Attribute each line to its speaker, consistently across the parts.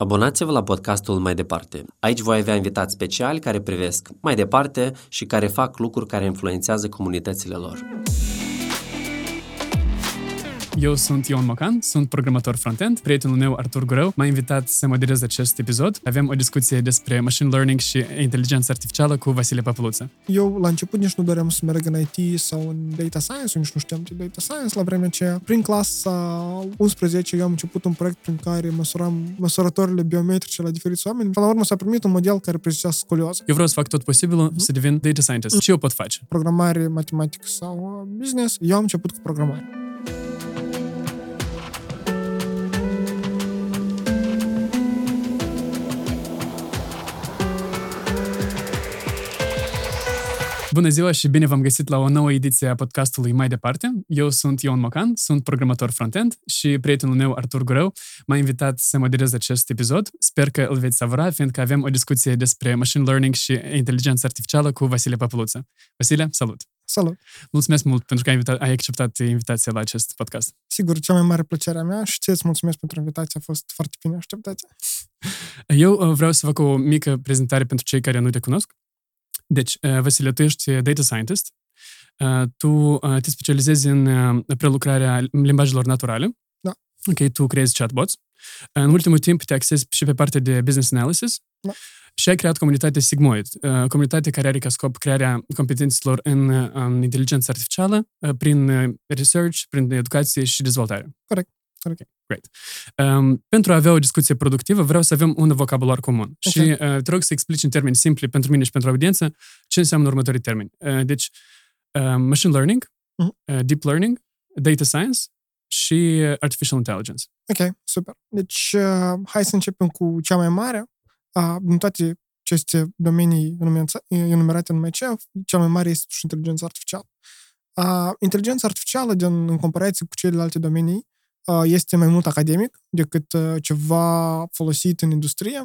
Speaker 1: Abonați-vă la podcastul Mai Departe. Aici voi avea invitați speciali care privesc mai departe și care fac lucruri care influențează comunitățile lor.
Speaker 2: Eu sunt Ion Mocan, sunt programator frontend. Prietenul meu, Artur Gureu, m-a invitat să moderez acest episod. Avem o discuție despre machine learning și inteligență artificială cu Vasile Papuluță.
Speaker 3: Eu, la început, nici nu doream să merg în IT sau în data science, nici nu știam ce data science la vremea aceea. Prin clasa 11, eu am început un proiect prin care măsuram măsurătorile biometrice la diferiți oameni. Până la urmă s-a primit un model care prezicea scolioză.
Speaker 2: Eu vreau să fac tot posibilul mm-hmm. să devin data scientist. Mm-hmm. Și eu pot face.
Speaker 3: Programare, matematică sau business. Eu am început cu programare.
Speaker 2: Bună ziua și bine v-am găsit la o nouă ediție a podcastului Mai Departe. Eu sunt Ion Mocan, sunt programator frontend și prietenul meu, Artur Gureu, m-a invitat să moderez acest episod. Sper că îl veți savura, fiindcă avem o discuție despre machine learning și inteligență artificială cu Vasile Papuluță. Vasile, salut!
Speaker 3: Salut!
Speaker 2: Mulțumesc mult pentru că ai, invitat, ai acceptat invitația la acest podcast.
Speaker 3: Sigur, cea mai mare plăcere a mea și ție îți mulțumesc pentru invitație, a fost foarte bine așteptată.
Speaker 2: Eu uh, vreau să fac o mică prezentare pentru cei care nu te cunosc. Deci, uh, Vasile, tu ești data scientist, uh, tu uh, te specializezi în prelucrarea limbajelor naturale.
Speaker 3: Da.
Speaker 2: Ok, tu creezi chatbots. În ultimul timp te accesi și pe partea de business analysis.
Speaker 3: Da.
Speaker 2: Și ai creat comunitatea Sigmoid, comunitate care are ca scop crearea competențelor în, în inteligență artificială prin research, prin educație și dezvoltare.
Speaker 3: Corect.
Speaker 2: Ok, great. Um, pentru a avea o discuție productivă, vreau să avem un vocabular comun. Okay. Și uh, te rog să explici în termeni simpli pentru mine și pentru audiență ce înseamnă următorii termeni. Uh, deci, uh, machine learning, uh-huh. uh, deep learning, data science și uh, artificial intelligence.
Speaker 3: Ok, super. Deci, uh, hai să începem cu cea mai mare. Uh, din toate aceste domenii enumerate în MCF, cea mai mare este și inteligența artificială. Uh, inteligența artificială, din, în comparație cu celelalte domenii, este mai mult academic decât ceva folosit în industrie,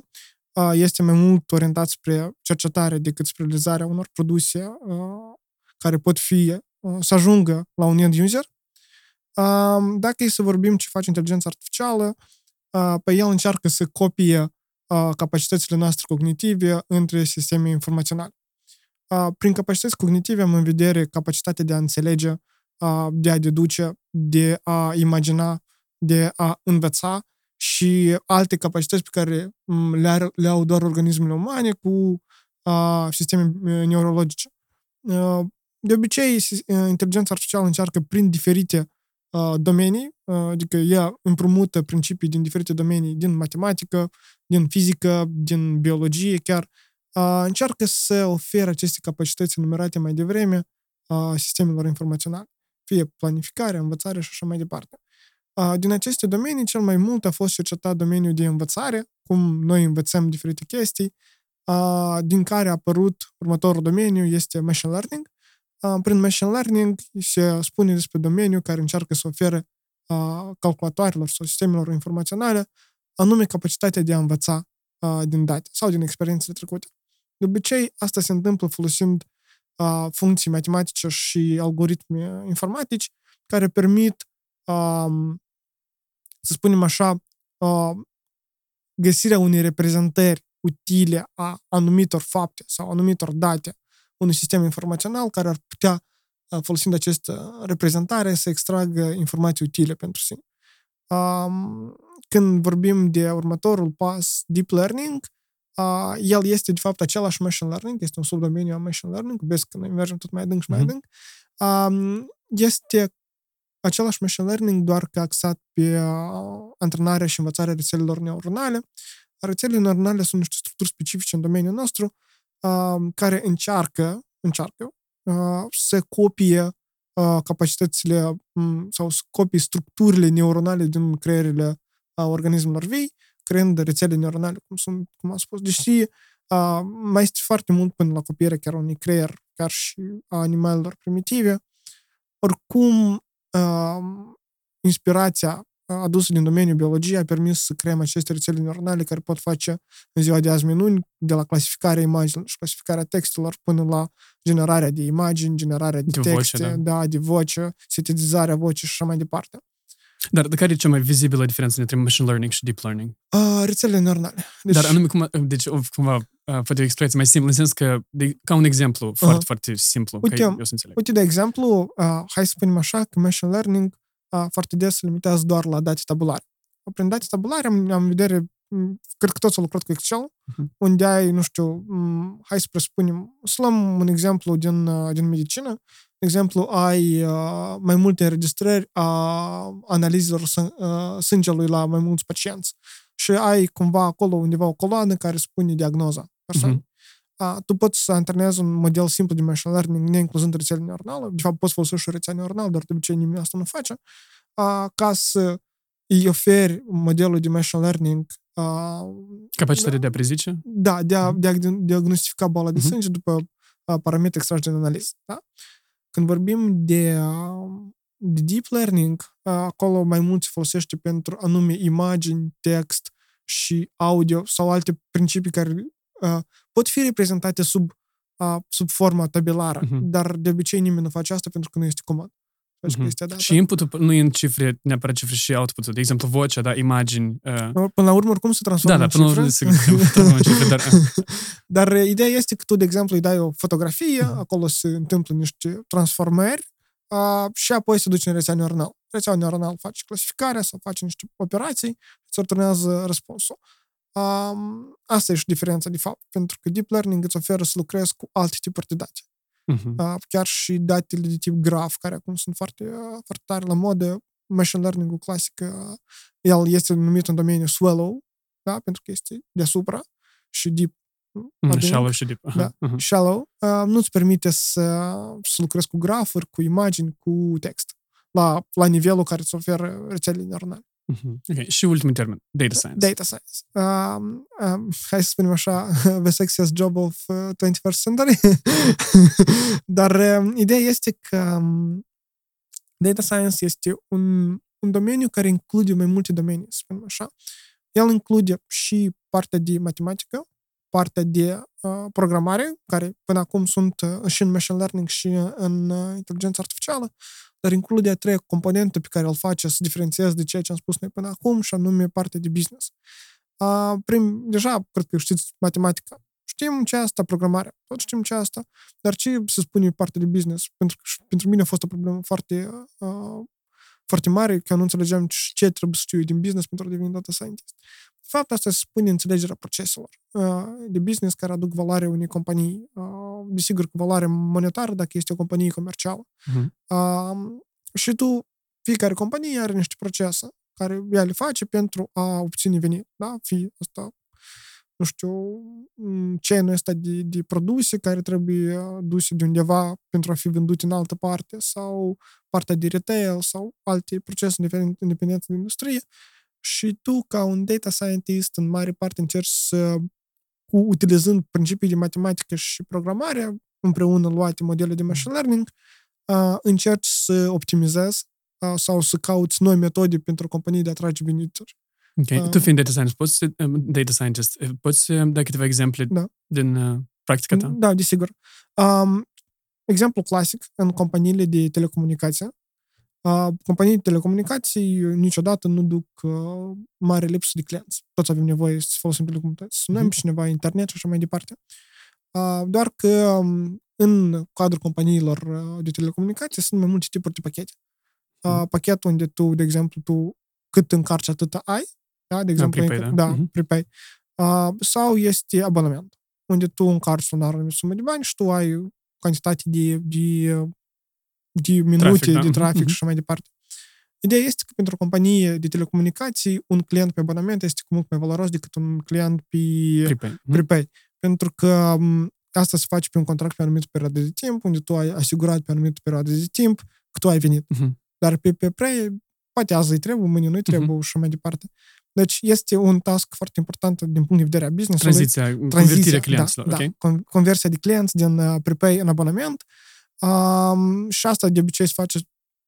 Speaker 3: este mai mult orientat spre cercetare decât spre realizarea unor produse care pot fi să ajungă la un end user. Dacă e să vorbim ce face inteligența artificială, pe el încearcă să copie capacitățile noastre cognitive între sisteme informaționale. Prin capacități cognitive am în vedere capacitatea de a înțelege, de a deduce, de a imagina, de a învăța și alte capacități pe care le, are, le au doar organismele umane cu a, sisteme neurologice. De obicei, inteligența artificială încearcă prin diferite a, domenii, a, adică ea împrumută principii din diferite domenii, din matematică, din fizică, din biologie chiar, a, încearcă să ofere aceste capacități enumerate mai devreme a sistemelor informaționale, fie planificare, învățare și așa mai departe. Din aceste domenii, cel mai mult a fost cercetat domeniul de învățare, cum noi învățăm diferite chestii, din care a apărut următorul domeniu, este machine learning. Prin machine learning se spune despre domeniu care încearcă să ofere calculatoarelor sau sistemelor informaționale anume capacitatea de a învăța din date sau din experiențele trecute. De obicei, asta se întâmplă folosind funcții matematice și algoritmi informatici care permit să spunem așa, găsirea unei reprezentări utile a anumitor fapte sau anumitor date unui sistem informațional care ar putea, folosind această reprezentare, să extragă informații utile pentru sine. Când vorbim de următorul pas, deep learning, el este de fapt același machine learning, este un subdomeniu a machine learning, vezi că noi mergem tot mai adânc și mai adânc, este același machine learning, doar că axat pe antrenarea și învățarea rețelelor neuronale. Rețelele neuronale sunt niște structuri specifice în domeniul nostru care încearcă, încearcă să copie capacitățile sau să copie structurile neuronale din creierile organismelor vii, creând rețele neuronale, cum, sunt, cum am spus. Deși mai este foarte mult până la copierea chiar unui creier, chiar și a animalelor primitive, oricum inspirația adusă din domeniul biologiei a permis să creăm aceste rețele neuronale care pot face în ziua de azi minuni, de la clasificarea imaginilor și clasificarea textelor până la generarea de imagini, generarea de, de texte, voce, da. da, de voce, sintetizarea vocii și așa mai departe.
Speaker 2: Dar de care e cea mai vizibilă diferență între machine learning și deep learning?
Speaker 3: Uh, rețelele neuronale.
Speaker 2: Deci, Dar anume, cum, deci, o, cumva, uh, poate o expresie mai simplă, în sens că, de, ca un exemplu uh-huh. foarte, foarte simplu,
Speaker 3: Uite,
Speaker 2: ca eu să înțeleg.
Speaker 3: Uite, de exemplu, uh, hai să spunem așa, că machine learning uh, foarte des se limitează doar la date tabulare. Prin date tabulare am, am în vedere, cred că toți au lucrat cu Excel, uh-huh. unde ai, nu știu, hai să presupunem, să luăm un exemplu din, uh, din medicină, de exemplu, ai uh, mai multe înregistrări a analizelor uh, sângelui la mai mulți pacienți și ai cumva acolo undeva o coloană care spune diagnoza persoanei. Uh-huh. Uh, tu poți să antrenezi un model simplu de machine learning, neincluzând rețele neuronală. De fapt, poți folosi și o rețea neuronală, dar de obicei nimeni asta nu face. Uh, ca să îi oferi modelul de machine learning uh,
Speaker 2: Capacitatea de a prezice?
Speaker 3: Da, de a, de a diagnostifica boala de uh-huh. sânge după uh, parametri extrași din analiză. Da? Când vorbim de, de deep learning, acolo mai mult se folosește pentru anume imagini, text și audio sau alte principii care uh, pot fi reprezentate sub, uh, sub forma tabelară, uh-huh. dar de obicei nimeni nu face asta pentru că nu este comod.
Speaker 2: Uh-huh. Și inputul nu e în cifre, neapărat cifre și outputul. De exemplu, vocea, da, imagini. Uh...
Speaker 3: Până la urmă, oricum se transformă
Speaker 2: da,
Speaker 3: în
Speaker 2: da, până la urmă, în cifre, dar...
Speaker 3: dar ideea este că tu, de exemplu, îi dai o fotografie, uh-huh. acolo se întâmplă niște transformări uh, și apoi se duce în rețea neuronală. Rețeaua neuronală face clasificarea sau face niște operații, îți returnează răspunsul. Um, asta e și diferența, de fapt, pentru că deep learning îți oferă să lucrezi cu alte tipuri de date. Uh-huh. Chiar și datele de tip graf, care acum sunt foarte, foarte tare la modă, machine learning-ul clasic, el este numit în domeniul swallow, da? pentru că este deasupra, și deep
Speaker 2: Mm, shallow și deep. Uh-huh.
Speaker 3: Da. Uh-huh. Shallow uh, nu-ți permite să, să lucrezi cu grafuri, cu imagini, cu text, la, la nivelul care îți oferă rețelele neuronale.
Speaker 2: Uh-huh. Okay. Și ultimul termen, data science.
Speaker 3: Data science. Um, um, hai să spunem așa, the sexiest job of uh, 21st century. Dar um, ideea este că um, data science este un, un domeniu care include mai multe domenii, să spunem așa. El include și partea de matematică, partea de uh, programare, care până acum sunt uh, și în machine learning și în uh, inteligență artificială, dar include a treia componentă pe care îl face să diferențieze de ceea ce am spus noi până acum, și anume partea de business. Uh, prim, deja, cred că știți matematica. Știm ce asta programarea, tot știm ce asta, dar ce se spune partea de business? Pentru că pentru mine a fost o problemă foarte, uh, foarte mare, că eu nu înțelegeam ce trebuie să știu din business pentru a deveni data scientist. De fapt, asta se spune înțelegerea proceselor uh, de business care aduc valoare unei companii. Uh, desigur că valoare monetară dacă este o companie comercială. Uh-huh. Și tu, fiecare companie are niște procese care ea le face pentru a obține venit. Da? Fie asta, nu știu, chain ăsta de, de produse care trebuie duse de undeva pentru a fi vândute în altă parte sau partea de retail sau alte procese independente de industrie și tu, ca un data scientist, în mare parte încerci să, cu, utilizând principii de matematică și programare, împreună luate modele de machine learning, uh, încerci să optimizezi uh, sau să cauți noi metode pentru companii de a trage venituri.
Speaker 2: Ok. Uh, tu fiind data scientist, poți, data scientist, poți da câteva exemple da. din uh, practica ta?
Speaker 3: Da, desigur. Um, exemplu clasic în companiile de telecomunicație companii de telecomunicații niciodată nu duc uh, mare lipsă de clienți. Toți avem nevoie să folosim telecomunicații, să sunăm mm-hmm. cineva internet și așa mai departe. Uh, doar că um, în cadrul companiilor uh, de telecomunicații sunt mai multe tipuri de pachete. Mm-hmm. Pachetul unde tu, de exemplu, tu cât încarci atât ai, da? de exemplu, da, prepay, da. da mm-hmm. prepay. sau este abonament, unde tu încarci un anumit sumă de bani și tu ai cantitate de, de de minute, trafic, da. de trafic mm-hmm. și așa mai departe. Ideea este că pentru o companie de telecomunicații, un client pe abonament este cu mult mai valoros decât un client pe prepay. Mhm. prepay. Pentru că asta se face pe un contract pe anumită perioadă de timp, unde tu ai asigurat pe anumită perioadă de timp că tu ai venit. Uh-huh. Dar pe, pe preț, poate azi îi trebuie, mâine nu-i trebuie uh-huh. și mai departe. Deci este un task foarte important din punct de vedere a business
Speaker 2: Tranziția, Tranziția convertirea clienților.
Speaker 3: Da,
Speaker 2: okay.
Speaker 3: da, conversia de clienți din uh, prepay în abonament Um, și asta de obicei se face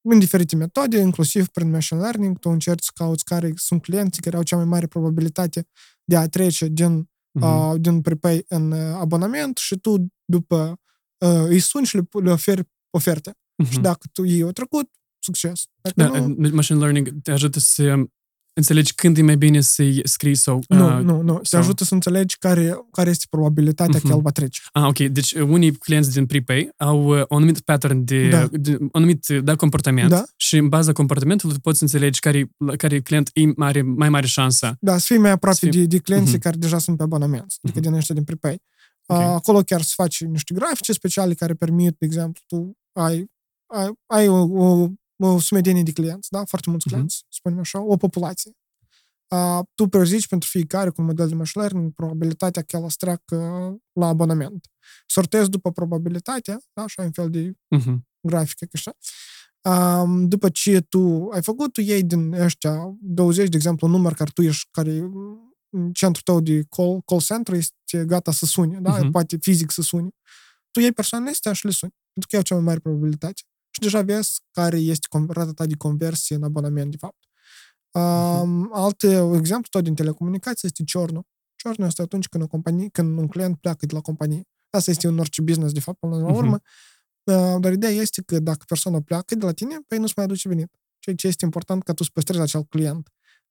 Speaker 3: în diferite metode, inclusiv prin machine learning. Tu încerci să cauți care sunt clienții care au cea mai mare probabilitate de a trece din, uh-huh. uh, din prepay în uh, abonament și tu după uh, îi suni și le, le oferi oferte. Uh-huh. Și dacă tu ei au trecut, succes. Dacă
Speaker 2: Da,
Speaker 3: nu,
Speaker 2: machine learning te ajută să înțelegi când e mai bine să-i scrii sau...
Speaker 3: nu,
Speaker 2: uh,
Speaker 3: nu, nu. Te
Speaker 2: sau-
Speaker 3: ajută să înțelegi care, care este probabilitatea
Speaker 2: Mhm.
Speaker 3: că el va trece.
Speaker 2: Ah, ok. Deci uh, unii clienți din prepay au uh, un anumit pattern de,
Speaker 3: Da.
Speaker 2: de un anumit uh, da, comportament
Speaker 3: Da.
Speaker 2: și în baza comportamentului poți înțelegi care, la care client e mare, mai mare șansa.
Speaker 3: Da, să fii mai aproape
Speaker 2: Să fii-
Speaker 3: de, de clienții
Speaker 2: Mhm.
Speaker 3: care deja sunt pe abonament, adică
Speaker 2: Mhm.
Speaker 3: din ăștia din prepay.
Speaker 2: Ok.
Speaker 3: Acolo chiar să faci niște grafice speciale care permit, de exemplu, tu ai, ai, ai o, o, o sumedenie de clienți, da? Foarte mulți
Speaker 2: Mhm.
Speaker 3: clienți, să spunem așa, o populație. Uh, tu prezici pentru fiecare cu un model de machine learning probabilitatea că el să treacă la abonament. Sortezi după probabilitatea, da? Așa un fel de
Speaker 2: Mhm.
Speaker 3: grafică, așa. Um, după ce tu ai făcut, tu iei din ăștia 20, de exemplu, un număr care tu ești, care mm, centrul tău de call, call center este gata să sune, da?
Speaker 2: Mhm.
Speaker 3: Poate fizic să sune. Tu iei persoanele astea și le suni, pentru că au cea mai mare probabilitate. Și deja vezi care este con- rata ta de conversie în abonament, de fapt. Um, Alte exemplu, tot din telecomunicații, este ciornul. Ciornul este atunci când, o companie, când un client pleacă de la companie. Asta este în orice business, de fapt, până la
Speaker 2: Mhm.
Speaker 3: urmă. Uh, Dar ideea este că dacă persoana pleacă de la tine, păi nu-ți mai aduce venit. Ceea ce este important ca tu să păstrezi acel client.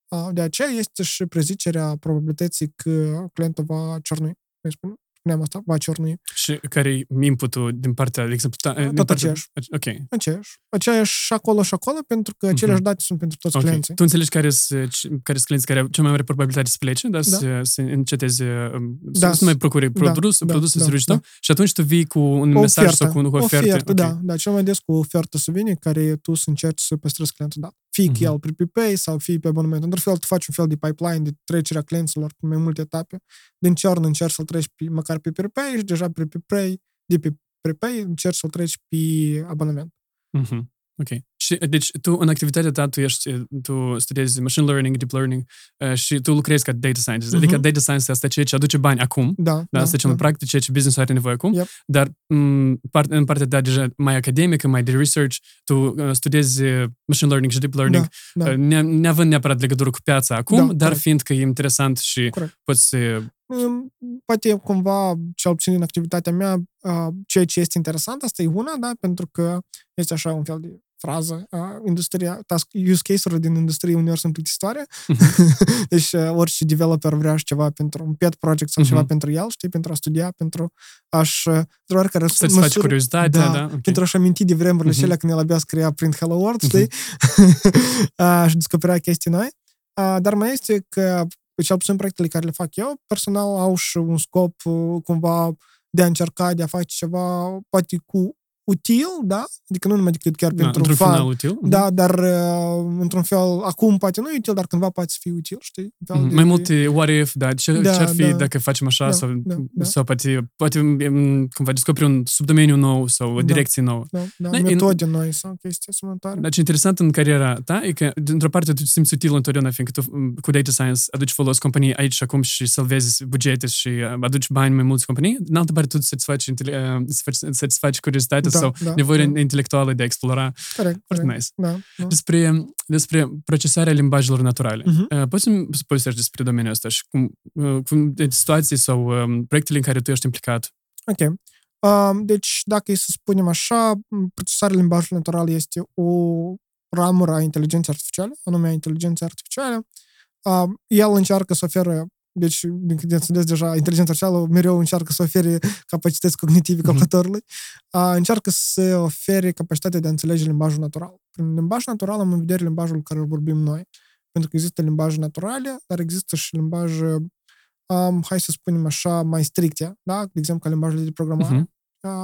Speaker 3: Uh, De aceea este și prezicerea probabilității că clientul va ciornui. Noi spun- spuneam asta, va ciornui.
Speaker 2: Și care e inputul din partea, de exemplu, ta, din
Speaker 3: Tot
Speaker 2: partea,
Speaker 3: aceeași.
Speaker 2: Ok.
Speaker 3: Aceeași. Aceeași și acolo și acolo, pentru că aceleași date sunt pentru toți
Speaker 2: Ok.
Speaker 3: clienții.
Speaker 2: Tu înțelegi care sunt care sunt clienții care au cea mai mare probabilitate să plece, dar
Speaker 3: Da.
Speaker 2: să, să înceteze, um,
Speaker 3: Da,
Speaker 2: să, să nu mai procure
Speaker 3: da,
Speaker 2: produs,
Speaker 3: da,
Speaker 2: produsul
Speaker 3: da,
Speaker 2: serviciul
Speaker 3: da.
Speaker 2: tău și atunci tu vii cu un
Speaker 3: O
Speaker 2: mesaj
Speaker 3: ofertă,
Speaker 2: sau cu o ofertă.
Speaker 3: ofertă
Speaker 2: ok.
Speaker 3: da, da, cel mai des cu o ofertă să vine care tu să încerci să păstrezi clientul dat. Fie că
Speaker 2: Mhm.
Speaker 3: el pe prepay sau fie pe abonament. Într-un fel, tu faci un fel de pipeline de trecerea clienților pe mai multe etape. Din churn încerci să-l treci pe, măcar pe prepay și deja pe prepay, de pe prepay încerci să-l treci pe abonament.
Speaker 2: Mhm. Ok. Și, deci, tu, în activitatea ta, tu, ești, tu studiezi machine learning, deep learning uh, și tu lucrezi ca data scientist.
Speaker 3: Mhm.
Speaker 2: Adică data science asta e ceea ce aduce bani acum,
Speaker 3: Da,
Speaker 2: da, asta e cel mai practic, ceea ce business are nevoie acum,
Speaker 3: Yep.
Speaker 2: dar m, part, în partea ta deja mai academică, mai de research, tu uh, studiezi uh, machine learning și deep learning,
Speaker 3: Da, da.
Speaker 2: uh, ne, neavând neapărat legătură cu piața acum,
Speaker 3: Da,
Speaker 2: dar
Speaker 3: corect.
Speaker 2: fiind că e interesant și
Speaker 3: Corect.
Speaker 2: poți să...
Speaker 3: Um, Poate cumva, cel puțin în activitatea mea, uh, ceea ce este interesant, asta e una, da, pentru că este așa un fel de frază, uh, industria, task, use case-urile din industrie uneori sunt plictisitoare, deci uh, orice developer vrea și ceva pentru un pet project sau ceva
Speaker 2: Mhm.
Speaker 3: pentru el, știi, pentru a studia, pentru a-și, uh, într-o oarecare
Speaker 2: Să-ți faci curiozitatea, da? Ok.
Speaker 3: pentru a-și aminti de vremurile
Speaker 2: Mhm.
Speaker 3: acelea când el abia scria Print Hello World,
Speaker 2: Mhm.
Speaker 3: știi? uh, și descoperea chestii noi. Uh, dar mai este că, cel puțin proiectele care le fac eu, personal au și un scop uh, cumva de a încerca, de a face ceva, poate cu util, da? Adică nu numai decât chiar
Speaker 2: Da,
Speaker 3: pentru
Speaker 2: într-un
Speaker 3: fun,
Speaker 2: final util.
Speaker 3: da, dar uh, într-un fel, acum poate nu e util, dar cândva poate să fie util, știi? Un fel
Speaker 2: Mhm.
Speaker 3: de-
Speaker 2: Mai multe what if, da, ce,
Speaker 3: Da,
Speaker 2: ce-ar fi
Speaker 3: da.
Speaker 2: dacă facem așa
Speaker 3: Da,
Speaker 2: sau,
Speaker 3: da, da.
Speaker 2: sau poate, poate mm, cumva descoperi un subdomeniu nou sau o
Speaker 3: Da.
Speaker 2: direcție nouă.
Speaker 3: Da, da,
Speaker 2: Da, e-
Speaker 3: metode noi sau chestii asemănătoare.
Speaker 2: Dar ce interesant în cariera ta e că, dintr-o parte, tu te simți util întotdeauna, fiindcă tu m, cu data science aduci folos companiei aici și acum și salvezi bugete și uh, aduci bani mai mulți companii. În altă parte, tu satisfaci, intele- uh, satisfaci- satisfaci curiozitatea
Speaker 3: Da,
Speaker 2: sau
Speaker 3: da,
Speaker 2: nevoile
Speaker 3: da.
Speaker 2: intelectuale de a explora.
Speaker 3: Corect,
Speaker 2: Foarte
Speaker 3: corect.
Speaker 2: nice.
Speaker 3: Da, da.
Speaker 2: Despre, despre procesarea limbajelor naturale.
Speaker 3: Mhm.
Speaker 2: Uh, Poți să-mi povestești despre domeniul ăsta și cum, uh, cum de situații sau um, proiectele în care tu ești implicat?
Speaker 3: Ok. Um, deci, dacă e să spunem așa, m, procesarea limbajului natural este o ramură a inteligenței artificiale, anume a inteligenței artificiale. Um, el încearcă să oferă, deci, din câte înțeles deja, inteligența artificială mereu încearcă să ofere capacități cognitive
Speaker 2: Mhm.
Speaker 3: calculatorului, uh, încearcă să ofere capacitatea de a înțelege limbajul natural. Prin limbaj natural am în vedere limbajul care îl vorbim noi. Pentru că există limbaje naturale, dar există și limbaje um, hai să spunem așa, mai stricte, da? de exemplu, ca limbajele de programare,
Speaker 2: Mhm.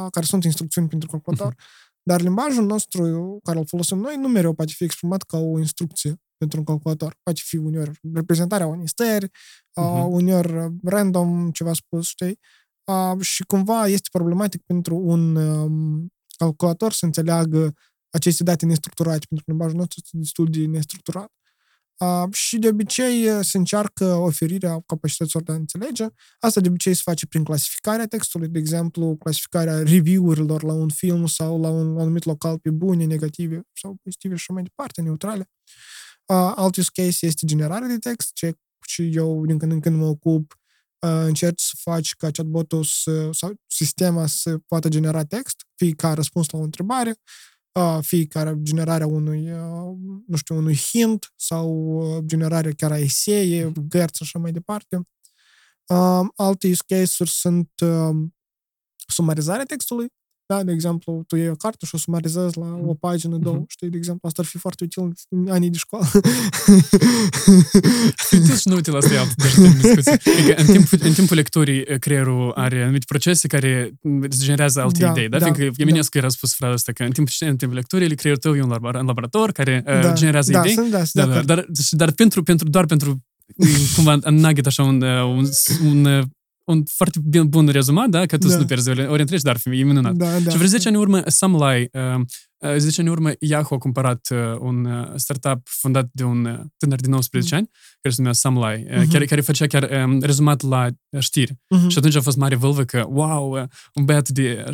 Speaker 3: uh, care sunt instrucțiuni pentru calculator. Dar limbajul nostru, care îl folosim noi, nu mereu poate fi exprimat ca o instrucție pentru un calculator. Poate fi uneori reprezentarea unei stări, uh,
Speaker 2: Mhm.
Speaker 3: uneori random, ceva spus, știi? Uh, și cumva este problematic pentru un um, calculator să înțeleagă aceste date nestructurate, pentru că limbajul nostru este destul de nestructurat. Uh, și de obicei uh, se încearcă oferirea capacităților de a înțelege. Asta de obicei se face prin clasificarea textului, de exemplu, clasificarea review-urilor la un film sau la un anumit local pe bune, negative sau pozitive și așa mai departe, neutrale. Uh, alt use case este generarea de text, ce și eu din când în când mă ocup, uh, încerc să faci ca chatbotul să, sau sistema să poată genera text, fie ca răspuns la o întrebare, uh, fiecare generarea unui, uh, nu știu, unui hint sau uh, generarea chiar a eseie, gărți și așa mai departe. Uh, alte use case-uri sunt uh, sumarizarea textului, da, de exemplu, tu iei o carte și o sumarizezi la o pagină, două, uh-huh. știi, de exemplu, asta ar fi foarte util în anii de școală.
Speaker 2: util și nu util, asta e altă discuție. Adică, în, timpul, în timpul lecturii, creierul are anumite procese care îți generează alte da, idei, da? da Fiindcă Eminescu da. era spus fraza asta, că în timpul, în timpul lecturii, creierul tău e un laborator care da, generează
Speaker 3: da,
Speaker 2: idei.
Speaker 3: Sunt, da,
Speaker 2: da, da, dar, dar pentru, pentru, doar pentru cumva nugget așa un, un, un un foarte bun rezumat, da? Că tu da. să nu pierzi ori întregi, dar e minunat.
Speaker 3: Da, da.
Speaker 2: Și vreo 10 ani în urmă, Samlai, uh, 10 ani în urmă, Yahoo a cumpărat uh, un uh, startup fondat de un uh, tânăr de 19 mm. ani, care se numea Samlai, uh, mm-hmm. care, care făcea chiar um, rezumat la știri. Mm-hmm. Și atunci a fost mare vâlvă că, wow, uh, un băiat de 18-19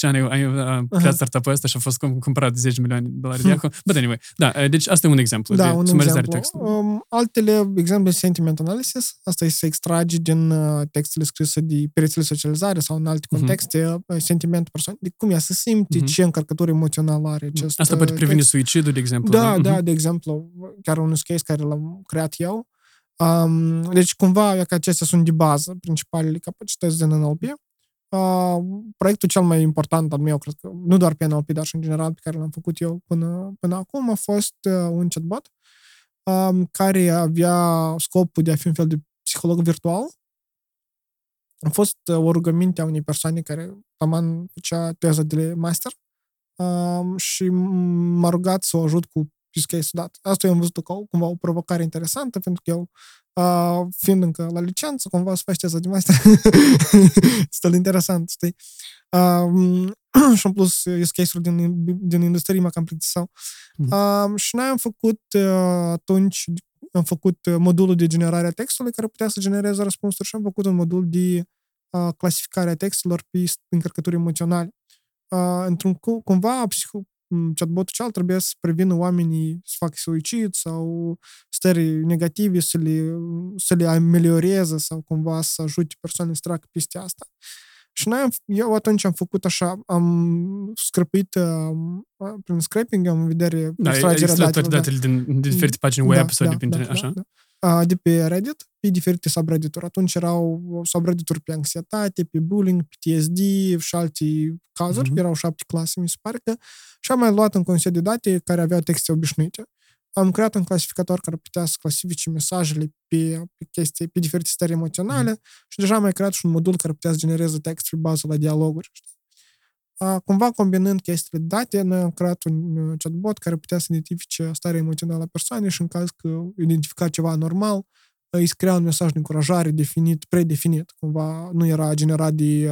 Speaker 2: ani a uh, creat uh-huh. startup-ul ăsta și a fost cumpărat de 10 milioane de dolari de Yahoo. But anyway, da, deci asta e un exemplu
Speaker 3: da,
Speaker 2: de
Speaker 3: un
Speaker 2: sumarizare
Speaker 3: exemplu.
Speaker 2: textului.
Speaker 3: Um, altele, exemplu, sentiment analysis. Asta e să extragi din uh, textele scrise de perețele socializare sau în alte contexte uh-huh. sentimentul persoanei, de cum ea se simte, uh-huh. ce încărcătură emoțională are acest
Speaker 2: Asta poate preveni text. suicidul, de exemplu.
Speaker 3: Da, da, uh-huh. de exemplu, chiar un case care l-am creat eu. Um, deci, cumva, e că acestea sunt de bază, principalele capacități din NLP. Uh, proiectul cel mai important al meu, cred că, nu doar pe NLP, dar și în general pe care l-am făcut eu până, până acum, a fost uh, un chatbot um, care avea scopul de a fi un fel de psiholog virtual. A fost uh, o rugăminte a unei persoane care taman făcea teza de master um, și m-a rugat să o ajut cu use case dat. Asta eu am văzut ca cumva o provocare interesantă, pentru că eu, uh, fiind încă la licență, cumva să faci teza de master. Este interesant, știi? Uh, și în plus, use case-uri din, din industrie mă cam plictisau. Mm. Uh, și noi am făcut uh, atunci, am făcut modulul de generare a textului care putea să genereze răspunsuri și am făcut un modul de uh, clasificare a textelor pe încărcături emoționale uh, într-un cumva psiho, chatbotul cel trebuie să prevină oamenii să facă suicid sau stări negative, să le, să le amelioreze sau cumva să ajute persoanele să treacă peste asta. Și noi, eu atunci am făcut așa, am scrăpit uh, prin scraping, am în vedere
Speaker 2: da, extragerea datelor. Da. datele din, din diferite pagini web da, sau da, de pe internet,
Speaker 3: da,
Speaker 2: așa?
Speaker 3: Da, da. De pe Reddit, pe diferite subreddit-uri. Atunci erau subreddit-uri pe anxietate, pe bullying, PTSD și alte cazuri. Mm-hmm. Erau șapte clase, mi se pare că. Și am mai luat în consider de date care aveau texte obișnuite. Am creat un clasificator care putea să clasifice mesajele pe, pe chestii, pe diferite stări emoționale mm-hmm. și deja am mai creat și un modul care putea să genereze text pe bază la dialoguri. A, cumva combinând chestiile date, noi am creat un uh, chatbot care putea să identifice starea emoțională a persoanei și în caz că identifica ceva normal, îi scria un mesaj de încurajare definit, predefinit. Cumva nu era generat de,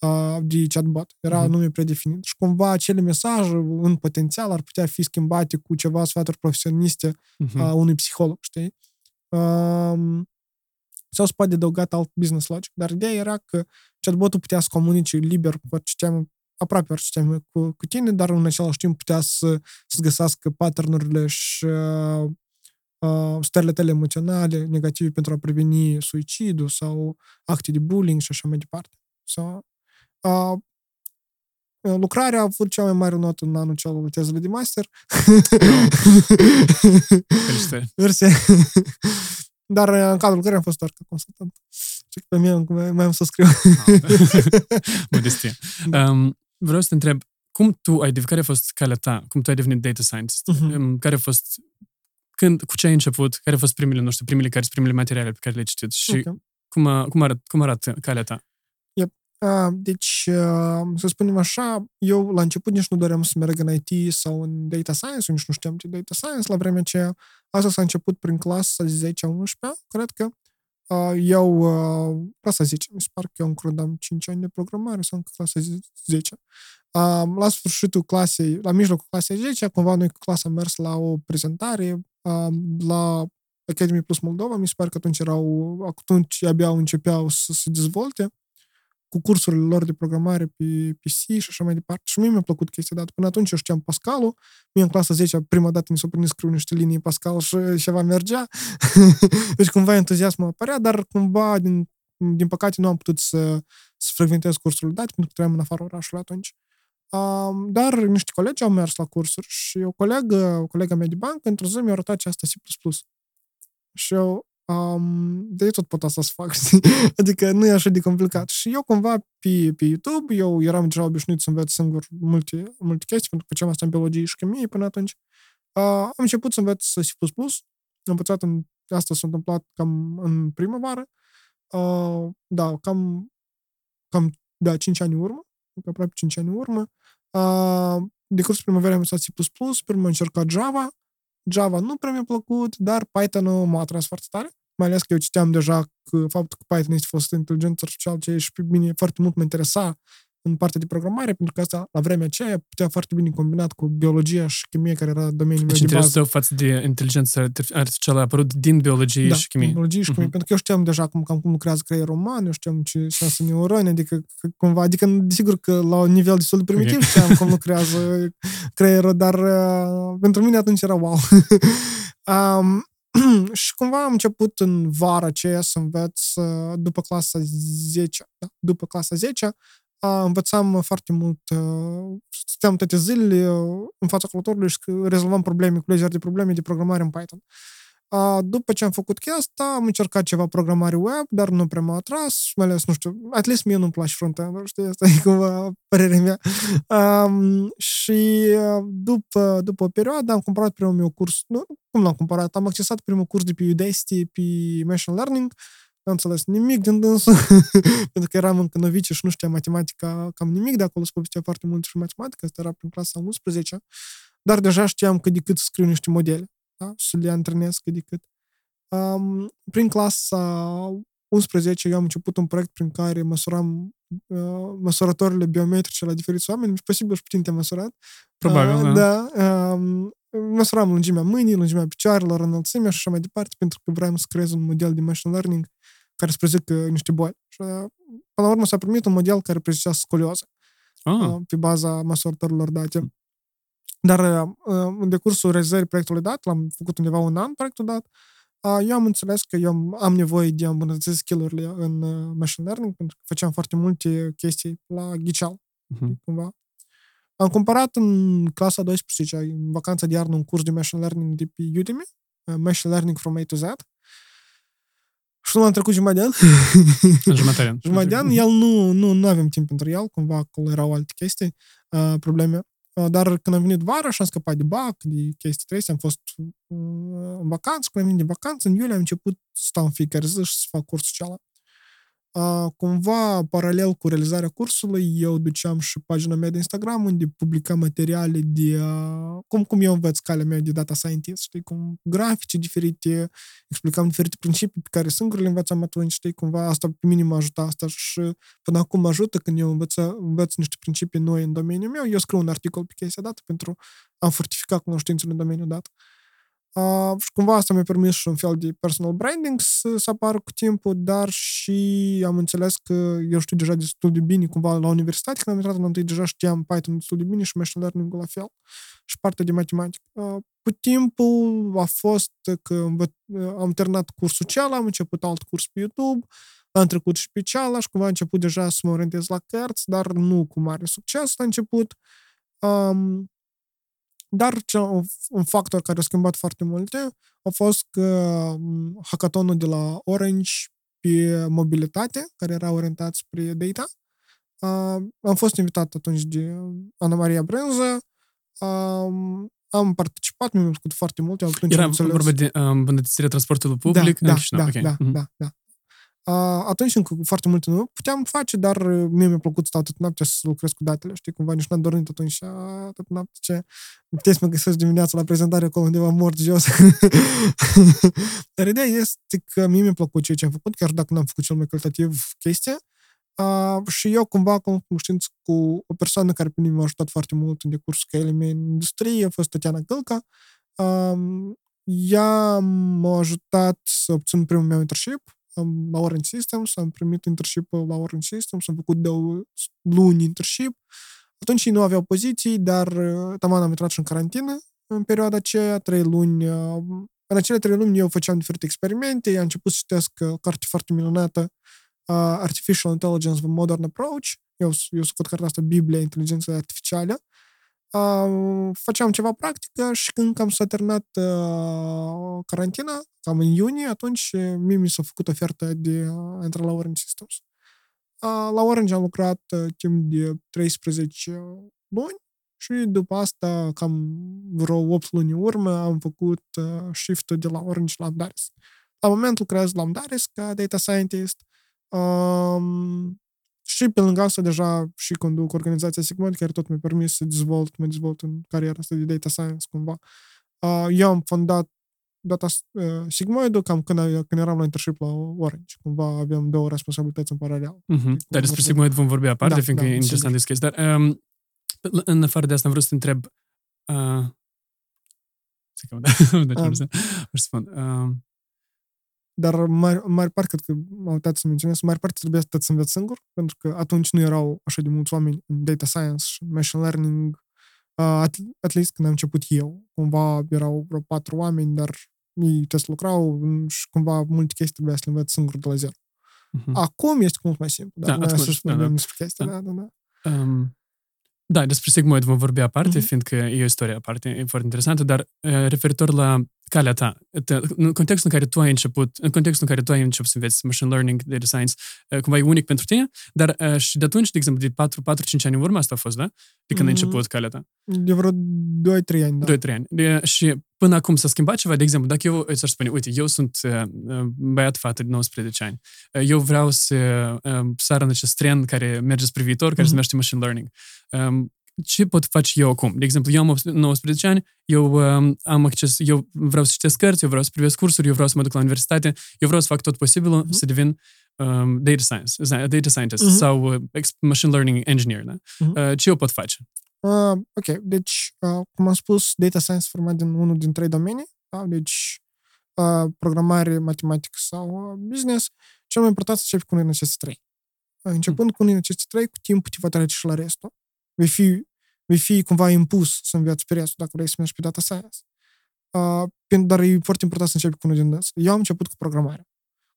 Speaker 3: uh, de chatbot, era uh-huh. nume predefinit. Și cumva acele mesaje, în potențial, ar putea fi schimbate cu ceva sfaturi profesioniste uh-huh. uh, unui psiholog, știi? Um, sau se poate adăugat alt business logic. Dar ideea era că chatbotul putea să comunice liber cu orice temă, aproape orice temă cu, cu tine, dar în același timp putea să, să găsească pattern și uh, uh, stările tale emoționale negative pentru a preveni suicidul sau acte de bullying și așa mai departe. So, uh, lucrarea a avut cea mai mare notă în anul cel tezele de master. Versie. Dar în cadrul lucrării am fost doar ca consultant. Și pe mine mai am să scriu.
Speaker 2: Modestie. Um, vreau să te întreb, cum tu ai, care a fost calea ta? Cum tu ai devenit data scientist? Uh-huh. Care a fost când, cu ce ai început, care au fost primele, nu știu, primele care sunt primele materiale pe care le-ai citit și okay. cum, cum, arăt, cum arată calea ta?
Speaker 3: Yep. Uh, deci, uh, să spunem așa, eu la început nici nu doream să merg în IT sau în data science, nici nu știam ce data science la vremea aceea. Asta s-a început prin clasa 10-11, cred că. Uh, eu, uh, clasa 10, mi se pare că eu încă am 5 ani de programare sau încă clasa 10. Uh, la sfârșitul clasei, la mijlocul clasei 10, cumva noi cu clasa am mers la o prezentare la Academy Plus Moldova, mi se pare că atunci erau, atunci abia începeau să se dezvolte cu cursurile lor de programare pe, pe C și așa mai departe. Și mie mi-a plăcut chestia dată. Până atunci eu știam Pascalul. Mie în clasa 10 prima dată mi s-a prins scriu niște linii Pascal și ceva mergea. deci cumva entuziasmul apărea, dar cumva din, din păcate nu am putut să, să frecventez cursurile date pentru că trăiam în afara orașului atunci. Um, dar niște colegi au mers la cursuri și o colegă, o colega mea de bancă, într-o zi mi-a arătat ce asta C++. Și eu, um, de ce tot pot asta să fac, știi? Adică nu e așa de complicat. Și eu cumva pe, pe YouTube, eu eram deja obișnuit să învăț singur multe, multe chestii, pentru că făceam asta în biologie și chimie până atunci. Uh, am început să învăț C++, am învățat în, asta s-a întâmplat cam în primăvară, uh, da, cam, cam, da, 5 ani în urmă, aproape 5 ani în urmă. Uh, de curs primăvară am învățat C++, prima am încercat Java, Java nu prea mi-a plăcut, dar Python m-a atras foarte tare, mai ales că eu citeam deja că faptul că Python este folosit inteligență artificială, ce și pe mine foarte mult mă interesa în partea de programare, pentru că asta, la vremea aceea, putea foarte bine combinat cu biologia și chimie, care era domeniul meu
Speaker 2: Deci
Speaker 3: de
Speaker 2: interesul
Speaker 3: bază.
Speaker 2: tău față de inteligența artificială a apărut din biologie
Speaker 3: da,
Speaker 2: și chimie.
Speaker 3: biologie și chimie,
Speaker 2: Mhm.
Speaker 3: pentru că eu știam deja cum, cam cum lucrează creierul uman, eu știam ce sunt neuroni, adică că, cumva, adică desigur că la un nivel destul de primitiv
Speaker 2: Ok.
Speaker 3: știam cum lucrează creierul, dar uh, pentru mine atunci era wow. um, și cumva am început în vara aceea să învăț uh, după clasa 10, da, după clasa 10, uh, învățam foarte mult, uh, stăteam toate zilele uh, în fața calculatorului și că rezolvam probleme, culegeri de probleme de programare în Python. Uh, După ce am făcut chestia asta, am încercat ceva programare web, dar nu prea m-a atras, mai ales, nu știu, at least mie nu-mi place front-end, știi, asta e cumva părerea mea. Um, și uh, după, după o perioadă am cumpărat primul meu curs, nu, cum l-am cumpărat, am accesat primul curs de pe Udacity, pe Machine Learning, n-am înțeles nimic din dânsul, pentru că eram încă novice și nu știam matematica cam nimic, de acolo se povestea foarte mult și matematică, asta era prin clasa 11 dar deja știam cât de cât să scriu niște modele, da? să le antrenez cât de cât. Um, prin clasa 11 eu am început un proiect prin care măsuram uh, măsurătorile biometrice la diferiți oameni, și posibil și puțin te măsurat.
Speaker 2: Probabil,
Speaker 3: Uh,
Speaker 2: da.
Speaker 3: da um, măsuram lungimea mâinii, lungimea picioarelor, înălțimea și așa mai departe, pentru că vreau să creez un model de machine learning care să prezică niște boli. Și, uh, până la urmă s-a primit un model care prezicea scolioză
Speaker 2: Ah,
Speaker 3: uh, pe baza măsurătorilor date. Dar uh, în decursul realizării proiectului dat, l-am făcut undeva un an proiectul dat, uh, eu am înțeles că eu am- am nevoie de a îmbunătăți skill-urile în uh, machine learning, pentru că făceam foarte multe chestii la ghiceal,
Speaker 2: mhm.
Speaker 3: cumva. Am cumpărat în clasa 12, în vacanța de iarnă, un curs de machine learning de pe Udemy, uh, Machine Learning from A to Z. Și nu am trecut jumătate de an.
Speaker 2: jumătate. de an.
Speaker 3: Jumătate de an, el nu, nu, nu avem timp pentru el, cumva acolo erau alte chestii, uh, probleme. Uh, dar când am venit vara și am scăpat de bac, de chestii trei, am fost uh, în vacanță, când am venit de vacanță, în iulie am început să stau în fiecare zi și să fac cursul cealaltă. Uh, cumva, paralel cu realizarea cursului, eu duceam și pagina mea de Instagram unde publicam materiale de uh, cum, cum eu învăț calea mea de data scientist, știi, cum grafice diferite, explicam diferite principii pe care singur le învățam atunci, știi, cumva asta pe mine m-a ajutat asta și până acum mă ajută când eu învăț, învăț niște principii noi în domeniul meu, eu scriu un articol pe chestia dată pentru a fortifica cunoștințele în domeniul dat. Uh, și cumva asta mi-a permis și un fel de personal branding să, să apară cu timpul, dar și am înțeles că eu știu deja destul de bine cumva la universitate, când am intrat în întâi deja știam Python destul de bine și machine learning la fel și partea de matematică. Uh, cu timpul a fost că învă- uh, am terminat cursul cealaltă, am început alt curs pe YouTube, am trecut și pe cealaltă și cumva am început deja să mă orientez la cărți, dar nu cu mare succes la început. Um, dar ce, un, un factor care a schimbat foarte multe a fost că um, hackathonul de la Orange pe mobilitate, care era orientat spre data, uh, am fost invitat atunci de Ana Maria Brânză, um, am participat, mi-a plăcut foarte mult. Eu atunci
Speaker 2: Era
Speaker 3: am înțeles-
Speaker 2: vorba de uh, îmbunătățirea transportului public
Speaker 3: da,
Speaker 2: în
Speaker 3: da,
Speaker 2: Chișinău.
Speaker 3: da,
Speaker 2: ok.
Speaker 3: da,
Speaker 2: Mhm.
Speaker 3: da, da. Uh, atunci încă cu foarte multe nu puteam face, dar uh, mie mi-a plăcut să stau tot noaptea să lucrez cu datele, știi, cumva nici n-am dormit atunci uh, tot noaptea, ce puteți să mă găsesc dimineața la prezentare acolo undeva mort jos. dar ideea este că mie mi-a plăcut ceea ce am făcut, chiar dacă n-am făcut cel mai calitativ chestia, Uh, și eu cumva cum cunoștință cu o persoană care pe mine m-a ajutat foarte mult în decursul căile mele în industrie, a fost Tatiana Gălca. Um, ea m-a ajutat să obțin primul meu internship am, la Orange Systems, am primit internship la Orange Systems, am făcut două luni internship. Atunci ei nu aveau poziții, dar uh, taman am intrat și în carantină în perioada aceea, trei luni. uh, În acele trei luni eu făceam diferite experimente, am început să citesc uh, o carte foarte minunată, uh, Artificial Intelligence, The Modern Approach, eu, eu scot cartea asta Biblia Inteligenței Artificiale, uh, făceam ceva practică și când cam s-a terminat uh, carantina, cam în iunie, atunci mie mi s-a făcut oferta de a intra la Orange Systems. Uh, la Orange am lucrat uh, timp de 13 luni și după asta, cam vreo 8 luni urmă, am făcut uh, shift-ul de la Orange la Amdaris. La moment lucrez la Amdaris ca data scientist um, și pe lângă asta deja și conduc organizația Sigmoid, care tot mi-a permis să dezvolt, mă dezvolt în cariera asta de data science cumva. Uh, eu am fondat data uh, Sigmoid cam când, când eram la internship la Orange. Cumva aveam două responsabilități în paralel.
Speaker 2: Mm-hmm. Dar despre Sigmoid vom vorbi aparte, da, fiindcă da, e interesant de Dar um, în afară de asta am vrut să te întreb uh, să cam, da, um, să spun. Uh,
Speaker 3: dar mare, mare parte, cred că am uitat să menționez, mare parte trebuia să să înveți singur, pentru că atunci nu erau așa de mulți oameni în data science și machine learning, uh, at, at least când am început eu. Cumva erau vreo patru oameni, dar ei trebuie să lucrau și cumva multe chestii trebuia să le înveți singur de la zero. Uh-huh. Acum este mult mai simplu, dar da, noi să spunem da, da. despre chestia, da, da, da. da. Um,
Speaker 2: da, despre Sigmoid vom vorbi aparte, uh-huh. fiindcă e o istorie aparte, e foarte interesantă, dar referitor la calea ta, în contextul în care tu ai început, în contextul în care tu ai început să înveți machine learning, data science, cumva e unic pentru tine, dar și de atunci, de exemplu, de 4-5 ani în urmă asta a fost, da? De când mm-hmm. ai început calea ta.
Speaker 3: De vreo 2-3 ani, da.
Speaker 2: 2-3 ani. De, și până acum s-a schimbat ceva, de exemplu, dacă eu ți-aș spune, uite, eu sunt uh, băiat-fată de 19 ani, eu vreau să uh, sar în acest trend care merge spre viitor, care mm-hmm. se numește machine learning. Um, ce pot face eu acum? De exemplu, eu am 19 ani, eu um, am acces, eu vreau să citesc cărți, eu vreau să privesc cursuri, eu vreau să mă duc la universitate, eu vreau să fac tot posibilul uh-huh. să devin um, data science, data scientist uh-huh. sau uh, machine learning engineer. Da? Uh-huh. Uh, ce eu pot face?
Speaker 3: Uh, ok, deci, uh, cum am spus, data science format din unul din trei domenii, da? deci uh, programare, matematică sau uh, business, cel mai important să începi cu unul din aceste trei. Uh, începând uh-huh. cu unul din aceste trei, cu timpul te va trece și la restul. Vei fi vei fi cumva impus să înveți pe restul dacă vrei să mergi pe data science. Uh, dar e foarte important să începi cu unul din dâns. Eu am început cu programarea.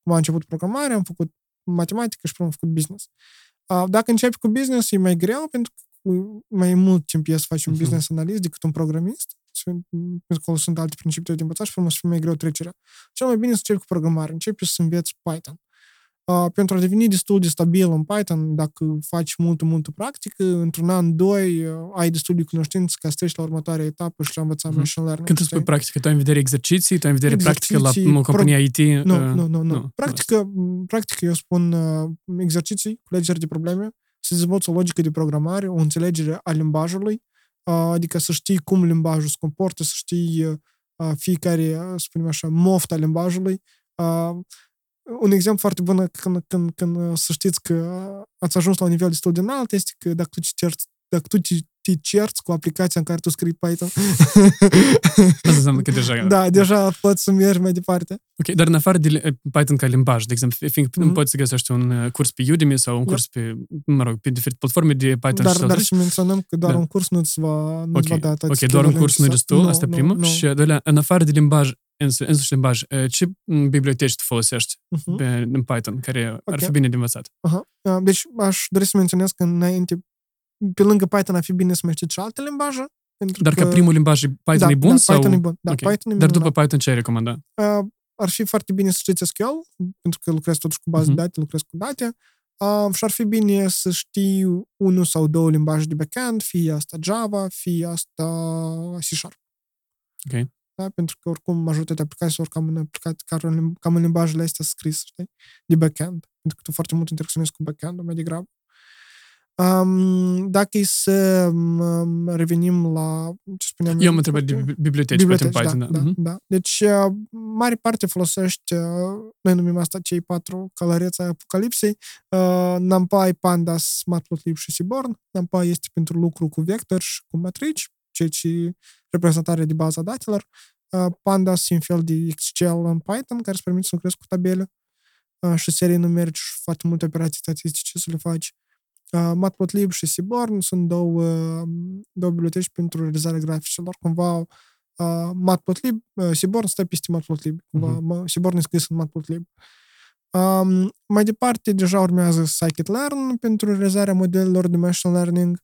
Speaker 3: Cum am început programarea, am făcut matematică și am făcut business. Uh, dacă începi cu business, e mai greu pentru că mai mult timp e să faci un uh-huh. business analyst decât un programist. Pentru că sunt alte principii de învățat și frumos să fie mai greu trecerea. Cel mai bine să începi cu programare. Începi să înveți Python. Uh, pentru a deveni destul de stabil în Python, dacă faci multă, multă practică, într-un an, doi, uh, ai destul de cunoștință ca să treci la următoarea etapă și la învăța mm-hmm. machine learning.
Speaker 2: Când tu spui practică, tu ai în vedere exerciții, tu ai în vedere practică la compania pro... IT?
Speaker 3: Nu, uh, nu, nu, nu, nu. Practică, nu. practică, eu spun uh, exerciții, culegeri de probleme, să dezvolți o logică de programare, o înțelegere a limbajului, uh, adică să știi cum limbajul se comportă, să știi uh, fiecare, uh, spunem așa, mofta limbajului, uh, un exemplu foarte bun când, când, când să știți că ați ajuns la un nivel destul de înalt este că dacă tu citești dacă tu te cerți cu aplicația în care tu scrii Python.
Speaker 2: Asta înseamnă că deja...
Speaker 3: Da, deja poți să mergi mai departe.
Speaker 2: Ok, dar în afară de Python ca limbaj, de exemplu, fiindcă mm-hmm. poți să găsești un curs pe Udemy sau un curs pe, mă rog, pe diferite platforme de Python
Speaker 3: dar, și Dar și menționăm că doar da. un curs nu-ți va, nu okay. va da
Speaker 2: toate Ok, doar un curs nu e destul, asta primul. Și doilea, în afară de limbaj, însuși limbaj, ce biblioteci tu folosești uh-huh. pe, în Python, care okay. ar fi bine de învățat?
Speaker 3: Uh-huh. Deci aș dori să menționez că înainte, pe lângă Python ar fi bine să mai știți și alte limbaje.
Speaker 2: Dar că, ca primul limbaj Python da, e bun?
Speaker 3: Da,
Speaker 2: sau?
Speaker 3: Python e bun. Da, okay. Python e
Speaker 2: Dar după da. Python ce ai recomanda?
Speaker 3: Uh, ar fi foarte bine să știți SQL, pentru că lucrez totuși cu bază uh-huh. de date, lucrez cu date. Uh, și ar fi bine să știi unul sau două limbaje de backend, fie asta Java, fie asta C Sharp.
Speaker 2: Ok
Speaker 3: da? pentru că oricum majoritatea aplicațiilor cam în, aplicații, cam în limbajele astea scris, știi? De backend. Pentru că tu foarte mult interacționezi cu backend mai degrabă. Um, dacă e să um, revenim la ce spuneam
Speaker 2: eu... am întrebat de biblioteci, biblioteci Python, da.
Speaker 3: Da, da, uh-huh. da. Deci, uh, mare parte folosești, uh, noi numim asta cei patru călăreți ai apocalipsei, uh, NumPy, Pandas, Matplotlib și Seaborn. NumPy este pentru lucru cu vectori și cu matrici, ceea ce reprezentare de baza datelor. Pandas e un fel de Excel în Python care îți permite să lucrezi cu tabele și serii numerici și foarte multe operații statistice să le faci. Matplotlib și Seaborn sunt două, două biblioteci pentru realizarea graficilor. Cumva Matplotlib, Seaborn stă peste Matplotlib. Cumva uh-huh. Seaborn e scris în Matplotlib. Um, mai departe, deja urmează scikit-learn pentru realizarea modelelor de machine learning.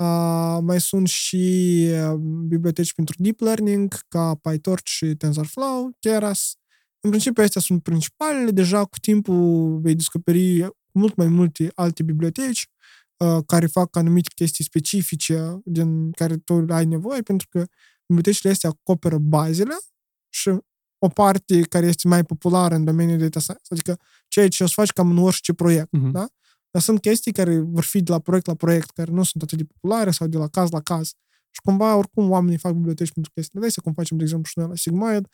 Speaker 3: Uh, mai sunt și uh, biblioteci pentru deep learning, ca PyTorch și TensorFlow, Keras. În principiu, astea sunt principalele. Deja cu timpul vei descoperi mult mai multe alte biblioteci uh, care fac anumite chestii specifice din care tu ai nevoie, pentru că bibliotecile astea acoperă bazele și o parte care este mai populară în domeniul data science, adică ceea ce o să faci cam în orice proiect, uh-huh. da? Dar sunt chestii care vor fi de la proiect la proiect, care nu sunt atât de populare sau de la caz la caz. Și cumva, oricum, oamenii fac biblioteci pentru chestiile astea, cum facem, de exemplu, și noi la Sigmoid,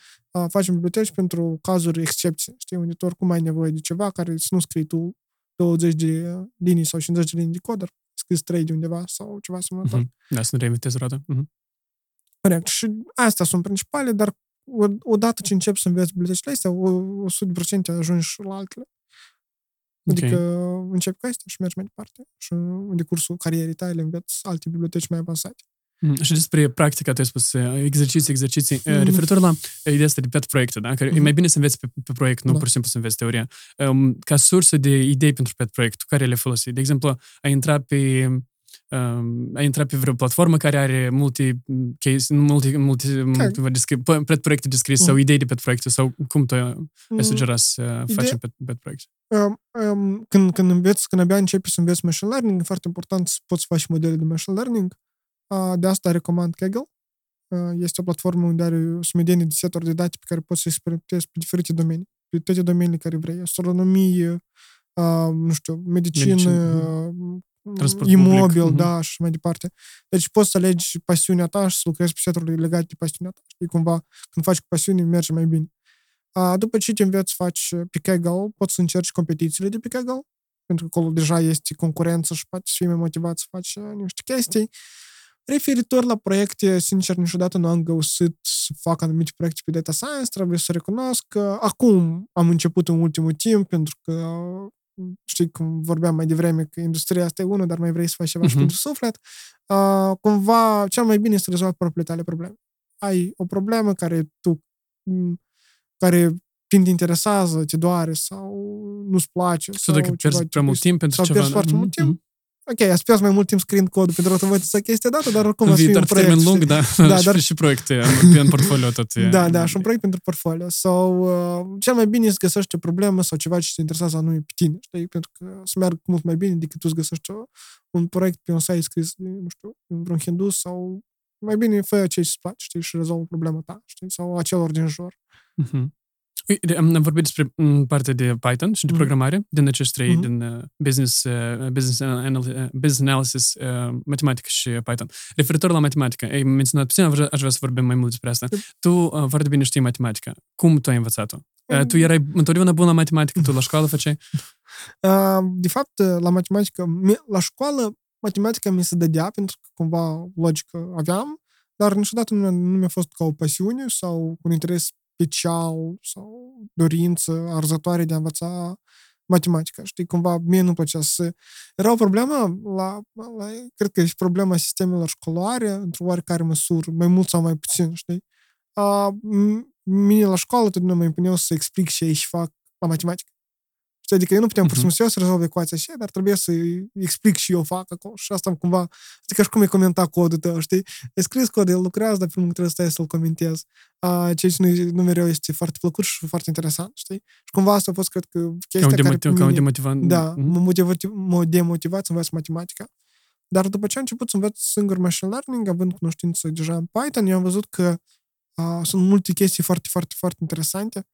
Speaker 3: facem biblioteci pentru cazuri excepție, știi, unde tu oricum ai nevoie de ceva care să nu scrii tu 20 de linii sau 50 de linii de cod, dar scris 3 de undeva sau ceva asemănător.
Speaker 2: Uh-huh. Da, să nu reinventezi roata. Uh-huh.
Speaker 3: Corect. Și astea sunt principale, dar odată ce începi să înveți bibliotecile astea, o, 100% ajungi la altele. Adică okay. începi cu astea și mergi mai departe. Și în decursul carierei tale înveți alte biblioteci mai avansate.
Speaker 2: Mm, și despre practica, tu ai spus, exerciții, exerciții. Mm. Referitor la ideea asta de pet proiecte, da? Că mm. e mai bine să înveți pe, pe proiect, nu da. pur și simplu să înveți teoria. Um, ca sursă de idei pentru pet proiect, care le folosi? De exemplu, ai intrat pe um, ai intrat pe vreo platformă care are multe case, multe, multe, multe descri- pet proiecte descrise mm. sau idei de pet proiecte sau cum tu ai mm. sugera să Ide- facem pet, pet proiecte?
Speaker 3: Um, um, când, când înveți, când abia începi să înveți machine learning, e foarte important să poți face modele de machine learning. Uh, de asta recomand Kaggle. Uh, este o platformă unde are o sumedenie de seturi de date pe care poți să experimentezi pe diferite domenii, pe toate domeniile care vrei. Astronomie, uh, nu știu, medicină, medicină Transport imobil, public. da, și mai departe. Deci poți să alegi pasiunea ta și să lucrezi pe seturile legate de pasiunea ta. Știi, cumva, când faci cu pasiune, merge mai bine. A, după ce te înveți să faci pe Kaggle, poți să încerci competițiile de pe Kaggle, pentru că acolo deja este concurență și poți să fii mai motivat să faci niște chestii. Referitor la proiecte, sincer, niciodată nu am găsit să fac anumite proiecte pe data science, trebuie să recunosc că acum am început în ultimul timp, pentru că știi cum vorbeam mai devreme, că industria asta e unul, dar mai vrei să faci ceva uh-huh. și mhm. pentru suflet, uh, cumva cel mai bine este să rezolvi propriile tale probleme. Ai o problemă care tu, care când te interesează, te doare sau nu-ți place.
Speaker 2: Sau, sau dacă pierzi prea mult timp pentru
Speaker 3: sau
Speaker 2: ceva.
Speaker 3: Sau pierzi foarte mult timp, ok, ați pierdut mai mult timp scriind codul pentru automatiza chestia dată, dar oricum ați fi un proiect.
Speaker 2: termen lung, da, da dar... și proiecte în portfolio tot.
Speaker 3: E. Da, da, și un proiect pentru portfolio. Sau uh, cel mai bine să găsești o problemă sau ceva ce te interesează anume pe tine, știi? Pentru că să meargă mult mai bine decât tu să găsești un proiect pe un site scris, nu știu, într-un hindus sau mai bine fă ce îți place, știi, și rezolvă problema ta, știi, sau acelor din jur. Uh-huh.
Speaker 2: Am vorbit despre mm, partea de Python și de mm. programare, din acești trei, mm-hmm. din uh, business, uh, business, anal- uh, business analysis, uh, matematică și Python. Referitor la matematică, ai menționat puțin, aș vrea să vorbim mai mult despre asta. Tu uh, foarte bine știi matematica. Cum tu ai învățat-o? Uh, tu erai întotdeauna bun la matematică, tu la școală făceai?
Speaker 3: Uh, de fapt, la matematică, la școală, matematica mi se dădea, pentru că cumva logică aveam, dar niciodată nu, nu mi-a fost ca o pasiune sau un interes special sau dorință arzătoare de a învăța matematica. Știi, cumva mie nu plăcea să... Era o problemă, la, la, cred că e și problema sistemelor școlare, într-o oarecare măsură, mai mult sau mai puțin, știi? A, mine la școală totdeauna mă impuneau să explic ce ei și fac la matematică. Știi, adică eu nu puteam uh-huh. pur și simplu să rezolv ecuația așa, dar trebuie să explic și eu fac acolo. Și asta cumva, adică și cum e comenta codul tău, știi? E scris cod, el lucrează, dar primul trebuie să stai să-l comentez. Uh, ceea ce nu, nu mereu este foarte plăcut și foarte interesant, știi? Și cumva asta a fost, cred că, chestia
Speaker 2: ca
Speaker 3: care...
Speaker 2: Ca un demotivant.
Speaker 3: Da, uh-huh. m-a demotivat, m-a demotivat să învăț matematica. Dar după ce am început să învăț singur machine learning, având cunoștință deja în Python, eu am văzut că uh, sunt multe chestii foarte, foarte, foarte interesante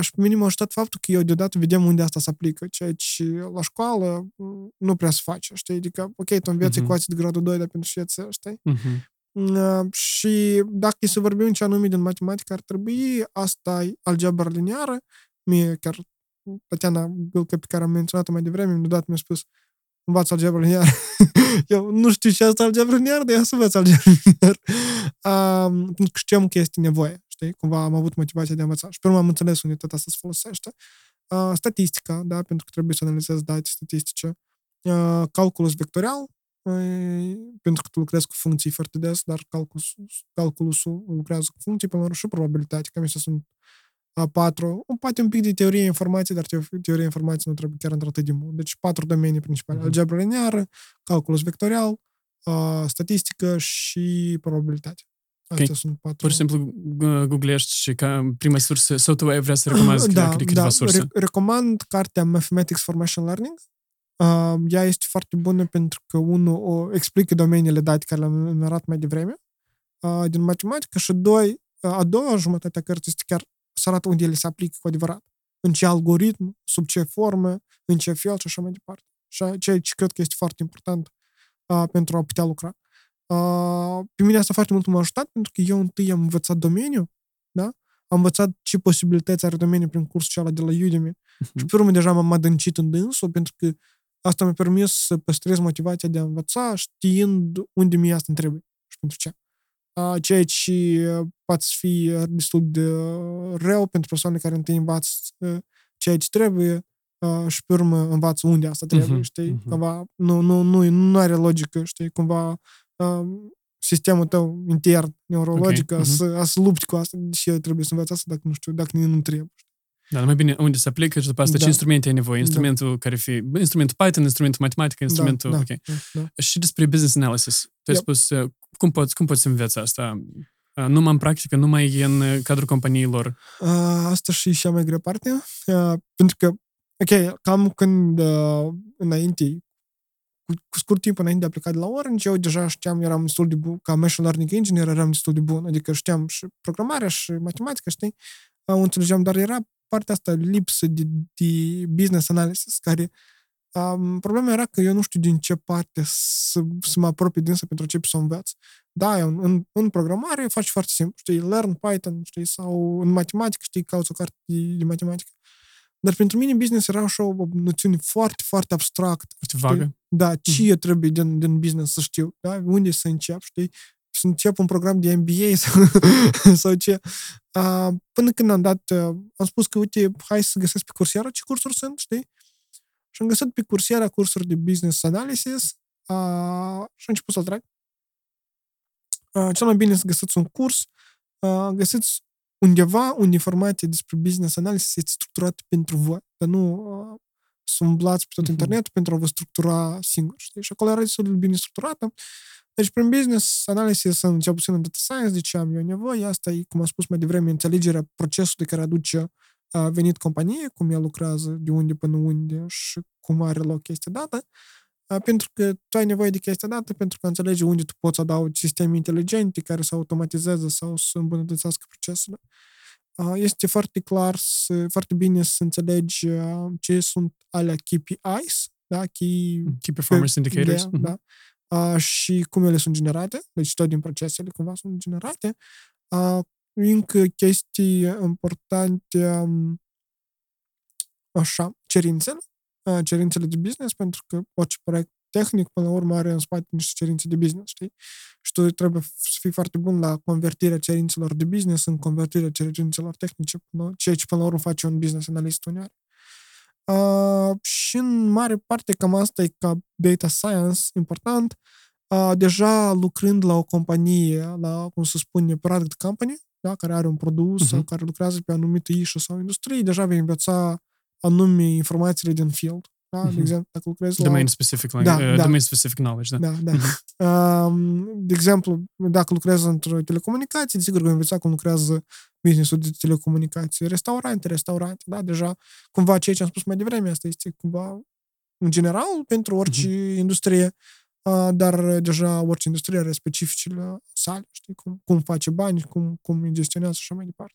Speaker 3: și pe mine m-a ajutat faptul că eu deodată vedem unde asta se aplică, ceea ce la școală nu prea se face, știi? Adică, ok, tu înveți uh-huh. ecuații de gradul 2, dar pentru știință, știi? Uh-huh. Uh, și dacă e să vorbim ce anume din matematică ar trebui, asta e algebra lineară. Mie chiar Tatiana Bilcă, pe care am menționat-o mai devreme, deodată mi-a spus învață algebra lineară. eu nu știu ce asta algebra lineară, dar eu să învăț algebra lineară. Uh, pentru că știam că este nevoie știi? Cumva am avut motivația de a învăța. Și pe urmă am înțeles unde tot asta se folosește. Uh, statistica, da, pentru că trebuie să analizezi date statistice. Uh, calculus vectorial, uh, pentru că tu lucrezi cu funcții foarte des, dar calculus, calculusul lucrează cu funcții, pe urmă și probabilitate, că astea sunt A patru, poate un pic de teorie informației, dar teo- teoria informației nu trebuie chiar într-atât de mult. Deci patru domenii principale.
Speaker 2: Mhm.
Speaker 3: Algebra lineară, calculus vectorial, a, statistică și probabilitate. Astea sunt patru.
Speaker 2: Pur și simplu gu- googlești și ca prima sursă, sau tu ai vrea să recomanzi
Speaker 3: da,
Speaker 2: de câteva
Speaker 3: da.
Speaker 2: surse?
Speaker 3: Re- recomand cartea Mathematics for Machine Learning. Uh, ea este foarte bună pentru că, unul, o explică domeniile date care le-am enumerat mai devreme uh, din matematică și, doi, uh, a doua jumătate a cărții este chiar să arată unde ele se aplică cu adevărat. În ce algoritm, sub ce formă, în ce fel și așa mai departe. Și ceea ce cred că este foarte important uh, pentru a putea lucra. Uh, pe mine asta foarte mult m-a ajutat pentru că eu întâi am învățat domeniul, da? am învățat ce posibilități are domeniul prin cursul cealaltă de la Udemy și pe urmă deja m-am adâncit în dânsul pentru că asta mi-a permis să păstrez motivația de a învăța știind unde mi asta îmi trebuie și pentru ce. Uh, ceea ce uh, poate fi uh, destul de uh, rău pentru persoane care întâi învață uh, ceea ce trebuie uh, și pe urmă învață unde asta trebuie,
Speaker 2: Mhm,
Speaker 3: știi?
Speaker 2: mhm.
Speaker 3: Cumva nu, nu, nu, nu are logică, știi? Cumva uh, sistemul tău intern, neurologic,
Speaker 2: Ok,
Speaker 3: a,
Speaker 2: mhm.
Speaker 3: să, a să lupti cu asta, deși eu trebuie să învăț asta dacă nu știu, dacă nu trebuie.
Speaker 2: Da, mai bine unde se aplică și după asta
Speaker 3: Da.
Speaker 2: ce instrumente ai nevoie. Instrumentul care fi, instrumentul Python, instrumentul matematică, instrumentul,
Speaker 3: da,
Speaker 2: ok.
Speaker 3: da, da.
Speaker 2: Și despre business analysis. Tu ai
Speaker 3: Yep.
Speaker 2: spus, uh, cum poți, cum poți să înveți asta? Uh, Numai în practică, numai în uh, cadrul companiilor.
Speaker 3: Uh, asta și cea mai grea parte, uh, pentru că, ok, cam când uh, înainte, cu, cu scurt timp înainte de a pleca de la Orange, eu deja știam, eram destul de bun, ca machine learning engineer eram destul de bun, adică știam și programarea și matematica, știi, uh, o înțelegeam, dar era partea asta lipsă de, de business analysis, care um, problema era că eu nu știu din ce parte să, să mă apropii din pentru a începe să o învăț. Da, în, în, în programare faci foarte simplu, știi, learn Python, știi, sau în matematică, știi, cauți o carte de, de matematică. Dar pentru mine business era așa o noțiune foarte, foarte abstractă.
Speaker 2: Foarte vagă.
Speaker 3: Da, ce eu trebuie din, din business să știu, da? Unde să încep, știi? Să încep un program de MBA sau, sau ce. Uh, până când am dat, uh, am spus că, uite, hai să găsesc pe Coursera ce cursuri sunt, știi? Și am găsit pe Coursera cursuri de business analysis uh, și am început să-l trag. Uh, cel mai bine să găsiți un curs, uh, găsiți undeva unde informația despre business analysis este structurată pentru voi, dar nu uh, să umblați pe tot
Speaker 2: Mhm.
Speaker 3: internetul pentru a vă structura singur, știi? Și acolo era destul de bine structurată. Deci, prin business analysis, în cel puțin în data science, de ce am eu nevoie, asta e, cum am spus mai devreme, înțelegerea procesului care aduce a venit companie, cum ea lucrează, de unde până unde și cum are loc chestia dată, a, pentru că tu ai nevoie de chestia dată pentru că înțelegi unde tu poți adaugi sisteme inteligente care să automatizeze sau să îmbunătățească procesele. A, Este foarte clar, să, foarte bine să înțelegi a, ce sunt alea KPIs, da? Key
Speaker 2: Key performance indicators.
Speaker 3: da,
Speaker 2: Mhm.
Speaker 3: da. Uh, și cum ele sunt generate, deci tot din procesele cumva sunt generate. Uh, încă chestii importante, um, așa, cerințele, uh, cerințele de business, pentru că orice proiect tehnic, până la urmă, are în spate niște cerințe de business, știi? Și tu trebuie să fii foarte bun la convertirea cerințelor de business în convertirea cerințelor tehnice, până, ceea ce până la urmă face un business analyst uneori. Uh, și în mare parte cam asta e ca data science important. Uh, deja lucrând la o companie, la, cum se spune, product company, da, care are un produs
Speaker 2: Mhm.
Speaker 3: sau care lucrează pe anumită ișă sau industrie, deja vei învăța anume informațiile din field. Da?
Speaker 2: Mhm.
Speaker 3: De exemplu, dacă lucrezi la...
Speaker 2: Domain specific,
Speaker 3: Da,
Speaker 2: da,
Speaker 3: da.
Speaker 2: domain specific knowledge, da.
Speaker 3: Da, da. Um, de exemplu, dacă lucrezi într-o telecomunicație, sigur că vei învăța cum lucrează business-ul de telecomunicații. Restaurante, restaurante, da, deja, cumva ceea ce am spus mai devreme, asta este cumva în general pentru orice industrie, uh, dar deja orice industrie are specificile sale, știi, cum, cum face bani, cum, cum îi gestionează și așa mai departe.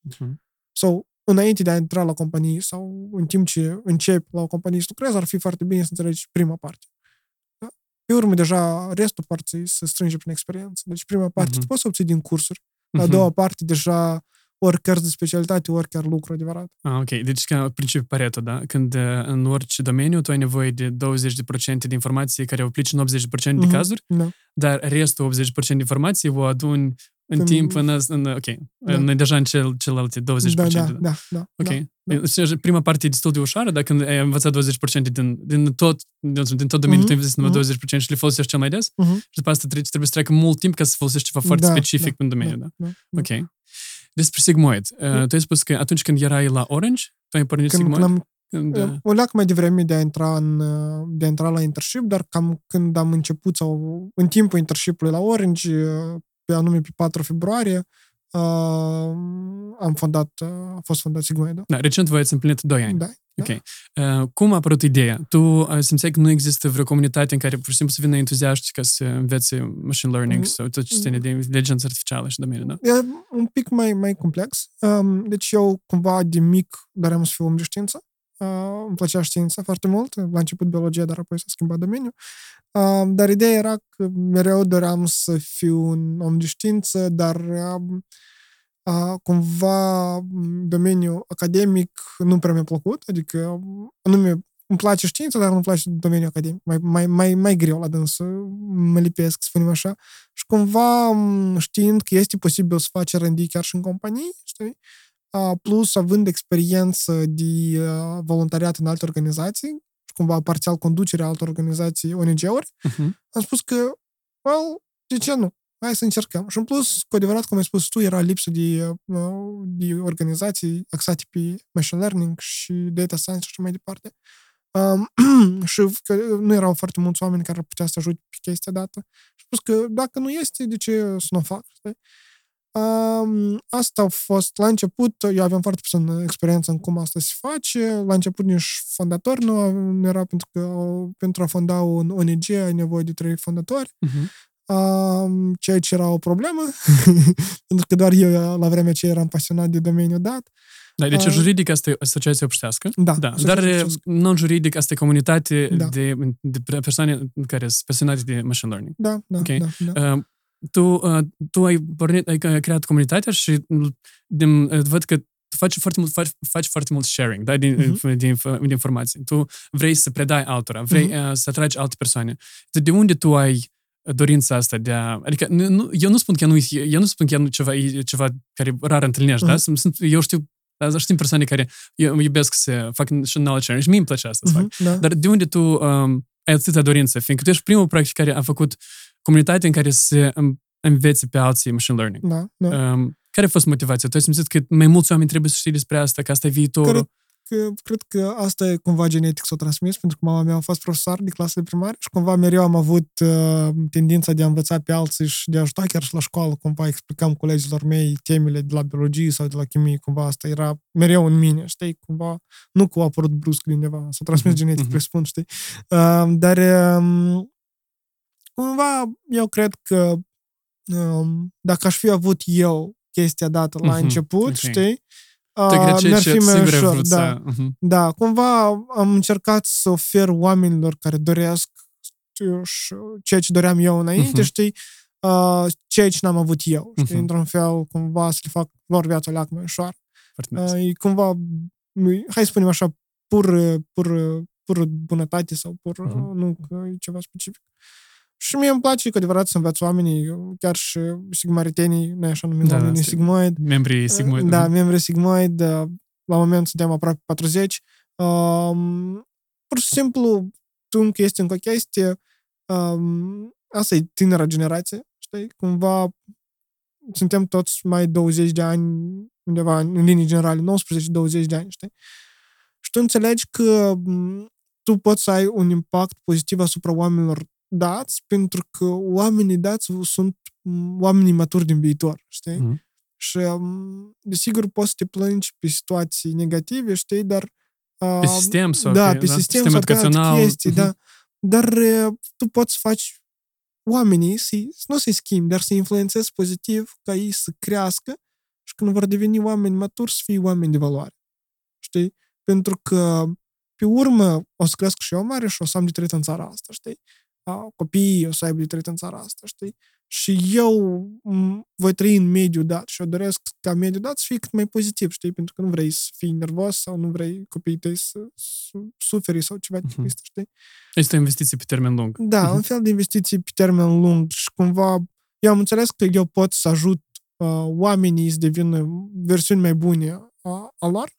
Speaker 2: Mhm.
Speaker 3: Sau înainte de a intra la companie sau în timp ce începi la o companie să lucrezi, ar fi foarte bine să înțelegi prima parte. Da? Pe urmă, deja, restul parții se strânge prin experiență. Deci prima parte
Speaker 2: Mhm.
Speaker 3: tu poți să obții din cursuri. A
Speaker 2: Mhm.
Speaker 3: doua parte, deja, ori cărți de specialitate, ori chiar lucru adevărat.
Speaker 2: Ah, ok. Deci ca principiul Pareto, da? Când uh, în orice domeniu tu ai nevoie de 20% de informații care o aplici în 80% de
Speaker 3: Mhm.
Speaker 2: cazuri,
Speaker 3: Da.
Speaker 2: dar restul 80% de informații o aduni în
Speaker 3: Când-
Speaker 2: timp, în, în ok,
Speaker 3: Da.
Speaker 2: în, deja în cel, celelalte 20%.
Speaker 3: Da, da, da, da.
Speaker 2: Ok.
Speaker 3: Da.
Speaker 2: Deci, prima parte e destul de ușoară, dacă când ai învățat 20% din, din tot, din, din tot domeniul,
Speaker 3: Mhm,
Speaker 2: tu investești numai
Speaker 3: mhm.
Speaker 2: 20% și le folosești cel mai des,
Speaker 3: Mhm.
Speaker 2: și după asta trebuie, trebuie să treacă mult timp ca să folosești ceva foarte
Speaker 3: Da,
Speaker 2: specific
Speaker 3: da,
Speaker 2: în domeniu, da?
Speaker 3: da, da.
Speaker 2: Ok. Despre Sigmoid. Uh,
Speaker 3: Mm.
Speaker 2: tu ai spus că atunci când erai la Orange, tu ai pornit
Speaker 3: Când,
Speaker 2: Sigmoid?
Speaker 3: când am
Speaker 2: Când, uh,
Speaker 3: O leac mai devreme de a intra în, de a intra la internship, dar cam când am început sau în timpul internship-ului la Orange, pe anume pe 4 februarie, uh, am fondat, uh, a fost fondat Sigmoid.
Speaker 2: da, recent voi ați împlinit 2 ani.
Speaker 3: Da.
Speaker 2: Ok. Uh, cum a apărut ideea? Tu uh, simțeai că nu există vreo comunitate în care pur și simplu să vină entuziaști ca să învețe machine learning
Speaker 3: Mm.
Speaker 2: sau tot ce ține de inteligență artificială și domeniul, da?
Speaker 3: E un pic mai, mai complex. Um, deci eu cumva de mic doream să fiu om de știință. Uh, îmi plăcea știința foarte mult. La început biologia, dar apoi s-a schimbat domeniul. Uh, dar ideea era că mereu doream să fiu un om de știință, dar uh, uh, cumva domeniul academic nu prea mi-a plăcut. Adică, anume, îmi place știința, dar nu-mi place domeniul academic. Mai, mai, mai, mai greu la dâns, mă lipesc, să spunem așa. Și cumva m, știind că este posibil să faci R&D chiar și în companii, știi? Uh, plus având experiență de uh, voluntariat în alte organizații, și cumva parțial conducerea altor organizații ONG-uri,
Speaker 2: Uh-huh.
Speaker 3: am spus că, well, de ce nu? Hai să încercăm. Și în plus, cu adevărat, cum ai spus tu, era lipsă de, uh, de organizații axate pe machine learning și data science și așa mai departe. Um, și că nu erau foarte mulți oameni care ar putea să ajute pe chestia dată. Și am spus că dacă nu este, de ce să nu o fac? Știi? Um, asta a fost la început, eu aveam foarte puțină experiență în cum asta se face. La început nici fondator nu, nu era pentru că pentru a fonda un ONG ai nevoie de trei fondatori,
Speaker 2: Uh-huh.
Speaker 3: um, ceea ce era o problemă, pentru că doar eu la vremea aceea eram pasionat de domeniul dat.
Speaker 2: Da, deci
Speaker 3: Uh,
Speaker 2: juridic asta e asociația obștească.
Speaker 3: Da,
Speaker 2: Da,
Speaker 3: asociația
Speaker 2: dar e,
Speaker 3: obștească.
Speaker 2: non-juridic asta e comunitate
Speaker 3: Da.
Speaker 2: de, de persoane care sunt pasionate de machine learning.
Speaker 3: Da, da,
Speaker 2: Ok.
Speaker 3: da, da.
Speaker 2: Uh, tu, uh, tu ai, pornit, ai creat comunitatea și din, uh, văd că tu faci foarte mult, faci, faci foarte mult sharing da, din,
Speaker 3: Mhm.
Speaker 2: uh-huh. din, din informații. Tu vrei să predai altora, vrei
Speaker 3: Mhm.
Speaker 2: uh, să atragi alte persoane. De, de unde tu ai dorința asta de a... Adică nu, nu, eu nu spun că nu, eu nu spun că nu ceva, e ceva care rar întâlnești, da?
Speaker 3: Mhm.
Speaker 2: Sunt, sunt, eu știu dar știm persoane care eu iubesc să fac și knowledge sharing și mie îmi place asta să fac.
Speaker 3: Mhm, da.
Speaker 2: Dar de unde tu um, ai atâta dorință? Fiindcă tu ești primul, practic, care a făcut comunitate în care să um, învețe pe alții machine learning.
Speaker 3: Da, da.
Speaker 2: Um, care a fost motivația? Tu ai simțit că mai mulți oameni trebuie să știe despre asta, că asta e viitorul?
Speaker 3: Cred că, cred că asta e cumva genetic s-o transmis, pentru că mama mea a fost profesor de clasele primare și cumva mereu am avut uh, tendința de a învăța pe alții și de a ajuta chiar și la școală, cumva explicam colegilor mei temele de la biologie sau de la chimie, cumva asta era mereu în mine, știi, cumva, nu că a apărut brusc de undeva, s-a transmis
Speaker 2: Mhm,
Speaker 3: genetic,
Speaker 2: mhm.
Speaker 3: presupun, știi. Uh, dar um, cumva eu cred că um, dacă aș fi avut eu chestia dată la
Speaker 2: Mhm,
Speaker 3: început,
Speaker 2: ok.
Speaker 3: știi,
Speaker 2: Te
Speaker 3: uh,
Speaker 2: cred ce,
Speaker 3: mi-ar
Speaker 2: ce
Speaker 3: fi mai
Speaker 2: singur ai
Speaker 3: ușor,
Speaker 2: vrut
Speaker 3: da.
Speaker 2: să... Uh-huh.
Speaker 3: Da, cumva am încercat să ofer oamenilor care doresc știu, și ceea ce doream eu înainte,
Speaker 2: Mhm.
Speaker 3: știi, uh, ceea ce n-am avut eu, știi,
Speaker 2: Mhm.
Speaker 3: într-un fel, cumva să le fac lor viața leac mai ușor.
Speaker 2: Foarte nice.
Speaker 3: Uh, e cumva, e- hai să spunem așa, pur, pur, pur bunătate sau pur,
Speaker 2: Mhm.
Speaker 3: nu că e ceva specific. Și mie îmi place cu adevărat să învăț oamenii, chiar și sigmaritenii, noi așa numim
Speaker 2: Da,
Speaker 3: oamenii
Speaker 2: asta e-
Speaker 3: sigmoid,
Speaker 2: Membrii Sigmoid.
Speaker 3: da,
Speaker 2: uh-huh.
Speaker 3: membrii Sigmoid, da, la moment suntem aproape 40. Um, pur și simplu, tu încă este încă o chestie, um, asta e tânăra generație, știi? Cumva suntem toți mai 20 de ani, undeva în linii generale, 19-20 de ani, știi? Și tu înțelegi că m, tu poți să ai un impact pozitiv asupra oamenilor dați, pentru că oamenii dați sunt m, oamenii maturi din viitor, știi?
Speaker 2: Mhm.
Speaker 3: Și, um, desigur, poți să te plângi pe situații negative, știi, dar... Uh,
Speaker 2: Pe sistem sau
Speaker 3: da,
Speaker 2: pe,
Speaker 3: pe
Speaker 2: da,
Speaker 3: sistem,
Speaker 2: sistem
Speaker 3: sau pe alte
Speaker 2: educațional.
Speaker 3: chestii,
Speaker 2: Mhm.
Speaker 3: da. Dar uh, tu poți să faci oamenii, să nu să-i schimbi, dar să influențezi pozitiv ca ei să crească și când vor deveni oameni maturi, să fie oameni de valoare. Știi? Pentru că pe urmă o să cresc și eu mare și o să am de trăit în țara asta, știi? A, Copiii o să aibă de trăit în țara asta, știi? Și eu m, voi trăi în mediul dat și eu doresc ca mediul dat să fie cât mai pozitiv, știi? Pentru că nu vrei să fii nervos sau nu vrei copiii tăi să, să suferi sau ceva de
Speaker 2: Mhm.
Speaker 3: uh-huh. știi?
Speaker 2: Este o investiție pe termen lung.
Speaker 3: Da, un fel de investiții pe termen lung și cumva eu am înțeles că eu pot să ajut uh, oamenii să devină versiuni mai bune a, a lor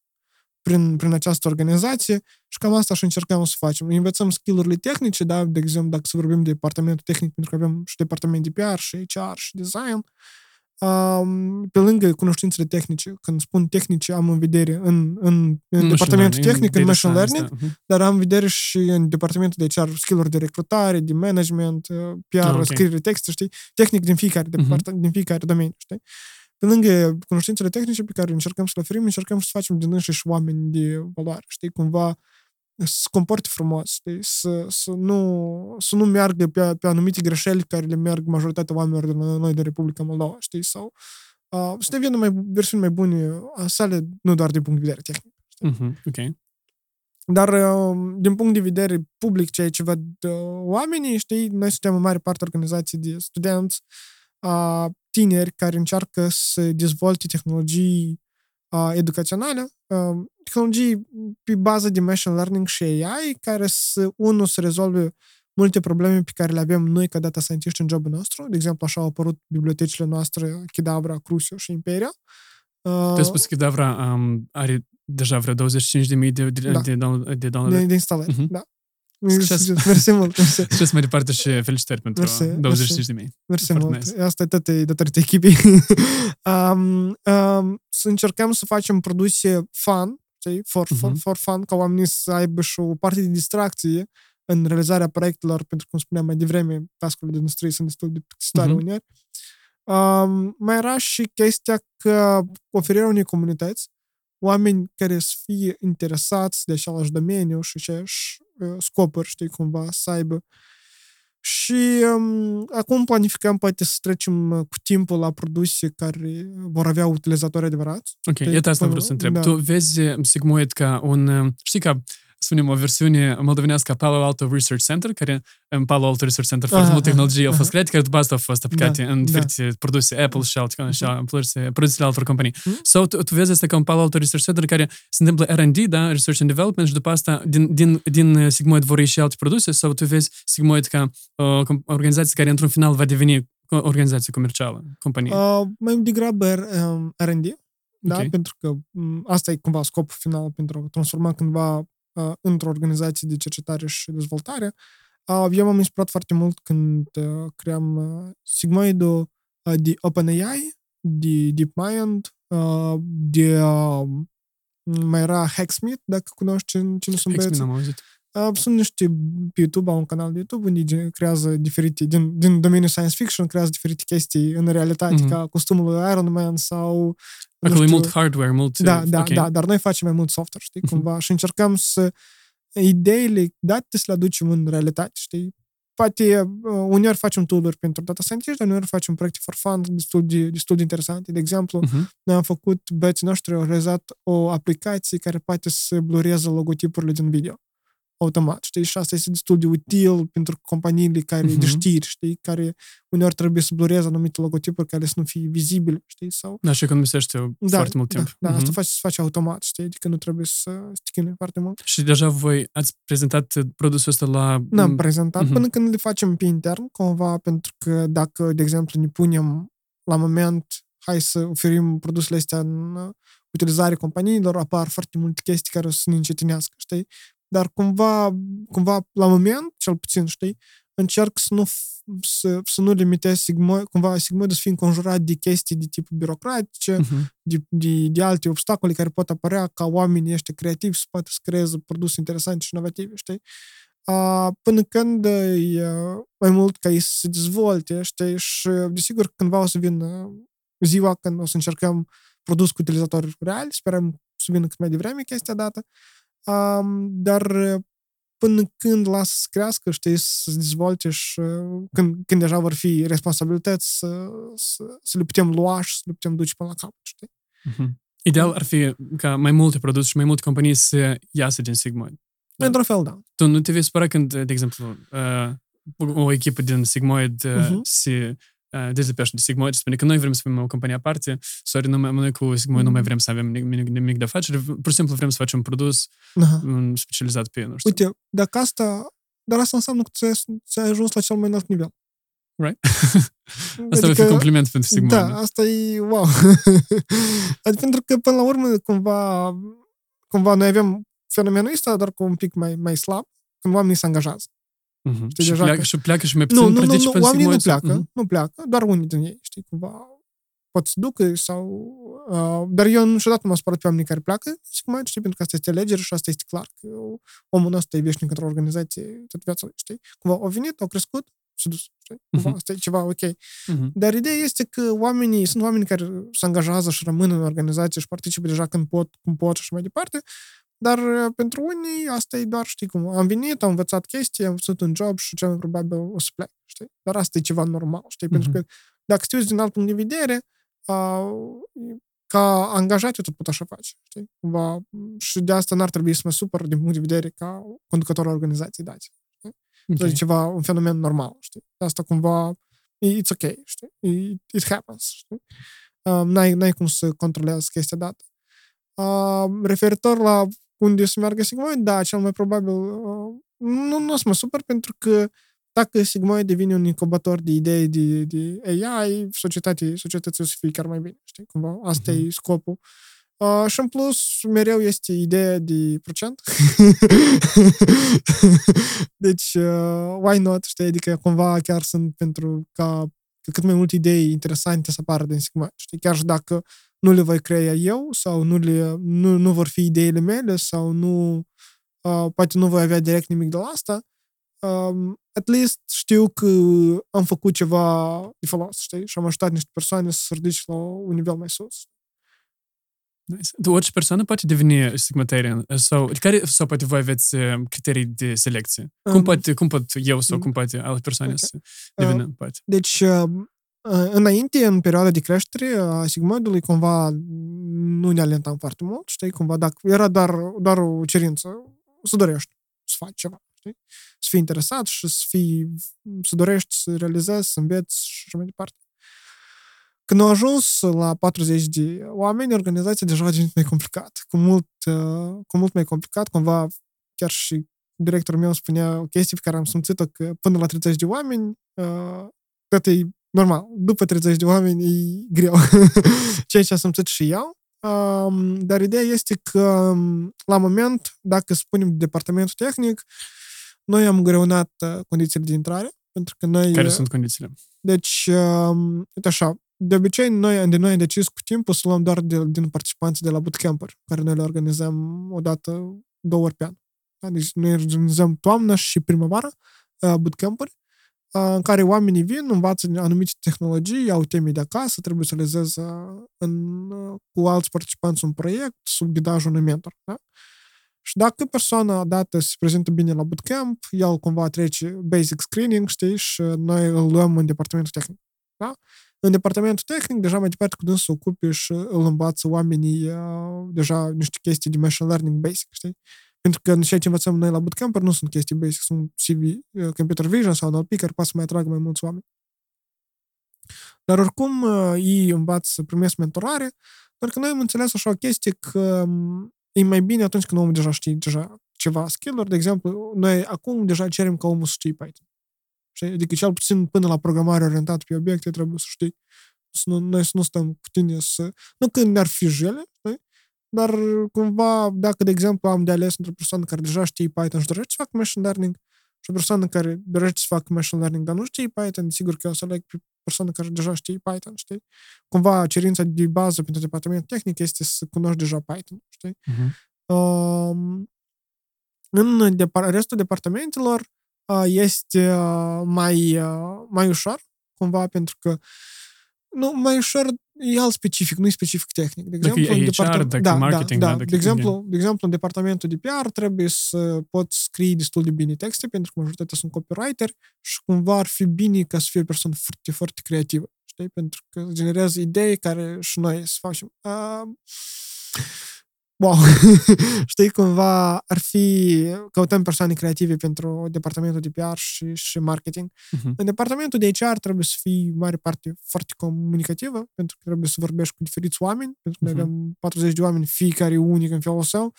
Speaker 3: prin, prin această organizație și cam asta și încercăm să facem. Învățăm skill-urile tehnice, da, de exemplu, dacă să vorbim de departamentul tehnic, pentru că avem și departament de PR, și HR, și design, um, pe lângă cunoștințele tehnice, când spun tehnice, am în vedere în, în, în departamentul tehnic, în machine learning, da. dar am în vedere și în departamentul de HR, skill de recrutare, de management, uh, PR, ah, okay. scriere texte, știi? Tehnic din fiecare, uh-huh. din fiecare domeniu, știi? Pe lângă cunoștințele tehnice pe care încercăm să le oferim, încercăm să facem din înșiși oameni de valoare, știi? Cumva să se comporte frumos, știi? Să, să, nu, să nu meargă pe, pe anumite greșeli care le merg majoritatea oamenilor de noi de Republica Moldova, știi? Sau uh, să devină mai, versiuni mai bune a sale, nu doar din punct de vedere tehnic.
Speaker 2: Mm-hmm. Ok.
Speaker 3: Dar uh, din punct de vedere public, ceea ce văd uh, oamenii, știi, noi suntem în mare parte organizații de studenți, uh, tineri care încearcă să dezvolte tehnologii uh, educaționale, uh, tehnologii pe bază de machine learning și AI, care să, unul, să rezolve multe probleme pe care le avem noi ca data scientist în jobul nostru. De exemplu, așa au apărut bibliotecile noastre Chidabra, Crucio și Imperia.
Speaker 2: Uh, Tu ai spus că Chidabra um, are deja vreo 25.000 de, de,
Speaker 3: da.
Speaker 2: de, de, de
Speaker 3: De, de instalări, uh-huh. da. Mersi mult.
Speaker 2: Succes mai departe și felicitări pentru mersi, 25 de mii.
Speaker 3: Mersi mult. Nice. Asta e tot datorită echipei. um, um, să încercăm să facem produse fun, știi? For, for, uh-huh. for fun, ca oamenii să aibă și o parte de distracție în realizarea proiectelor, pentru cum spuneam mai devreme, tascurile de industrie sunt destul de plictisitoare uh-huh. uneori. Um, mai era și chestia că oferirea unei comunități, oameni care să fie interesați de același domeniu și aceeași scopuri, știi, cumva, să aibă. Și um, acum planificăm poate să trecem cu timpul la produse care vor avea utilizatori adevărați.
Speaker 2: Ok, iată asta vreau să întreb. Da. Tu vezi Sigmoid ca un, știi, ca spunem, o versiune moldovenească a Palo Alto Research Center, care în Palo Alto Research Center foarte multe tehnologii au fost create, care după asta au fost aplicate da, în diferite da. produse, Apple și alte, uh-huh. și produse, produsele altor companii. Uh-huh. Sau tu, tu vezi asta ca un Palo Alto Research Center care se întâmplă R&D, da, Research and Development, și după asta din, din, din Sigmoid vor ieși alte produse, sau tu vezi Sigmoid ca o uh, organizație care într-un final va deveni o organizație comercială, companie? Uh,
Speaker 3: mai degrabă um, R&D, da, okay. pentru că um, asta e cumva scopul final pentru a transforma cândva uh, într-o organizație de cercetare și dezvoltare. Uh, eu m-am inspirat foarte mult când uh, cream uh, Sigmoid-ul uh, de OpenAI, de DeepMind, uh, de uh, mai era Hacksmith, dacă cunoști cine, cine sunt
Speaker 2: băieții. n-am auzit.
Speaker 3: Uh, sunt niște pe YouTube, au un canal de YouTube unde creează diferite, din, din domeniul science fiction, creează diferite chestii în realitate, mm-hmm. ca costumul lui Iron Man sau
Speaker 2: Acolo e mult hardware, mult...
Speaker 3: Da, da, okay. da, dar noi facem mai mult software, știi, uh-huh. cumva, și încercăm să ideile date să le aducem în realitate, știi? Poate uh, uneori facem tool pentru data scientist, dar uneori facem proiecte for fun destul de, destul de interesante. De exemplu, uh-huh. noi am făcut, băieții noștri au realizat o aplicație care poate să blureze logotipurile din video automat, știi? Și asta este destul de util pentru companiile care uh-huh. de știri, știi? Care uneori trebuie să blureze anumite logotipuri care să nu fie vizibile, știi? Sau...
Speaker 2: Da, și economisește da, foarte mult
Speaker 3: da,
Speaker 2: timp.
Speaker 3: Da, uh-huh. asta faci, se face automat, știi? Adică nu trebuie să stichine foarte mult.
Speaker 2: Și deja voi ați prezentat produsul ăsta la...
Speaker 3: N-am prezentat uh-huh. până când le facem pe intern, cumva, pentru că dacă, de exemplu, ne punem la moment hai să oferim produsele astea în utilizare companiilor, apar foarte multe chestii care o să ne încetinească, știi? Dar cumva, cumva la moment, cel puțin, știi, încerc să nu, să, să nu limitez Sigmoid, cumva Sigmoid să fie înconjurat de chestii de tip birocratice, uh-huh. de, de, de alte obstacole care pot apărea ca oamenii ăștia creativi să poată să creeze produse interesante și inovative, știi? Uh, până când e mai mult ca ei să se dezvolte, știi? Și desigur cândva o să vină ziua când o să încercăm produs cu utilizatori reali, sperăm să vină cât mai devreme chestia dată, Um, dar până când lasă să crească, știi, să se dezvolte și când, când deja vor fi responsabilități să, să, să le putem lua și să le putem duce până la capăt, știi?
Speaker 2: Uh-huh. Ideal ar fi ca mai multe produse și mai multe companii să iasă din Sigmoid.
Speaker 3: Da? Într-un fel, da.
Speaker 2: Tu nu te vei supăra când, de exemplu, uh, o echipă din Sigmoid uh, uh-huh. se dezlipește de Sigmoid și spune că noi vrem să fim o companie aparte, sorry, noi, noi cu Sigmoid nu mai vrem să avem nimic, nimic de afaceri, pur și simplu vrem să facem un produs Aha. specializat pe, nu știu.
Speaker 3: Uite, dacă asta, dar asta înseamnă că ți-ai ajuns la cel mai înalt nivel.
Speaker 2: Right? asta adică, va fi compliment pentru Sigmoid.
Speaker 3: Da, asta e wow. adică pentru că, până la urmă, cumva, cumva noi avem fenomenul ăsta, dar cu un pic mai, mai slab, când oamenii se angajează.
Speaker 2: Uh-huh. Știi, și, deja pleacă, că... și pleacă și mai puțin nu, nu, nu,
Speaker 3: nu, oamenii nu pleacă, uh-huh. nu pleacă, doar unii din ei, știi, cumva pot să ducă sau... Uh, dar eu niciodată nu m-am supărat pe oamenii care pleacă, zic mai știi, pentru că asta este alegere și asta este clar, că omul ăsta e veșnic într-o organizație tot viața lui, știi? Cumva au venit, au crescut, s-a dus, știi? Cumva, uh-huh. asta e ceva ok. Uh-huh. Dar ideea este că oamenii, sunt oameni care se angajează și rămân în organizație și participă deja când pot, cum pot și mai departe, dar uh, pentru unii asta e doar, știi cum, am venit, am învățat chestii, am făcut un job și cel mai probabil o să plec, știi? Dar asta e ceva normal, știi? Uh-huh. Pentru că dacă te uiți din alt punct de vedere, ca angajat eu tot pot așa face, știi? Cumva, și de asta n-ar trebui să mă supăr din punct de vedere ca conducător al organizației date. Okay. E ceva, un fenomen normal, știi? De asta cumva, it's ok, știi? It, it happens, știi? Um, n-ai, n-ai cum să controlezi chestia dată. Uh, referitor la unde să meargă Sigmoid, da, cel mai probabil uh, nu, nu o să mă supăr pentru că dacă Sigmoid devine un incubator de idei de, de AI, societate, societății o să fie chiar mai bine, știi? Cumva, asta uh-huh. e scopul. Uh, și în plus, mereu este ideea de procent. deci, uh, why not, știi? Adică cumva chiar sunt pentru ca cât mai multe idei interesante să apară din Sigma. Știi? Chiar și dacă nu le voi crea eu sau nu, le, nu, nu vor fi ideile mele sau nu, uh, poate nu voi avea direct nimic de la asta, um, at least știu că am făcut ceva de folos, știi? Și am ajutat niște persoane să se ridice la un nivel mai sus.
Speaker 2: Nice. Tu, orice persoană poate deveni stigmatarian sau care sau poate voi aveți criterii de selecție? Um, cum, poate, cum pot eu sau cum poate alte persoane okay. să devină? Uh, poate?
Speaker 3: Deci, uh, înainte, în perioada de creștere a Sigmoidului, cumva nu ne alentam foarte mult, știi? Cumva dacă era doar, doar o cerință, să dorești să faci ceva, știi? Să fii interesat și să fii, să dorești să realizezi, să înveți și așa mai departe. Când au ajuns la 40 de oameni, organizația deja a devenit mai complicat. Cu mult, uh, cu mult mai complicat, cumva chiar și directorul meu spunea o chestie pe care am simțit-o că până la 30 de oameni, uh, tot e normal. După 30 de oameni e greu. Ceea ce am simțit și eu. Um, dar ideea este că, um, la moment, dacă spunem departamentul tehnic, noi am greunat uh, condițiile de intrare, pentru că noi...
Speaker 2: Care sunt condițiile?
Speaker 3: Deci, um, uite așa, de obicei, noi, de noi am decis cu timpul să luăm doar de, din participanții de la bootcamp care noi le organizăm o dată, două ori pe an. Da? Deci noi organizăm toamna și primăvara uh, bootcamp-uri uh, în care oamenii vin, învață anumite tehnologii, au teme de acasă, trebuie să realizeze în, uh, cu alți participanți un proiect sub ghidajul unui mentor. Da? Și dacă persoana dată se prezintă bine la bootcamp, el cumva trece basic screening, știi, și noi îl luăm în departamentul tehnic. Da? În departamentul tehnic, deja mai departe cu dânsul să ocupe și îl învață oamenii uh, deja niște chestii de machine learning basic, știi? Pentru că ceea ce învățăm noi la bootcamp nu sunt chestii basic, sunt CV, uh, computer vision sau NLP care poate să mai atragă mai mulți oameni. Dar oricum uh, ei învață să primesc mentorare, doar că noi am înțeles așa o chestie că um, e mai bine atunci când omul deja știe deja ceva skill-uri. De exemplu, noi acum deja cerem ca omul să știe Python. Știi? Adică cel puțin până la programare orientată pe obiecte trebuie să știi. Să nu, noi să nu stăm cu tine să... Nu că ne-ar fi jele, știi? Dar cumva, dacă, de exemplu, am de ales între o persoană care deja știe Python și dorește să facă machine learning și o persoană care dorește să facă machine learning, dar nu știe Python, sigur că o să aleg pe persoană care deja știe Python, știi? Cumva, cerința de bază pentru departament tehnic este să cunoști deja Python, știi? Uh-huh. Um, în depar- restul departamentelor, este mai, mai ușor, cumva, pentru că nu, mai ușor e alt specific, nu e specific tehnic. De
Speaker 2: exemplu, dacă e HR, depart- dacă da, marketing,
Speaker 3: da,
Speaker 2: da,
Speaker 3: da. De, exemplu, de exemplu, în departamentul de PR trebuie să poți scrie destul de bine texte, pentru că majoritatea sunt copywriter și cumva ar fi bine ca să fie o persoană foarte, foarte creativă. Știi? Pentru că generează idei care și noi să facem. Uh, wow, știi, cumva ar fi, căutăm persoane creative pentru departamentul de PR și, și marketing. Uh-huh. În departamentul de HR trebuie să fii mare parte foarte comunicativă, pentru că trebuie să vorbești cu diferiți oameni, pentru că uh-huh. noi mhm. avem 40 de oameni, fiecare unic în felul său,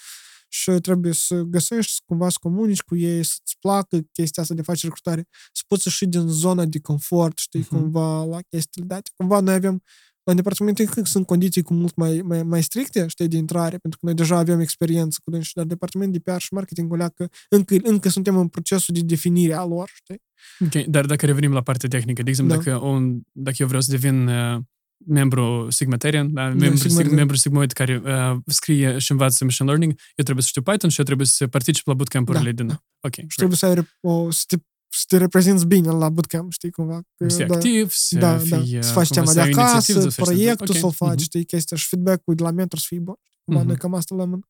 Speaker 3: și trebuie să găsești cumva să comunici cu ei, să-ți placă chestia asta de face recrutare, să poți să ieși din zona de confort, știi, uh-huh. cumva la chestiile date. Cumva noi avem la departamentul tehnic sunt condiții cu mult mai, mai, mai stricte, știi, de intrare, pentru că noi deja avem experiență cu dânsi, dar departamentul de PR și marketing că încă, încă suntem în procesul de definire a lor, știi?
Speaker 2: Ok, dar dacă revenim la partea tehnică, de exemplu, da. dacă, un, dacă eu vreau să devin uh, membru Sigmatarian, da, membru,
Speaker 3: Sigma-
Speaker 2: sig, membru Sigmoid care uh, scrie și învață machine learning, eu trebuie să știu Python și eu trebuie să particip la bootcamp-urile
Speaker 3: Da,
Speaker 2: din...
Speaker 3: da.
Speaker 2: Ok,
Speaker 3: Și trebuie să ai rep- o, să, te, să te reprezinți bine la bootcamp, știi, cumva. Că,
Speaker 2: să fii
Speaker 3: da,
Speaker 2: activ, să
Speaker 3: da,
Speaker 2: fii,
Speaker 3: da,
Speaker 2: uh,
Speaker 3: să faci
Speaker 2: cumva,
Speaker 3: teama
Speaker 2: să
Speaker 3: de
Speaker 2: ai inițiativă,
Speaker 3: acasă,
Speaker 2: să faci
Speaker 3: proiectul
Speaker 2: ok,
Speaker 3: să-l faci,
Speaker 2: mhm,
Speaker 3: știi, chestia și feedback-ul de la mentor să fie bun. Cumva
Speaker 2: Mhm.
Speaker 3: noi cam asta luăm în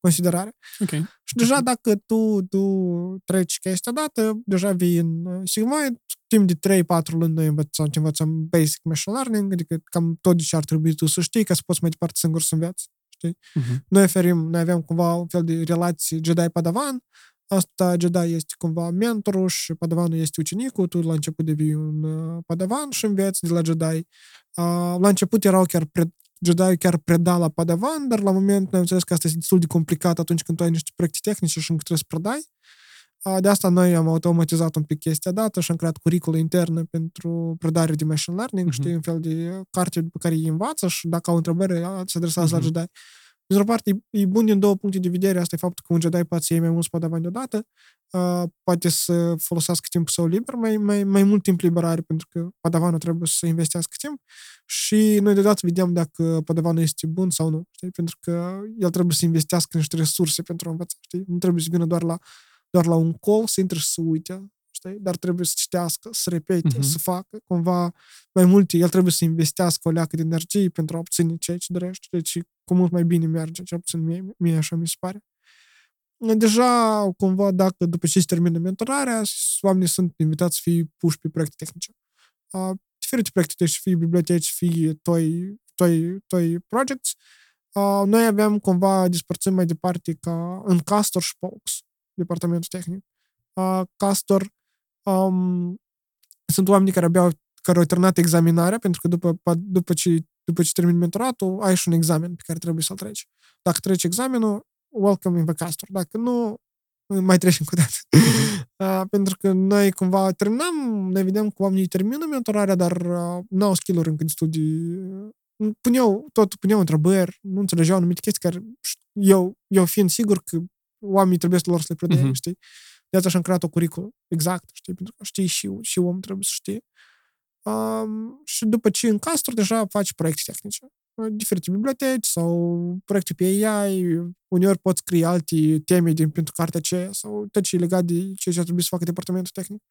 Speaker 3: considerare.
Speaker 2: Ok.
Speaker 3: Și deja dacă tu, tu treci chestia dată, deja vii în uh, Sigmoid, timp de 3-4 luni noi învățăm, învățăm basic machine learning, adică cam tot ce ar trebui tu să știi ca să poți mai departe singur să înveți.
Speaker 2: Mhm.
Speaker 3: Noi oferim, noi avem cumva un fel de relație Jedi-Padawan, asta Jedi este cumva mentorul și Padawanul este ucenicul, tu la început devii un uh, Padawan și înveți de la Jedi. Uh, la început erau chiar pre- Jedi chiar preda la Padawan, dar la moment noi am înțeles că asta este destul de complicat atunci când tu ai niște proiecte tehnice și încă trebuie să predai. Uh, De asta noi am automatizat un pic chestia dată și am creat curicule interne pentru predare de machine learning,
Speaker 2: Mhm.
Speaker 3: știi, un fel de carte pe care îi învață și dacă au întrebări, se adresează
Speaker 2: Mhm.
Speaker 3: la Jedi. Dintr-o parte, e- e bun din două puncte de vedere. Asta e faptul că un Jedi poate să iei mai mulți padavani deodată, uh, poate să folosească timpul său liber, mai, mai, mai mult timp liber are, pentru că padavanul trebuie să investească timp și noi deodată vedem dacă padavanul este bun sau nu, știi? Pentru că el trebuie să investească niște resurse pentru a învăța, știi? Nu trebuie să vină doar la, doar la un call, să intre și să uite, știi? Dar trebuie să citească, să repete,
Speaker 2: Mhm.
Speaker 3: să facă cumva mai multe. El trebuie să investească o leacă de energie pentru a obține ceea ce dorește. Deci cu mult mai bine merge, cel puțin mie, mie așa mi se pare. Deja, cumva, dacă după ce se termină mentorarea, oamenii sunt invitați să fie puși pe proiecte tehnice. Uh, diferite proiecte, deci fie biblioteci, fie toi, toi, toi projects. Uh, noi aveam cumva despărțim mai departe ca în Castor și Pox, departamentul tehnic. Uh, Castor um, sunt oameni care abia care au terminat examinarea, pentru că după, după, ce, după ce termini mentoratul, ai și un examen pe care trebuie să-l treci. Dacă treci examenul, welcome in the castor. Dacă nu, mai treci încă o dată. uh, pentru că noi cumva terminăm, ne vedem că oamenii termină mentorarea, dar uh, n-au skill-uri încă de studii. Puneau, tot puneau întrebări, nu înțelegeau anumite chestii care eu, eu fiind sigur că oamenii trebuie să lor să le predea,
Speaker 2: Mhm.
Speaker 3: știi? De asta și-am creat o curriculă exact, știi? Pentru că știi și, și om trebuie să știe. Um, și după ce în Castor deja faci proiecte tehnice. Diferite biblioteci sau proiecte pe AI, uneori poți scrie alte teme din pentru cartea aceea sau tot ce e legat de ceea ce trebuie să facă departamentul tehnic.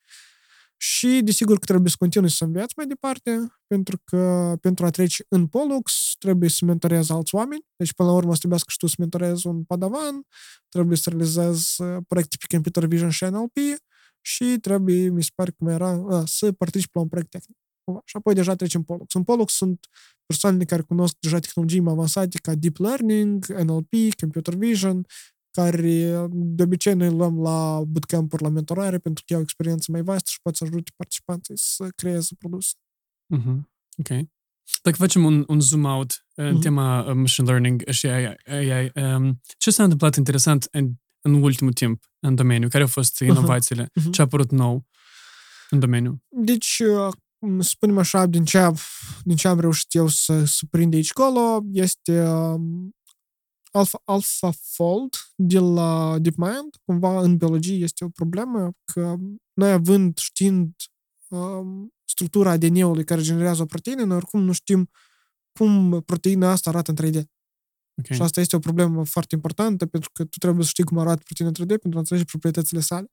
Speaker 3: Și desigur că trebuie să continui să înveți mai departe, pentru că pentru a trece în Pollux trebuie să mentorezi alți oameni. Deci până la urmă să trebuie și tu să mentorezi un padavan, trebuie să realizezi uh, proiecte pe computer vision și NLP și trebuie, mi se pare cum era, a, să participi la un proiect tehnic. Și apoi deja trecem în Pollux. În Pollux sunt persoanele care cunosc deja tehnologii mai avansate ca Deep Learning, NLP, Computer Vision, care de obicei noi luăm la bootcamp-uri la mentorare pentru că au experiență mai vastă și pot să ajute participanții să creeze produse.
Speaker 2: Mhm. Ok. Dacă facem un, un zoom out în
Speaker 3: Mhm.
Speaker 2: tema uh, machine learning și AI, AI um, ce s-a întâmplat interesant în, în ultimul timp în domeniu? Care au fost inovațiile?
Speaker 3: Mhm.
Speaker 2: Ce a apărut nou în domeniu?
Speaker 3: Deci, uh, să spunem așa, din ce, din ce am reușit eu să, să prind aici colo, este um, Alpha, AlphaFold de la DeepMind. Cumva în biologie este o problemă că noi având, știind um, structura ADN-ului care generează o proteină, noi oricum nu știm cum proteina asta arată în 3D.
Speaker 2: Okay.
Speaker 3: Și asta este o problemă foarte importantă pentru că tu trebuie să știi cum arată proteina în 3D pentru a înțelege proprietățile sale.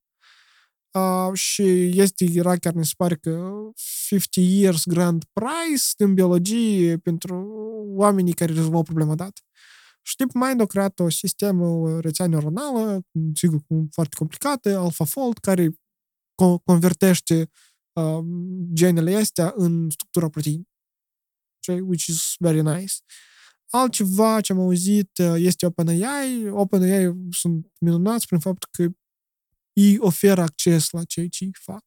Speaker 3: Uh, și este, era chiar mi se pare că 50 years grand prize din biologie pentru oamenii care rezolvau problema dată. Și DeepMind a creat o sistemă, o rețea neuronală, sigur, foarte complicată, AlphaFold, care co- convertește uh, genele astea în structura proteinei. Which is very nice. Altceva ce am auzit este OpenAI. OpenAI sunt minunați prin faptul că ei oferă acces la ceea ce ei fac.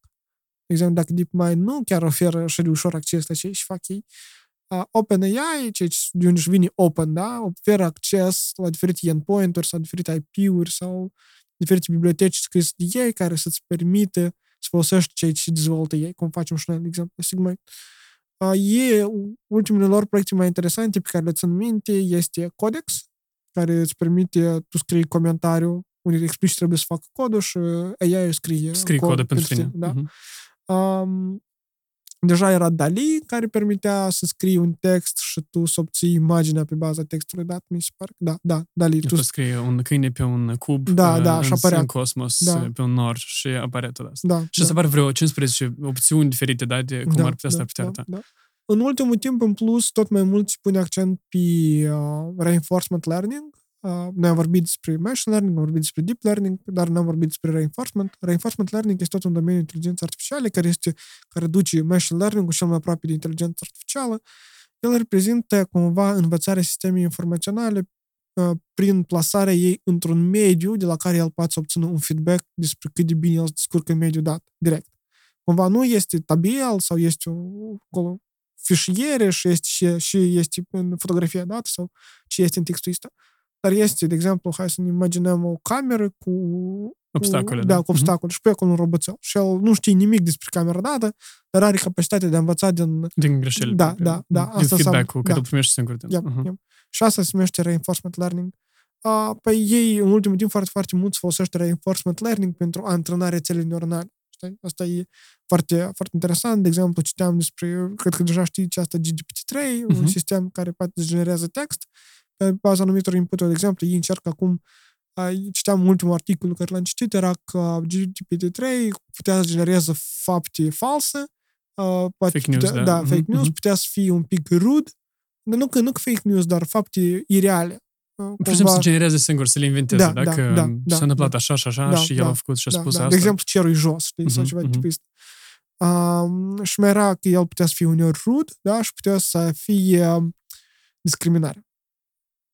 Speaker 3: De exemplu, dacă DeepMind nu chiar oferă așa de ușor acces la ceea ce fac ei, uh, OpenAI, ceea ce de unde își vine Open, da, oferă acces la diferite endpoint-uri sau diferite IP-uri sau diferite biblioteci scrise de ei care să-ți permite să folosești ceea ce dezvoltă ei, cum facem și noi, de exemplu, Sigma. Uh, e, ultimele lor proiecte mai interesante pe care le țin minte este Codex, care îți permite, tu scrii comentariu unde explici ce trebuie să facă codul și AI scrie
Speaker 2: Scrie
Speaker 3: cod
Speaker 2: codul pentru tine.
Speaker 3: Da.
Speaker 2: Mhm.
Speaker 3: Um, Deja era DALI, care permitea să scrii un text și tu să obții imaginea pe baza textului dat, mi se pare. Da, da, DALI.
Speaker 2: Tu
Speaker 3: Tu
Speaker 2: scrie un câine pe un cub
Speaker 3: Da,
Speaker 2: uh,
Speaker 3: da, și
Speaker 2: în,
Speaker 3: apărea.
Speaker 2: în cosmos,
Speaker 3: Da.
Speaker 2: uh, pe un nor și apare tot asta.
Speaker 3: da,
Speaker 2: Și
Speaker 3: da.
Speaker 2: să apar vreo 15 opțiuni diferite, da, de cum ar putea să ar putea arăta.
Speaker 3: da. În ultimul timp, în plus, tot mai mult se pune accent pe uh, reinforcement learning. Uh, noi am vorbit despre machine learning, am vorbit despre deep learning, dar nu am vorbit despre reinforcement. Reinforcement learning este tot un domeniu inteligenței artificiale care este care duce machine learning-ul cel mai aproape de inteligență artificială. El reprezintă cumva învățarea sistemei informaționale uh, prin plasarea ei într-un mediu de la care el poate să obțină un feedback despre cât de bine el se descurcă în mediul dat, direct. Cumva nu este tabel sau este o, acolo fișiere și este, și, și este în fotografia dată sau ce este în textul ăsta. Dar este, de exemplu, hai să ne imaginăm o cameră cu...
Speaker 2: Obstacole,
Speaker 3: cu,
Speaker 2: da.
Speaker 3: da, cu
Speaker 2: Mhm.
Speaker 3: obstacole și pe acolo un roboțel. Și el nu știe nimic despre camera dată, dar are capacitatea de a învăța din...
Speaker 2: Din greșeli.
Speaker 3: Da,
Speaker 2: propriu.
Speaker 3: da, da,
Speaker 2: Din
Speaker 3: asta înseamnă-
Speaker 2: feedback-ul care
Speaker 3: da.
Speaker 2: îl primești singur.
Speaker 3: Yep,
Speaker 2: Mhm.
Speaker 3: yep. Și asta se numește reinforcement learning. Uh, păi ei, în ultimul timp, foarte, foarte mult se folosește reinforcement learning pentru a antrena rețele neuronale. Știi? Asta e foarte, foarte interesant. De exemplu, citeam despre, cred că deja știți asta, GPT-3, un
Speaker 2: Mhm.
Speaker 3: sistem care poate să generează text pe baza anumitor input De exemplu, ei încearcă acum a, citeam ultimul articol care l-am citit, era că GPT-3 putea să genereze fapte false, uh, poate
Speaker 2: Fake news,
Speaker 3: putea,
Speaker 2: da.
Speaker 3: da,
Speaker 2: Mhm,
Speaker 3: fake news,
Speaker 2: mhm.
Speaker 3: putea să fie un pic rude, dar nu că, nu că fake news, dar fapte ireale. Uh,
Speaker 2: Pur și simplu să genereze singur, să le inventeze,
Speaker 3: Da,
Speaker 2: da,
Speaker 3: da,
Speaker 2: că
Speaker 3: da, da,
Speaker 2: s-a întâmplat
Speaker 3: da.
Speaker 2: așa și așa
Speaker 3: Da,
Speaker 2: și el
Speaker 3: da,
Speaker 2: a făcut și a
Speaker 3: da,
Speaker 2: spus
Speaker 3: da.
Speaker 2: asta.
Speaker 3: De exemplu, cerul e jos, știi, sau
Speaker 2: Mhm,
Speaker 3: ceva de
Speaker 2: mhm.
Speaker 3: tipul ăsta. Um, și mai era că el putea să fie uneori rude, da, și putea să fie um, discriminare.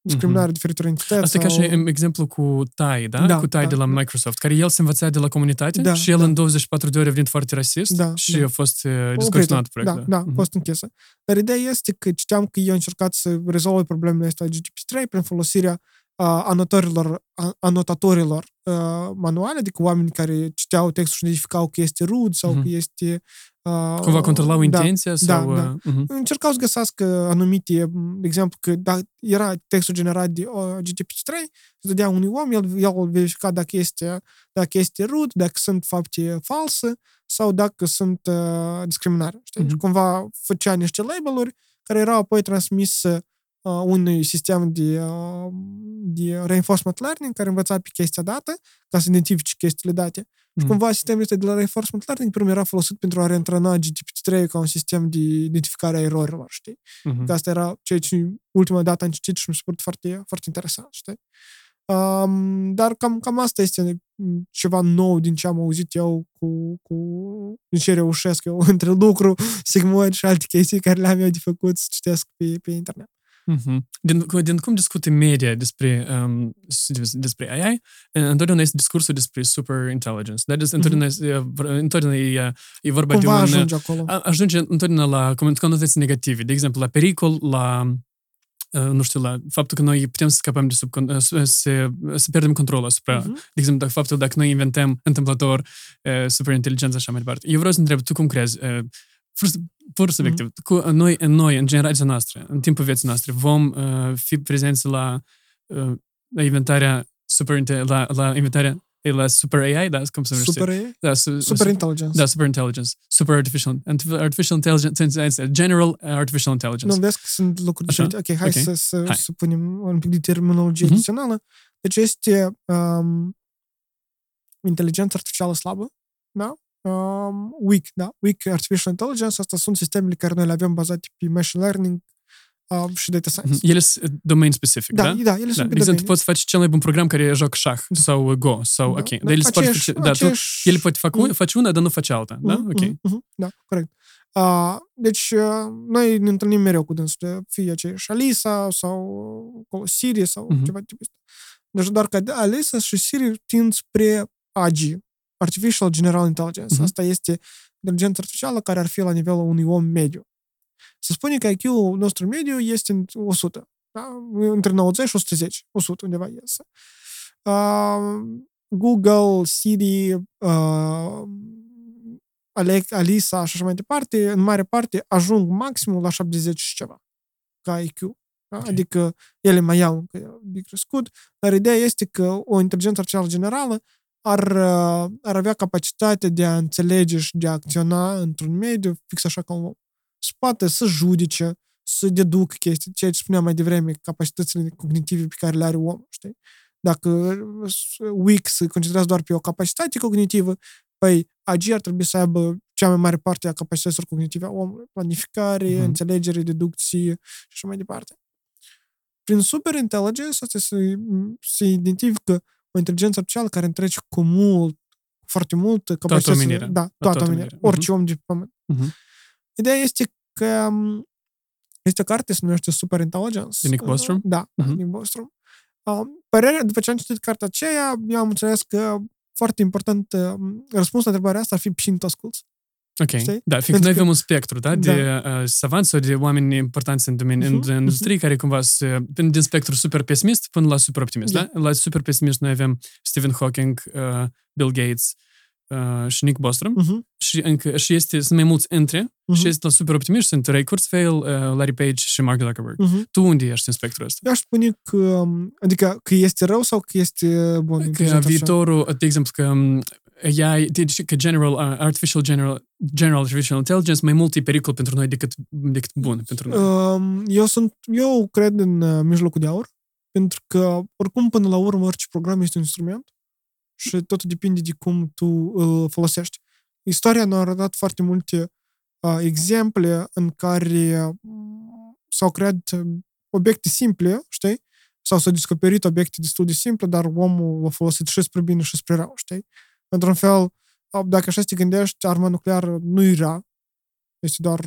Speaker 3: Discriminare mm-hmm. diferitor entități.
Speaker 2: Mhm. Asta e ca
Speaker 3: sau...
Speaker 2: și în exemplu cu Tai, da?
Speaker 3: Da,
Speaker 2: cu Tai
Speaker 3: da,
Speaker 2: de la
Speaker 3: da.
Speaker 2: Microsoft, care el se învăța de la comunitate
Speaker 3: Da,
Speaker 2: și el
Speaker 3: da.
Speaker 2: în 24 de ore a venit foarte rasist
Speaker 3: Da,
Speaker 2: și
Speaker 3: da.
Speaker 2: a fost uh,
Speaker 3: Oprită.
Speaker 2: descontinuat
Speaker 3: Da,
Speaker 2: proiectul.
Speaker 3: da, a
Speaker 2: Mhm.
Speaker 3: fost închisă. Dar ideea este că citeam că ei au încercat să rezolve problemele astea GPT-3 prin folosirea uh, anotatorilor, a- anotatorilor uh, manuale, adică oameni care citeau textul și identificau că este rude sau
Speaker 2: Mhm.
Speaker 3: că este... Uh,
Speaker 2: Cumva controlau
Speaker 3: da,
Speaker 2: intenția sau...
Speaker 3: da.
Speaker 2: uh, mhm.
Speaker 3: încercau să găsească anumite, de exemplu, că da, era textul generat de uh, GPT-3, se dădea unui om, el, el verifica dacă este, dacă este rude, dacă sunt fapte false sau dacă sunt uh, discriminare. Știi?
Speaker 2: Mhm.
Speaker 3: Și cumva făcea niște label-uri care erau apoi transmise uh, unui sistem de, uh, de reinforcement learning care învăța pe chestia dată ca să identifice chestiile date. Și
Speaker 2: Mhm.
Speaker 3: cumva sistemul ăsta de la reinforcement learning primul era folosit pentru a reîntrena GPT-3 ca un sistem de identificare a erorilor, știi?
Speaker 2: Mhm.
Speaker 3: Că asta era ceea ce ultima dată am citit și mi s-a părut foarte, foarte interesant, știi? Um, dar cam, cam asta este mm, ceva nou din ce am auzit eu cu, cu din ce reușesc eu între lucru, sigmoid și alte chestii care le-am eu de făcut să citesc pe, pe internet.
Speaker 2: Mhm. Din, cu- din cum discută media despre, um, s- despre AI, uh, întotdeauna este discursul despre super intelligence. Dar des- întotdeauna, este, uh, vor- întotdeauna e, e vorba
Speaker 3: Cumva
Speaker 2: de un... uh,
Speaker 3: ajunge acolo.
Speaker 2: a- ajunge întotdeauna la coment- conotații negative. De exemplu, la pericol, la uh, nu știu, la faptul că noi putem să scăpăm de sub, con- uh, să, să, să pierdem controlul asupra,
Speaker 3: Mhm.
Speaker 2: de exemplu, dacă faptul dacă noi inventăm întâmplător uh, superinteligență și așa mai departe. Eu vreau să întreb, tu cum crezi? Uh, pur, pur subiectiv, cu noi, noi, în generația noastră, în timpul vieții noastre, vom uh, fi prezenți la, uh, la inventarea super, la, la inventarea la super AI, da, cum se numește?
Speaker 3: Super, AI?
Speaker 2: da, su,
Speaker 3: super intelligence.
Speaker 2: da, super intelligence, super artificial, artificial intelligence, general artificial intelligence.
Speaker 3: Nu, vezi că sunt lucruri
Speaker 2: Așa?
Speaker 3: diferite. Ok, hai
Speaker 2: Ok.
Speaker 3: să, să,
Speaker 2: Hai.
Speaker 3: să punem un pic de terminologie
Speaker 2: Mhm.
Speaker 3: adițională. Deci este um, inteligența artificială slabă, da? Um, weak, da? Weak artificial intelligence, asta sunt sistemele care noi le avem bazate pe machine learning um, și data science.
Speaker 2: Mhm. Ele sunt domain specific,
Speaker 3: Da,
Speaker 2: da?
Speaker 3: da, ele
Speaker 2: Da,
Speaker 3: sunt
Speaker 2: de
Speaker 3: pe
Speaker 2: exemplu,
Speaker 3: domenii.
Speaker 2: poți face cel mai bun program care joacă șah sau Go sau,
Speaker 3: Da,
Speaker 2: ok.
Speaker 3: da,
Speaker 2: Dar ele se poate
Speaker 3: aceeași-
Speaker 2: face, da, tu,
Speaker 3: aceeași-
Speaker 2: ele poate fac, un,
Speaker 3: Mhm.
Speaker 2: face una, dar nu face alta, da?
Speaker 3: Mhm,
Speaker 2: Ok.
Speaker 3: mhm, mhm, Da, corect. Uh, deci, uh, noi ne întâlnim mereu cu dânsul, fie aceeași Alisa sau acolo Siri sau
Speaker 2: Mhm.
Speaker 3: ceva de tipul ăsta. Deci doar că Alisa și Siri tind spre AGI, Artificial General Intelligence.
Speaker 2: Mhm.
Speaker 3: Asta este inteligența artificială care ar fi la nivelul unui om mediu. Să spunem că IQ-ul nostru mediu este în 100. Da? Între 90 și 110. 100 undeva iese. Uh, Google, Siri, uh, Alec, Alisa și așa mai departe, în mare parte ajung maximul la 70 și ceva ca IQ. Da?
Speaker 2: Ok.
Speaker 3: Adică ele mai iau încă de crescut, dar ideea este că o inteligență artificială generală ar, uh, ar avea capacitatea de a înțelege și de a acționa într-un mediu fix așa ca un om. Și poate să judece, să deducă chestii, ceea ce spuneam mai devreme, capacitățile cognitive pe care le are omul, știi? Dacă weak se concentrează doar pe o capacitate cognitivă, păi AG ar trebui să aibă cea mai mare parte a capacităților cognitive a omului. Planificare, uh-huh. înțelegere, deducție și așa mai departe. Prin superintelligence asta se, se identifică o inteligență artificială care întrece cu mult, foarte mult capacitățile.
Speaker 2: Toată omenirea.
Speaker 3: Da, toată, toată omenirea. Orice uh-huh. om de pe pământ. Uh-huh. Ideea este că este o carte, se numește Superintelligence.
Speaker 2: De Nick Bostrom?
Speaker 3: Da, uh-huh. Nick Bostrom. Părerea, după ce am citit cartea aceea, eu am înțeles că foarte important răspunsul la întrebarea asta ar fi și tu asculți.
Speaker 2: Ok, Știi? da, fiindcă noi avem un spectru, da, de da. Uh, savanți sau de oameni importanți în domeniul uh-huh, în industrie uh-huh. care cumva se, din spectru super pesimist până la super optimist, da? da? La super pesimist noi avem Stephen Hawking, uh, Bill Gates uh, și Nick Bostrom uh-huh. și, încă, și este, sunt mai mulți între uh-huh. și este la super optimist, sunt Ray Kurzweil, uh, Larry Page și Mark Zuckerberg. Uh-huh. Tu unde ești în spectrul ăsta?
Speaker 3: Eu aș spune că, adică că este rău sau că este bun?
Speaker 2: Că viitorul, de exemplu, că um, AI, deci că general, uh, artificial general, general artificial intelligence mai mult e pericol pentru noi decât, decât bun pentru noi.
Speaker 3: Um, eu sunt, eu cred în uh, mijlocul de aur, pentru că oricum până la urmă orice program este un instrument și totul depinde de cum tu îl folosești. Istoria ne-a arătat foarte multe uh, exemple în care uh, s-au creat obiecte simple, știi? Sau s-au descoperit obiecte destul de simple, dar omul l-a folosit și spre bine și spre rău, știi? Într-un fel, dacă așa te gândești, arma nucleară nu era, este doar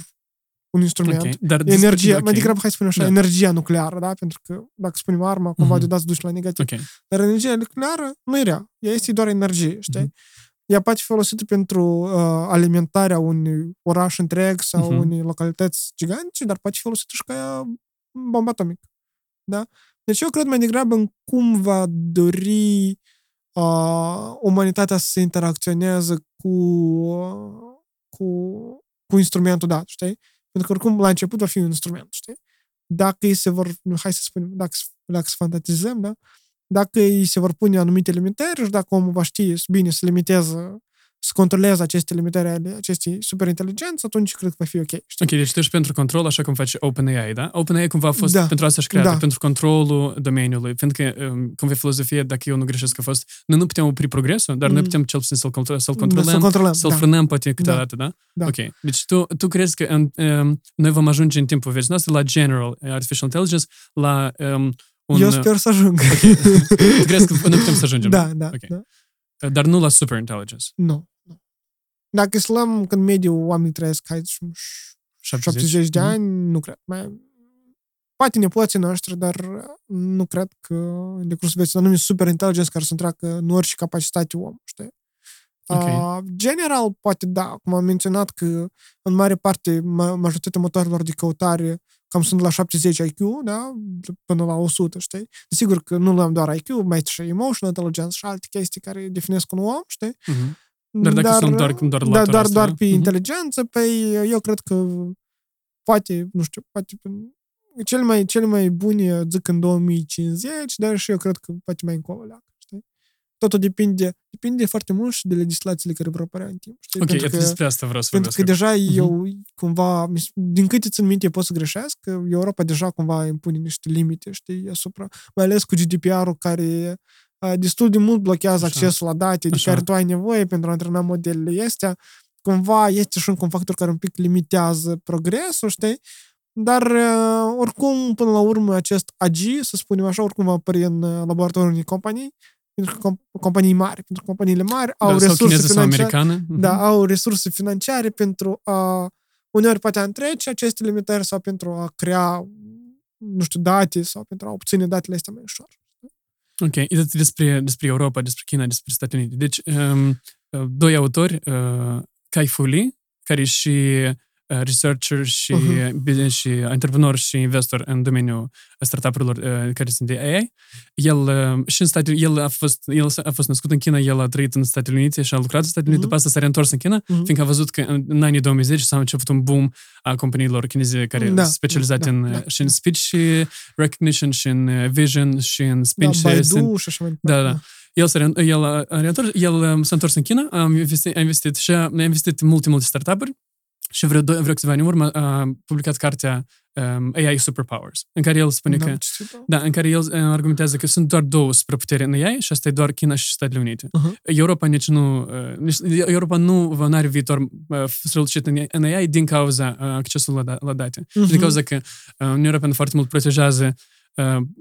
Speaker 3: un instrument. Okay, dar energia, okay. mai degrabă, hai să spunem așa, da. energia nucleară, da? Pentru că dacă spunem arma, cumva uh-huh. de dați duci la negativ. Okay. Dar energia nucleară nu era. Ea este doar energie, știi? Uh-huh. Ea poate fi folosită pentru uh, alimentarea unui oraș întreg sau uh-huh. unei localități gigantice, dar poate fi folosită și ca bomba atomică. Da? Deci eu cred mai degrabă în cum va dori uh, umanitatea să interacționeze cu, cu, cu instrumentul dat, știi? Pentru că oricum la început va fi un instrument, știi? Dacă îi se vor, hai să spunem, dacă, dacă să fantatizăm, da? Dacă îi se vor pune anumite limitări și dacă omul va ști bine să limiteze să controleze aceste limitări ale acestei superinteligențe, atunci cred că va fi ok.
Speaker 2: Știi? Ok, deci tu ești pentru control, așa cum face OpenAI, da? OpenAI cumva a fost da. pentru asta și creată, da. pentru controlul domeniului, pentru că, um, cum e filozofia, dacă eu nu greșesc, a fost, noi nu putem opri progresul, dar mm. noi putem cel puțin să-l, controlăm, să-l controlăm, să-l, controlăm, să-l da. frânăm poate câteodată, da. da? da? Ok, deci tu, tu crezi că um, noi vom ajunge în timpul vieții noastre la General Artificial Intelligence, la um,
Speaker 3: un... Eu sper să ajung.
Speaker 2: Okay. crezi că nu putem să ajungem?
Speaker 3: Da, da,
Speaker 2: okay.
Speaker 3: da.
Speaker 2: Dar nu la super intelligence.
Speaker 3: Nu. Dacă îți luăm când mediul oamenii trăiesc, hai, 70, 70 de ani, mm-hmm. nu cred. Mai, poate nepoții noștri, dar nu cred că în decursul vieții anume super inteligenți care să treacă în orice capacitate om, știi? Okay. Uh, general, poate da, cum am menționat că în mare parte majoritatea motorilor de căutare cam sunt la 70 IQ, da, până la 100, știi? Desigur că nu luăm doar IQ, mai și emotional intelligence și alte chestii care definesc un om, știi? Uh-huh.
Speaker 2: Dar dacă dar, sunt doar, doar
Speaker 3: da, doar, doar, doar pe uh-huh. inteligență, pe păi, eu cred că poate, nu știu, poate cel mai, cel mai bune zic în 2050, dar și eu cred că poate mai încolo leacă, știi? Totul depinde, depinde foarte mult și de legislațiile care vor apărea în timp, știi?
Speaker 2: Ok, pentru că, despre asta vreau să
Speaker 3: Pentru că deja uh-huh. eu cumva, din câte țin minte, pot să greșesc, că Europa deja cumva impune niște limite, știi, asupra, mai ales cu GDPR-ul care destul de mult blochează Așa. accesul la date de Așa. care tu ai nevoie pentru a antrena modelele astea. Cumva este și un factor care un pic limitează progresul, știi? Dar, oricum, până la urmă, acest AG, să spunem așa, oricum va apări în laboratorul unei companii, pentru că companii mari, pentru că companiile mari
Speaker 2: au
Speaker 3: da, resurse
Speaker 2: financiare.
Speaker 3: Da, uh-huh. au resurse financiare pentru a uneori poate a întrece aceste limitări sau pentru a crea, nu știu, date sau pentru a obține datele astea mai ușor.
Speaker 2: Ok, despre, despre Europa, despre China, despre Statele Unite. Deci, um, doi autori, uh, Kai Fu Lee, care și Uh, researcher și, uh-huh. și antreprenor și investor în domeniul startup-urilor uh, care sunt de AI. El, uh, și în Statele, el, a fost, el a fost născut în China, el a trăit în Statele Unite și a lucrat în Statele Unite, uh-huh. după asta s-a reîntors în China, uh-huh. fiindcă a văzut că în, în anii 2010 s-a început un boom a companiilor chineze care da, specializate da, în, da, și în speech recognition și în vision și în speech.
Speaker 3: Da, Baidu și așa mai
Speaker 2: Da, da. El, s-a, re- el, a reîntors, el um, s-a întors în China, a investit, a investit și a, a investit în multe, multe startup-uri și vreo, doi- vreo câțiva ani în urmă a publicat cartea um, AI Superpowers, în care el spune
Speaker 3: da,
Speaker 2: că
Speaker 3: citit-o.
Speaker 2: da, în care el uh, argumentează că sunt doar două supraputeri în AI și asta e doar China și Statele Unite.
Speaker 3: Mhm.
Speaker 2: Europa nici nu, uh, nici, Europa nu va are viitor uh, strălucit în, în AI din cauza uh, accesului la, da- la date. Și din
Speaker 3: Mhm.
Speaker 2: cauza că uh, Uniunea Europeană foarte mult protejează uh,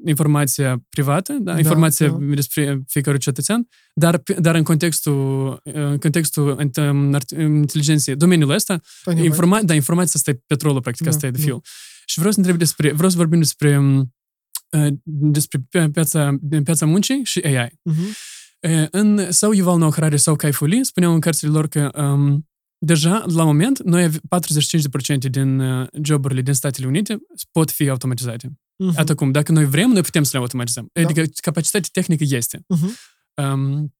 Speaker 2: informația privată, da,
Speaker 3: Da,
Speaker 2: informația
Speaker 3: da.
Speaker 2: despre fiecare cetățean, dar, dar în contextul, uh, în contextul int- um, art- inteligenței, domeniul ăsta,
Speaker 3: Tot nevoie.
Speaker 2: informa- da, informația asta e petrolul, practic,
Speaker 3: Da,
Speaker 2: asta e de
Speaker 3: da.
Speaker 2: fiul. Și vreau să întreb despre, vreau să vorbim despre, um, uh, despre pe- piața, piața muncii și AI.
Speaker 3: Mhm.
Speaker 2: Uh, În, sau Yuval Noah Harari sau Kai Fu Lee spuneau în cărțile lor că um, deja, la moment, noi ave- 45% din uh, joburile din Statele Unite pot fi automatizate.
Speaker 3: Mhm.
Speaker 2: Atât acum, dacă noi vrem, noi putem să le automatizăm.
Speaker 3: Da.
Speaker 2: Adică capacitatea tehnică este.
Speaker 3: Mhm.
Speaker 2: Um,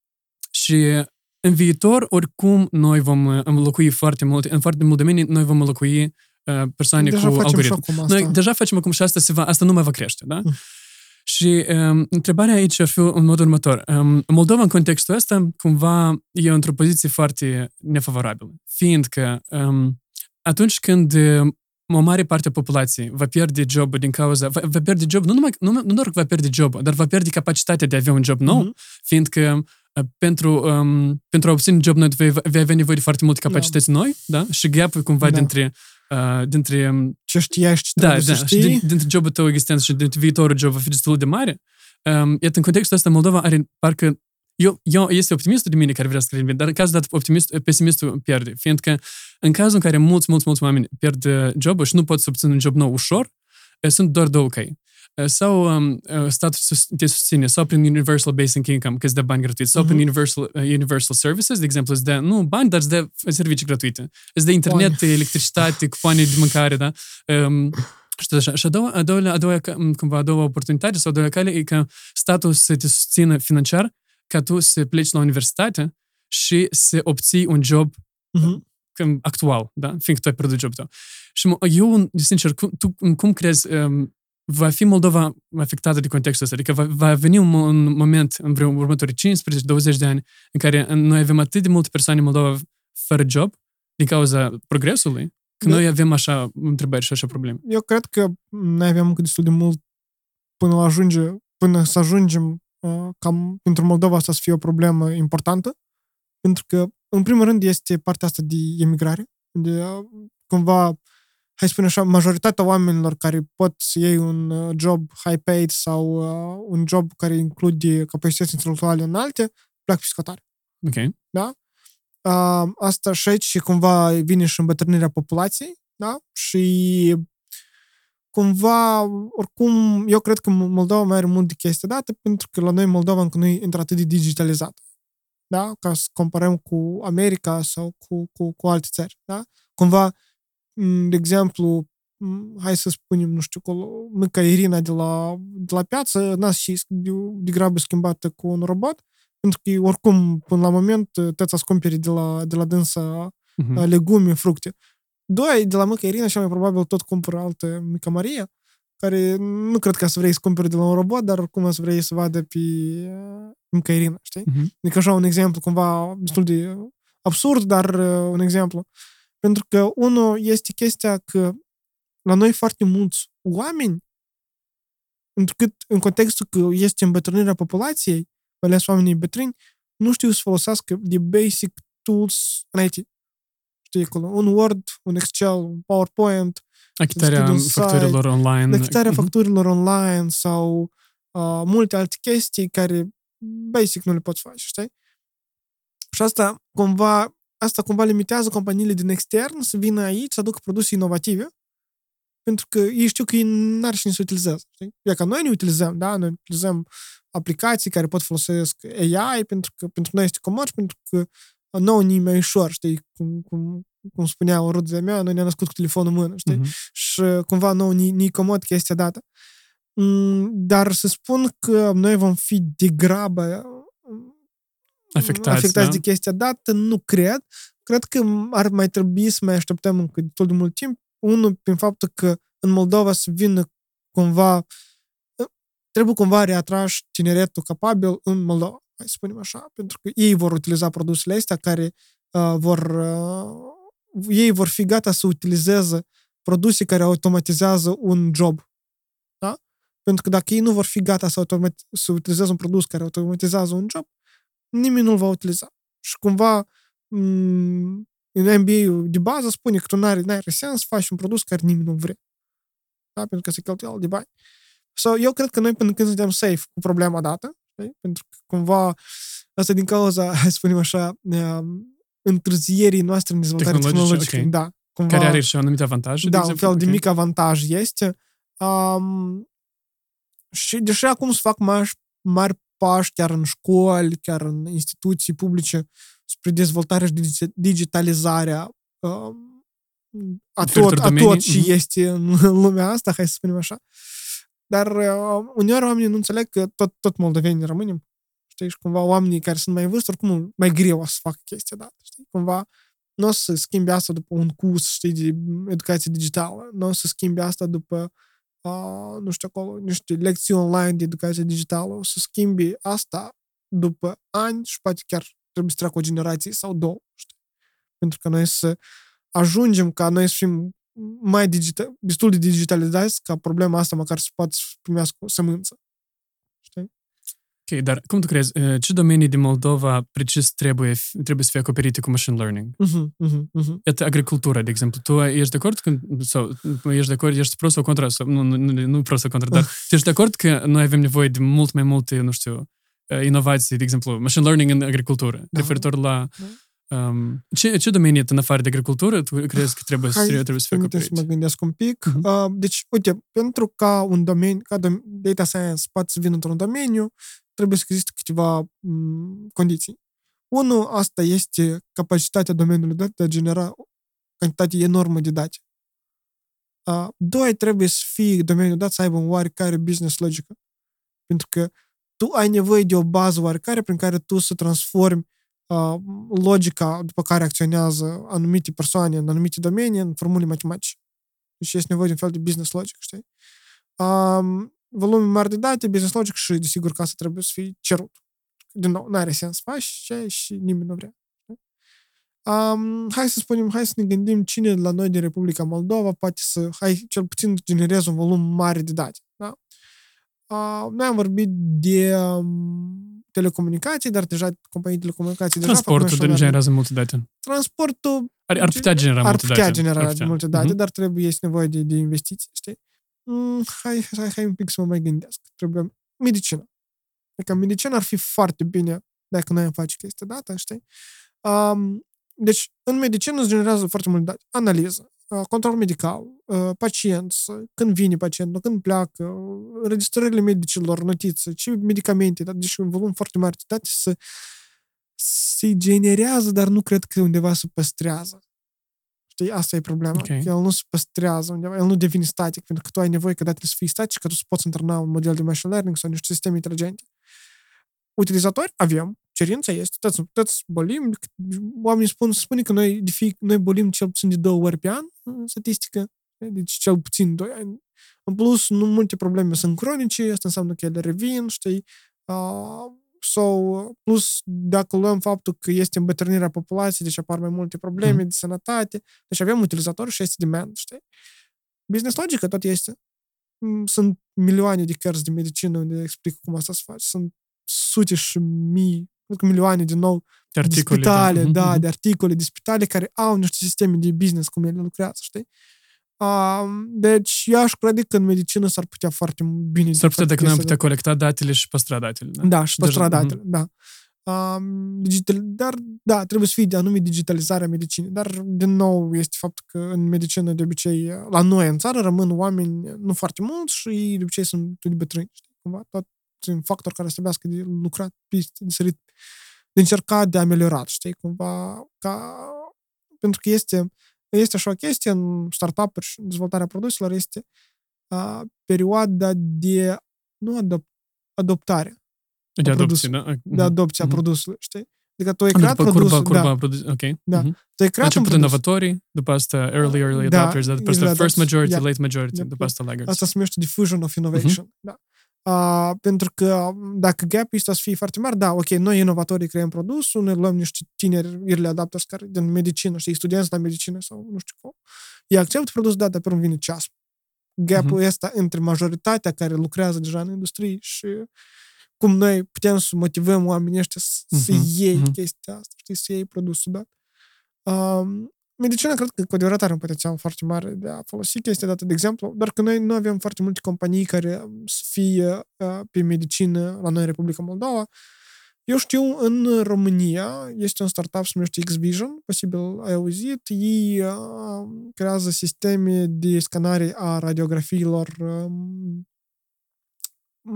Speaker 2: și în viitor, oricum, noi vom uh, înlocui foarte mult, în foarte multe domenii, noi vom înlocui uh, persoane
Speaker 3: Deja
Speaker 2: cu
Speaker 3: facem și
Speaker 2: algoritmi.
Speaker 3: acum asta.
Speaker 2: Noi deja facem acum și asta, se va, asta nu mai va crește, da?
Speaker 3: Mm.
Speaker 2: Și um, întrebarea aici ar fi în modul următor. Um, Moldova, în contextul ăsta, cumva e într-o poziție foarte nefavorabilă, fiindcă um, atunci când um, o mare parte a populației va pierde jobul din cauza, va, va pierde job, nu, numai, nu, nu doar că va pierde jobul, dar va pierde capacitatea de a avea un job nou,
Speaker 3: Mhm.
Speaker 2: fiindcă uh, pentru, um, pentru a obține job noi vei, vei avea nevoie de foarte multe capacități noi, da? Și gap cumva
Speaker 3: Da.
Speaker 2: dintre, uh, dintre um,
Speaker 3: Ce știași și ce
Speaker 2: da,
Speaker 3: trebuie
Speaker 2: da,
Speaker 3: să
Speaker 2: și
Speaker 3: știi.
Speaker 2: din, dintre jobul tău existent și dintre viitorul job va fi destul de mare. Um, iată, în contextul ăsta, Moldova are parcă eu, eu este optimistul de mine care vrea să reinvent, dar în cazul dat optimist, pesimistul pierde, fiindcă în cazul în care mulți, mulți, mulți oameni pierd uh, jobul și nu pot să obțină un job nou ușor, uh, sunt doar două căi. Uh, Sau um, uh, statul sus- te susține, sau prin Universal Basic Income, că îți dă bani gratuiți, sau prin
Speaker 3: Mhm.
Speaker 2: Universal, uh, Universal Services, de exemplu, îți dă, nu bani, dar îți dă servicii gratuite. Îți dă internet,
Speaker 3: Cupoane.
Speaker 2: electricitate, cupoane de mâncare, da? Um, și tot așa. Și a doua, a doua, a doua, ca- cumva, a doua oportunitate sau a doua cale e ca statul să te susțină financiar ca tu să pleci la universitate și să obții un job
Speaker 3: Mhm.
Speaker 2: cam actual, da? Fiindcă tu ai pierdut jobul tău. Și mă- eu, sincer, cum, tu cum crezi um, va fi Moldova afectată de contextul ăsta? Adică va, va veni un, mo- un moment în vreo următorii 15-20 de ani în care noi avem atât de multe persoane în Moldova fără job din cauza progresului, că
Speaker 3: Da.
Speaker 2: noi avem așa întrebări și așa probleme.
Speaker 3: Eu cred că noi avem încă destul de mult până la ajunge, până să ajungem uh, cam pentru Moldova asta să fie o problemă importantă, pentru că, în primul rând, este partea asta de emigrare, de uh, cumva, hai să spun așa, majoritatea oamenilor care pot să iei un uh, job high-paid sau uh, un job care include capacități intelectuale înalte, pleacă pe scotare.
Speaker 2: Ok.
Speaker 3: Uh, asta și aici și cumva vine și îmbătrânirea populației, da? Și cumva, oricum, eu cred că Moldova mai are mult de chestii dată, pentru că la noi Moldova încă nu e într-atât de digitalizată. Da? Ca să comparăm cu America sau cu, cu, cu alte țări. Da? Cumva, m, de exemplu, m, hai să spunem, nu știu, acolo, mica Irina de la, de la piață, n-a și de, de grabă schimbată cu un robot, pentru că oricum, până la moment, te să cumperi de la, de la dânsa
Speaker 2: Mhm.
Speaker 3: uh, legume, fructe. Doi, de la mica Irina, și mai probabil tot cumpără altă mica Maria, care nu cred că să vrei să cumperi de la un robot, dar oricum să vrei să vadă pe uh, mica Irina, știi?
Speaker 2: Mhm.
Speaker 3: Adică așa un exemplu cumva destul de absurd, dar uh, un exemplu. Pentru că, unul, este chestia că la noi foarte mulți oameni, întrucât în contextul că este îmbătrânirea populației, mai ales oamenii bătrâni, nu știu să folosească de basic tools în IT. Știi, acolo, un Word, un Excel, un PowerPoint,
Speaker 2: Achitarea
Speaker 3: deschid un
Speaker 2: facturilor online.
Speaker 3: achitarea
Speaker 2: Mhm.
Speaker 3: facturilor online sau uh, multe alte chestii care basic nu le poți face, știi? Și asta cumva, asta cumva limitează companiile din extern să vină aici să aducă produse inovative pentru că ei știu că ei n-ar cine să utilizează. Știi? E ca noi ne utilizăm, da? Noi utilizăm aplicații care pot folosesc AI pentru că pentru noi este comod și pentru că nouă ni mai ușor, știi? Cum, cum, cum spunea o rudă de mea, noi ne-am născut cu telefonul în mână, știi?
Speaker 2: Mhm.
Speaker 3: și cumva nou ni, ni comod chestia dată. Mm, Dar să spun că noi vom fi degrabă
Speaker 2: Afectați,
Speaker 3: afectați
Speaker 2: da?
Speaker 3: de chestia dată, nu cred. Cred că ar mai trebui să mai așteptăm încă destul de mult timp. Unul, prin faptul că în Moldova să vină cumva trebuie cumva reatrași tineretul capabil în Moldova. Hai să spunem așa, pentru că ei vor utiliza produsele astea care uh, vor, uh, ei vor fi gata să utilizeze produse care automatizează un job. Da? Pentru că dacă ei nu vor fi gata să, automat- să utilizeze un produs care automatizează un job, nimeni nu-l va utiliza. Și cumva m- în MBA de bază spune că tu n-are, n-are sens să faci un produs care nimeni nu vrea. Da? Pentru că se cheltuială de bani. So, eu cred că noi până când suntem safe cu problema dată, știi? Pentru că cumva asta din cauza, hai să spunem așa, um, întârzierii noastre în dezvoltare
Speaker 2: Tehnologice,
Speaker 3: tehnologică.
Speaker 2: ok.
Speaker 3: Da, cumva,
Speaker 2: Care are și anumite avantaje,
Speaker 3: da,
Speaker 2: de
Speaker 3: un
Speaker 2: exemplu?
Speaker 3: fel de
Speaker 2: Ok.
Speaker 3: mic avantaj este. Um, și deși acum se fac mari, mari pași chiar în școli, chiar în instituții publice spre dezvoltarea și digi- digitalizarea um, a
Speaker 2: Diferitor
Speaker 3: tot, a
Speaker 2: domenii,
Speaker 3: tot și
Speaker 2: mhm.
Speaker 3: este în lumea asta, hai să spunem așa. Dar uh, uneori oamenii nu înțeleg că tot, tot moldovenii rămânem. Știi, și cumva oamenii care sunt mai în vârstă, oricum mai greu o să facă chestia dată. Știi? Cumva nu o să schimbi asta după un curs, știi, de educație digitală. Nu o să schimbi asta după, uh, nu știu acolo, niște lecții online de educație digitală. O să schimbi asta după ani și poate chiar trebuie să treacă o generație sau două, știi? Pentru că noi să ajungem ca noi să fim mai digital, destul de digitalizați ca problema asta măcar să poată să primească o sămânță. Știi?
Speaker 2: Ok, dar cum tu crezi, eh, ce domenii din Moldova precis trebuie, trebuie să fie acoperite cu machine learning?
Speaker 3: Uh-huh, uh-huh, uh-huh.
Speaker 2: Iată, agricultura, de exemplu. Tu ești de acord că, sau ești de acord, ești pro sau contra, sau, nu, nu, nu, nu pro sau contra, dar tu ești de acord că noi avem nevoie de mult mai multe, nu știu, eh, inovații, de exemplu, machine learning în agricultură,
Speaker 3: Da.
Speaker 2: referitor la um, ce, ce domenii în afară de agricultură tu crezi că trebuie, să,
Speaker 3: Hai,
Speaker 2: trebuie să fie
Speaker 3: Permite să
Speaker 2: acoperite?
Speaker 3: mă gândesc un pic.
Speaker 2: Mhm.
Speaker 3: Uh, deci, uite, pentru ca un domeniu, ca dom- data science poate să vină într-un domeniu, trebuie să existe câteva m, condiții. Unul, asta este capacitatea domeniului dat de a genera o cantitate enormă de date. Uh, doi, trebuie să fie domeniul dat să aibă un oarecare business logică. Pentru că tu ai nevoie de o bază oarecare prin care tu să transformi uh, logica după care acționează anumite persoane în anumite domenii în formule matematice. Deci este nevoie de un fel de business logic, știi? Um, volume mari de date, business logic și, desigur, că asta trebuie să fie cerut. Din nou, nu are sens să faci ce și nimeni nu vrea. Um, hai să spunem, hai să ne gândim cine de la noi din Republica Moldova poate să, hai, cel puțin genereze un volum mare de date. Da? Uh, noi am vorbit de um, telecomunicații, dar deja companii de telecomunicații deja fac
Speaker 2: Transportul
Speaker 3: machine learning.
Speaker 2: generează multe date.
Speaker 3: Transportul
Speaker 2: Ar, ar putea genera
Speaker 3: ar
Speaker 2: multe
Speaker 3: putea
Speaker 2: date.
Speaker 3: genera
Speaker 2: Ar putea.
Speaker 3: multe date,
Speaker 2: Mhm.
Speaker 3: dar trebuie, este nevoie de, de investiții, știi? Mm, hai, hai, hai un pic să mă mai gândesc. Trebuie medicină. Adică medicina ar fi foarte bine dacă noi am face chestia dată, știi? Um, deci, în medicină se generează foarte multe date. Analiză, uh, control medical, uh, pacienți, uh, când vine pacientul, când pleacă, uh, înregistrările medicilor, notițe, ce medicamente, da? deci un volum foarte mare de date să se generează, dar nu cred că undeva se păstrează. Știi, asta e problema.
Speaker 2: Ok.
Speaker 3: Că el nu se păstrează undeva, el nu devine static, pentru că tu ai nevoie că datele să fie statice, ca tu să poți întrena un model de machine learning sau niște sisteme inteligente. Utilizatori avem, cerința este, toți, toți bolim, oamenii spun, spune că noi, de fie, noi bolim cel puțin de două ori pe an, în statistică, deci cel puțin doi ani. În plus, nu multe probleme sunt cronice, asta înseamnă că ele revin, știi, uh, sau, plus, dacă luăm faptul că este îmbătrânirea populației, deci apar mai multe probleme
Speaker 2: Mhm.
Speaker 3: de sănătate, deci avem utilizatori și este demand, știi? Business logică tot este. Mm, Sunt milioane de cărți de medicină unde explică cum asta se face. Sunt sute și mii, cred că milioane din nou
Speaker 2: De
Speaker 3: de
Speaker 2: articole.
Speaker 3: spitale,
Speaker 2: Mhm,
Speaker 3: da,
Speaker 2: mhm.
Speaker 3: de articole de spitale care au niște sisteme de business cum ele lucrează, știi? Um, deci, eu aș crede că în medicină s-ar putea foarte bine.
Speaker 2: S-ar putea dacă noi am putea
Speaker 3: chestia
Speaker 2: colecta datele și păstra datele. Da?
Speaker 3: da, și păstra
Speaker 2: Deja-
Speaker 3: datele, da. Um, digital, dar, da, trebuie să fie de anume digitalizarea medicinei. Dar, din nou, este faptul că în medicină, de obicei, la noi în țară, rămân oameni nu foarte mulți și ei, de obicei, sunt de bătrâni. Știi? Cumva, tot sunt factori care să trebuiască de lucrat, piste, de sărit, de încercat, de ameliorat, știi? Cumva, ca... Pentru că este, este așa o chestie în startup-uri și în dezvoltarea produselor, este uh, perioada de, nu adop, adoptare,
Speaker 2: De
Speaker 3: a
Speaker 2: adopție, da?
Speaker 3: de adopție a
Speaker 2: Mhm.
Speaker 3: produsului, știi? Adică tu ai
Speaker 2: Ah,
Speaker 3: creat
Speaker 2: După
Speaker 3: produsul,
Speaker 2: curba, curba
Speaker 3: da,
Speaker 2: produs, ok.
Speaker 3: Da.
Speaker 2: Mhm.
Speaker 3: tu ai
Speaker 2: A
Speaker 3: creat un
Speaker 2: început
Speaker 3: produs.
Speaker 2: inovatorii, după asta early, early
Speaker 3: Da,
Speaker 2: adopters, după
Speaker 3: early
Speaker 2: asta first
Speaker 3: adopters,
Speaker 2: majority,
Speaker 3: yeah.
Speaker 2: late majority,
Speaker 3: Yep,
Speaker 2: după
Speaker 3: yep.
Speaker 2: asta laggards.
Speaker 3: Asta se numește diffusion of innovation. Da. Uh, pentru că dacă gap este să fie foarte mare, da, ok, noi inovatorii creăm produsul, ne luăm niște tineri early adapters care din medicină, știi, studenți la medicină sau nu știu cum, ei acceptă produsul, da, dar pe vine ceas. Gap-ul uh-huh. ăsta între majoritatea care lucrează deja în industrie și cum noi putem să motivăm oamenii ăștia să, uh-huh. să iei uh-huh. chestia asta, știi, să iei produsul dat. Um, medicina cred că cu adevărat are un potențial foarte mare de a folosi chestia dată de exemplu, dar că noi nu avem foarte multe companii care să fie uh, pe medicină la noi în Republica Moldova. Eu știu, în România este un startup se numește X-Vision, posibil ai auzit. Ei uh, creează sisteme de scanare a radiografiilor um,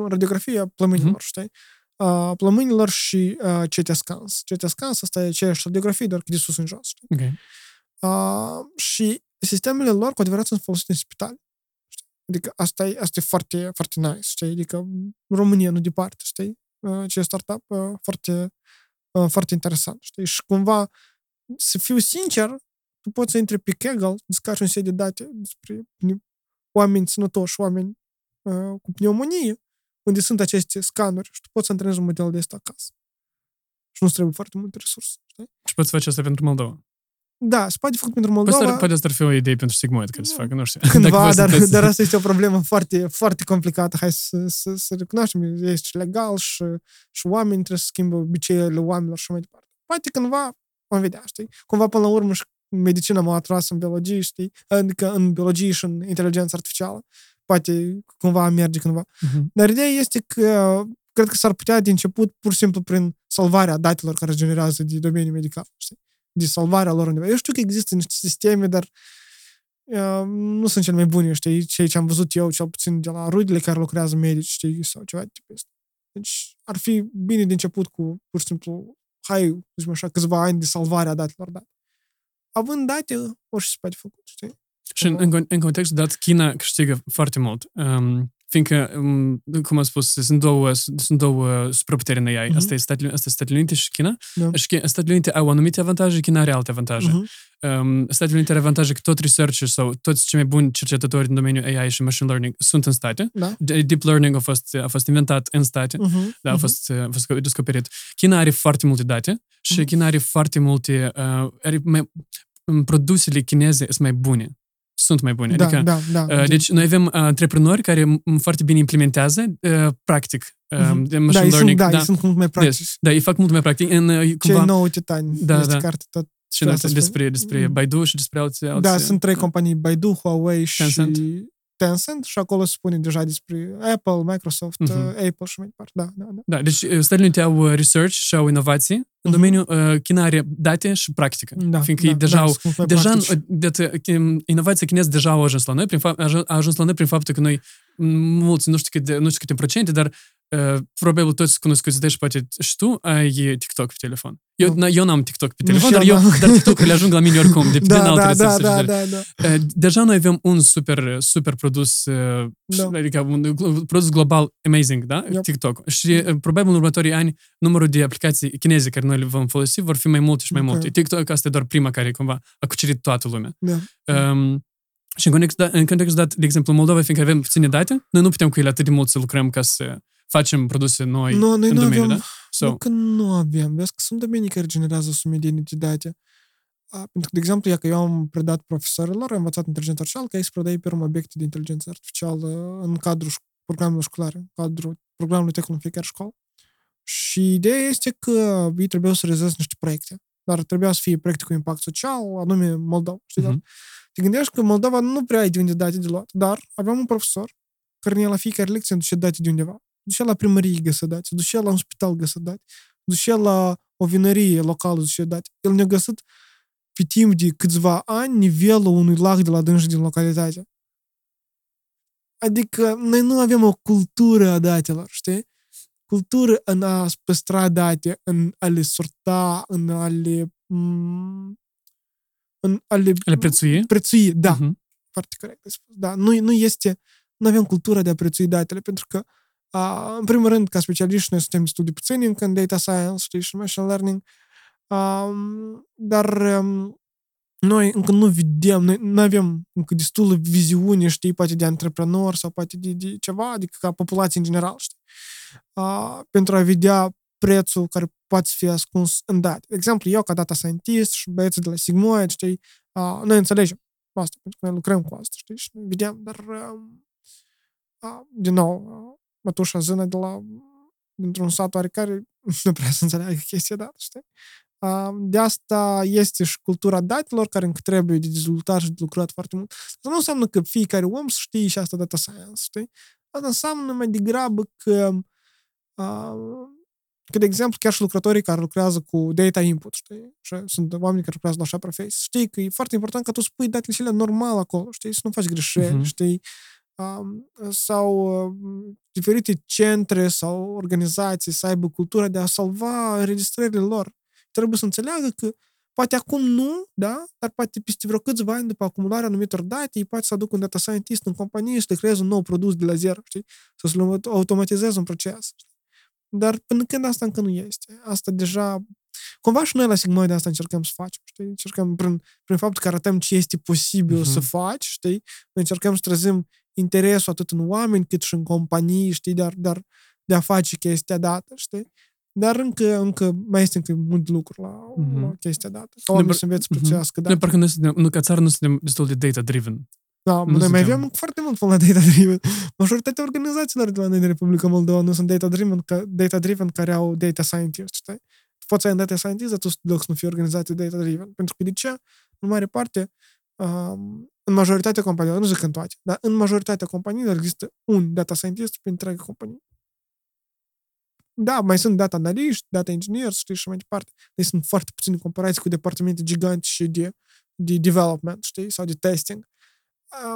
Speaker 3: radiografia plămânilor, mm-hmm. știi? Uh, plămânilor și uh, CT scans. CT scans asta e aceeași radiografie, doar că de sus în jos. Știi?
Speaker 2: Okay.
Speaker 3: Uh, și sistemele lor cu adevărat sunt folosite în spital. Adică asta e, asta e foarte, foarte nice, știi? Adică România, nu departe, știi? Uh, ce startup uh, foarte, uh, foarte interesant, știi? Și cumva, să fiu sincer, tu poți să intri pe Kaggle, descarci un set de date despre oameni sănătoși, oameni uh, cu pneumonie, unde sunt aceste scanuri și tu poți să antrenezi un model de asta acasă. Și nu trebuie foarte multe resurse. Știi?
Speaker 2: Și poți face asta pentru Moldova.
Speaker 3: Da, se poate făcut pentru Moldova.
Speaker 2: Poate, poate asta ar fi o idee pentru Sigmoid care să facă, nu știu.
Speaker 3: Cândva, dar, sunteți... dar asta este o problemă foarte, foarte complicată. Hai să, să, să recunoaștem, este legal și, și oamenii trebuie să schimbă obiceiurile oamenilor și mai departe. Poate cândva vom vedea, știi? Cumva până la urmă și medicina m-a atras în biologie, știi? Adică în biologie și în inteligență artificială. Poate cumva merge cândva. Uh-huh. Dar ideea este că cred că s-ar putea de început pur și simplu prin salvarea datelor care generează de domeniul medical, știi? De salvarea lor undeva. Eu știu că există niște sisteme, dar uh, nu sunt cele mai bune, știi, cei ce am văzut eu, cel puțin de la rudele care lucrează medici, știi, sau ceva de tipul ăsta. Deci ar fi bine de început cu, pur și simplu, hai, zicem așa, câțiva ani de salvare a datelor date. Având date, orice se poate făcut, știi?
Speaker 2: Și în, în, în context dat, China câștigă foarte mult. Um, fiindcă, um, cum am spus, sunt două, sunt două supraputeri în AI. Uh-huh. Asta, e Statele, asta e Statele Unite și China. Da. Și Statele Unite au anumite avantaje, China are alte avantaje. Uh-huh. Um, Statele Unite are avantaje că tot researcher sau toți cei mai buni cercetători din domeniul AI și machine learning sunt în state. Da. Deep learning a fost, a fost inventat în state, uh-huh. da, a, fost, a fost descoperit. China are foarte multe date și uh-huh. China are foarte multe... Uh, are mai, produsele chineze sunt mai bune sunt mai bune.
Speaker 3: Da,
Speaker 2: adică,
Speaker 3: da, da.
Speaker 2: Uh, deci noi avem uh, antreprenori care foarte bine implementează uh, practic uh,
Speaker 3: mm-hmm.
Speaker 2: de machine
Speaker 3: da,
Speaker 2: learning.
Speaker 3: Sunt, da, da, sunt mult mai practic.
Speaker 2: Yes, da, ei fac mult mai practic. În, uh,
Speaker 3: cumva, Cei nouă titani.
Speaker 2: Da, da.
Speaker 3: carte tot.
Speaker 2: Și despre, despre mm. Baidu și despre alții.
Speaker 3: Da,
Speaker 2: alții
Speaker 3: sunt trei da. companii, Baidu, Huawei
Speaker 2: Tencent.
Speaker 3: și Tencent și acolo se spune deja despre Apple, Microsoft, uh-huh. Apple și mai departe. Da, da, da.
Speaker 2: Da, deci Statele Unite au research și au inovații în uh-huh. domeniul uh, China are date și practică.
Speaker 3: Da,
Speaker 2: fiindcă
Speaker 3: da,
Speaker 2: ei deja
Speaker 3: da,
Speaker 2: au, deja, de, inovația chineză deja au ajuns la noi, prin, a ajuns la noi prin faptul că noi mulți, nu știu câte, nu știu câte procente, dar Uh, probabil toți cunoscuți de și poate și tu ai TikTok pe telefon. Eu, no. eu n-am TikTok pe telefon, dar, eu, dar TikTok-urile ajung la mine oricum, de,
Speaker 3: da,
Speaker 2: din alte
Speaker 3: da, da, da, da, da.
Speaker 2: Uh, deja noi avem un super, super produs, uh, da. adică un produs global amazing, da? Yep. TikTok. Și uh, probabil în următorii ani numărul de aplicații chineze care noi le vom folosi vor fi mai multe și mai okay. multe. TikTok asta e doar prima care cumva a cucerit toată lumea.
Speaker 3: Da.
Speaker 2: Um, și în context, în context dat, de exemplu, Moldova, fiindcă avem puține date, noi nu putem cu ele atât de mult să lucrăm ca să facem produse noi
Speaker 3: nu, noi
Speaker 2: în
Speaker 3: nu
Speaker 2: domeniu,
Speaker 3: avem,
Speaker 2: da? So.
Speaker 3: Nu că nu avem. Vezi că sunt domenii care generează sumedenie de date. A, pentru că, de exemplu, dacă eu am predat profesorilor, am învățat inteligența artificială, că ei să predai pe urmă obiecte de inteligență artificială în cadrul programelor școlare, în cadrul programului tehnic în fiecare școală. Și ideea este că ei trebuie să realizeze niște proiecte. Dar trebuia să fie proiecte cu impact social, anume Moldova. Știi, uh-huh. Te gândești că Moldova nu prea ai de unde date de luat, dar aveam un profesor care ne la fiecare lecție duce date de undeva ducea la primărie găsă date, ducea la un spital găsă date, ducea la o vinărie locală ducea date. El ne-a găsit pe timp de câțiva ani nivelul unui lac de la dânsi din localitate. Adică noi nu avem o cultură a datelor, știi? Cultură în a păstra date, în a le sorta, în a le... în a le...
Speaker 2: Le prețui?
Speaker 3: Prețui, da. Uh-huh. Foarte corect spus. Da, nu, nu este... Nu avem cultura de a prețui datele, pentru că Uh, în primul rând, ca specialiști, noi suntem destul de puțini încă în data science știi, și machine learning, um, dar um, noi încă nu vedem, noi nu avem încă destulă viziune, știi, poate de antreprenor sau poate de, de ceva, adică ca populație în general, știi, uh, pentru a vedea prețul care poate fi ascuns în date. De exemplu, eu ca data scientist și băieții de la Sigmoid, știi, uh, noi înțelegem asta, pentru că noi lucrăm cu asta, știi, și vedem, dar uh, uh, din nou, uh, mătușa Zână de la dintr-un sat oarecare nu prea să înțeleagă chestia dată, știi? De asta este și cultura datelor care încă trebuie de dezvoltat și de lucrat foarte mult. Asta nu înseamnă că fiecare om să știe și asta data science, știi? Asta înseamnă mai degrabă că, că, de exemplu, chiar și lucrătorii care lucrează cu data input, știi? Și sunt oameni care lucrează la așa profesie. Știi că e foarte important ca tu să pui datele cele normal acolo, știi? Să nu faci greșeli, uh-huh. știi? sau diferite centre sau organizații să aibă cultura de a salva înregistrările lor. Trebuie să înțeleagă că poate acum nu, da, dar poate peste vreo câțiva ani după acumularea anumitor date, ei poate să aducă un data scientist în companie și să creeze un nou produs de la zero, știi? Să se automatizeze un proces. Știi? Dar până când asta încă nu este. Asta deja... Cumva și noi la Sigmoid asta încercăm să facem, știi? Încercăm prin, prin faptul că arătăm ce este posibil uh-huh. să faci, știi? Noi încercăm să trezim interesul atât în oameni cât și în companii, știi, dar, dar de a face chestia dată, știi? Dar încă, încă mai este încă mult lucru la, mm-hmm. la chestia dată. Ca oamenii să înveți să mhm. prețuiască
Speaker 2: data. parcă noi suntem, nu, ca țară nu suntem destul de data-driven.
Speaker 3: Da, nu noi mai avem foarte mult până la data-driven. Majoritatea organizațiilor de la noi în Republica Moldova nu sunt data-driven, ca, data-driven care au data scientist, știi? Tu poți să ai un data scientist, dar tu să nu fii organizație data-driven. Pentru că de ce? În mare parte, um, în majoritatea companiilor, nu zic în toate, dar în majoritatea companiilor există un data scientist pe întreaga companie. Da, mai sunt data analiști, data engineers, știi, și mai departe. Deci sunt foarte puțini comparații cu departamente gigante și de, de development, știi, sau de testing.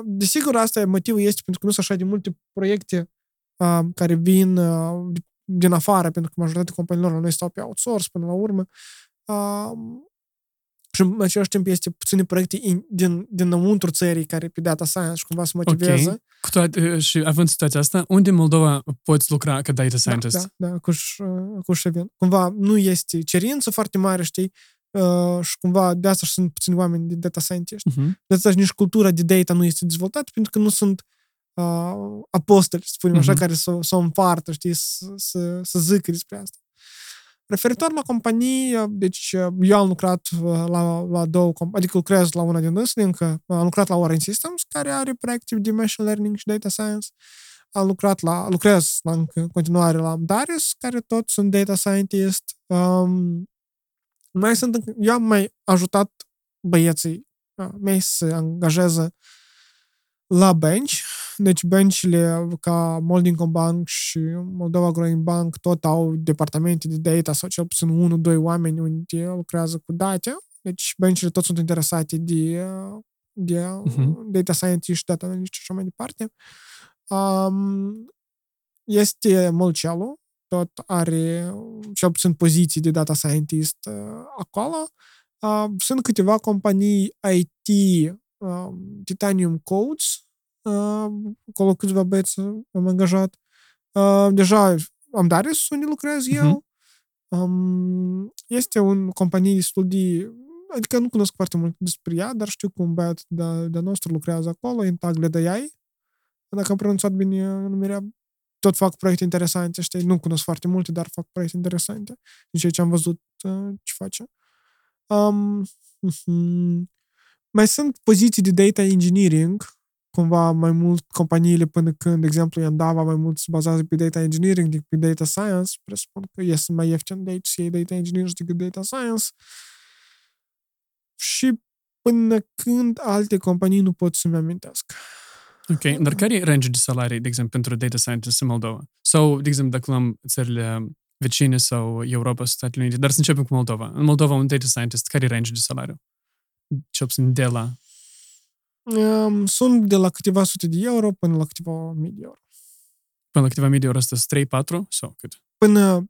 Speaker 3: Desigur, asta e motivul este pentru că nu sunt așa de multe proiecte uh, care vin uh, din afară, pentru că majoritatea companiilor la noi stau pe outsource până la urmă. Uh, și în același timp este puține proiecte in, din, dinăuntru țării care pe data science și cumva să motiveze.
Speaker 2: Okay. Cu toate, și având situația asta, unde în Moldova poți lucra ca data
Speaker 3: da,
Speaker 2: scientist?
Speaker 3: Da, da, da cu, cu Șevin. Cumva nu este cerință foarte mare, știi, uh, și cumva de asta sunt puțini oameni de data scientist. Uh-huh. De asta nici cultura de data nu este dezvoltată, pentru că nu sunt uh, apostoli, să spunem uh-huh. așa, care să, să o împartă, știi, să, să, să zică despre asta. Referitor la companii, deci eu am lucrat la, la două companii, adică lucrez la una din ele încă, am lucrat la Orange Systems, care are proiecte de machine learning și data science. Am lucrat la, lucrez la, în continuare la Darius, care tot sunt data scientist. Um, mai sunt, eu am mai ajutat băieții mei să angajeze la bench, deci băncile ca Molding Bank și Moldova Growing Bank tot au departamente de data sau cel puțin unul, doi oameni unde lucrează cu date. Deci băncile tot sunt interesate de, de uh-huh. data scientist, data analyst și așa mai departe. Um, este Molcelu, tot are cel puțin poziții de data scientist uh, acolo. Uh, sunt câteva companii IT, uh, Titanium Codes, acolo câțiva băieți am angajat. Deja am Darius unde lucrez uh-huh. eu. Um, este un companie destul de... Adică nu cunosc foarte mult despre ea, dar știu că un băiat de, de nostru lucrează acolo, în Tagle de ei. Dacă am pronunțat bine numirea, tot fac proiecte interesante, știi? Nu cunosc foarte multe, dar fac proiecte interesante. Din ceea ce am văzut uh, ce face. Um, uh-huh. Mai sunt poziții de data engineering, cumva mai mult companiile până când, de exemplu, Yandava mai mult se bazează pe data engineering decât pe data science, presupun că ies mai ieftin de aici să iei data engineering decât data science. Și până când alte companii nu pot să-mi amintesc.
Speaker 2: Ok, dar care e range de salarii, de exemplu, pentru data scientist în Moldova? Sau, de exemplu, dacă luăm țările vecine sau Europa, Statele Unite, dar să începem cu Moldova. În Moldova, un data scientist, care e range de salariu? Ce puțin de la
Speaker 3: Um, sunt de la câteva sute de euro până la câteva mii de euro.
Speaker 2: Până la câteva mii de euro asta 3-4 sau cât?
Speaker 3: Până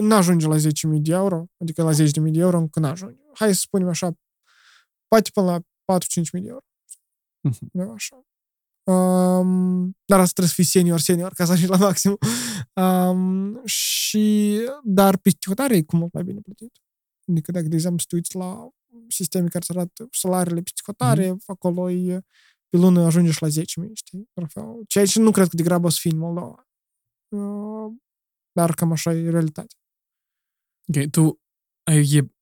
Speaker 3: nu ajunge la 10.000 de euro, adică la 10.000 de euro încă nu ajunge. Hai să spunem așa, poate până la 4-5.000 de euro. Uh-huh. Așa. Um, dar asta trebuie să fii senior, senior, ca să ajungi la maxim. Um, și, dar pe hotare e cu mult mai bine plătit. Adică dacă, de exemplu, să la sisteme care îți arată salariile psihotare, mm-hmm. acolo e, pe lună ajunge și la 10.000, știi? Ceea ce nu cred că degrabă o să fie în Moldova. Uh, dar cam așa e realitatea.
Speaker 2: Ok, tu ai,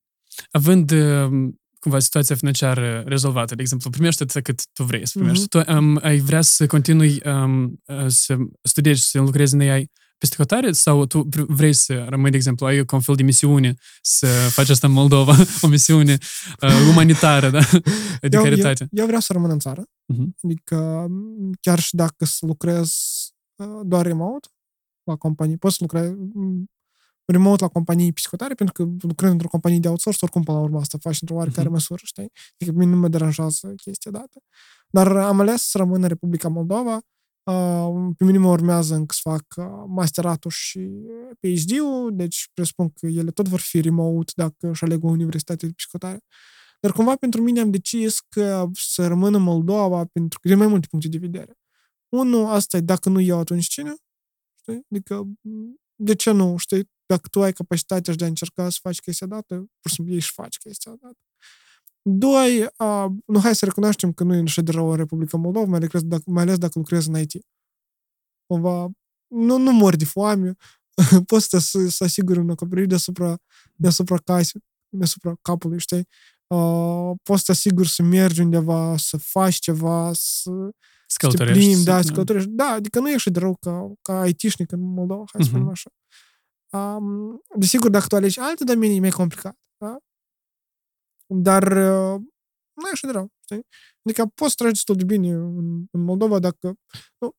Speaker 2: având um, cumva situația financiară rezolvată, de exemplu, primești atât cât tu vrei să primești, mm-hmm. tu um, ai vrea să continui um, să studiezi, să lucrezi în AI peste hotare sau tu vrei să rămâi, de exemplu, ai un fel de misiune să faci asta în Moldova, o misiune uh, umanitară, da? de eu, caritate.
Speaker 3: Eu, eu vreau să rămân în țară, uh-huh. adică chiar și dacă să lucrez uh, doar remote la companii, poți să lucrezi remote la companii psihotare, pentru că lucrând într-o companie de outsource, oricum până la urmă asta faci într-o oarecare uh-huh. măsură, știi? Adică mine nu mă deranjează chestia dată. Dar am ales să rămân în Republica Moldova. Uh, pe mine mă urmează încă să fac uh, masteratul și PhD-ul, deci presupun că ele tot vor fi remote dacă își aleg o universitate de psihotare. Dar cumva pentru mine am decis că să rămân în Moldova pentru că din mai multe puncte de vedere. Unul, asta e dacă nu eu, atunci cine? Știi? Adică, de ce nu? Știi? Dacă tu ai capacitatea de a încerca să faci chestia dată, pur și simplu ei și faci chestia dată. Doi, uh, nu hai să recunoaștem că nu e așa de rău în Republica Moldova, mai ales dacă, mai ales dacă lucrezi în IT. Cumva, nu, nu mori de foame, poți să, să, să asiguri un acoperire deasupra, deasupra casei, deasupra capului, știi? Uh, poți să asiguri să mergi undeva, să faci ceva, să, să te plimbi, da, să călătorești. Da, adică nu e așa de rău ca, ca IT-șnic în Moldova, hai să uh-huh. spunem așa. Um, desigur, dacă tu alegi alte domenii, e mai complicat. Da? Dar uh, nu e așa de rău. Știi? Adică poți să tragi destul de bine în, în Moldova dacă nu,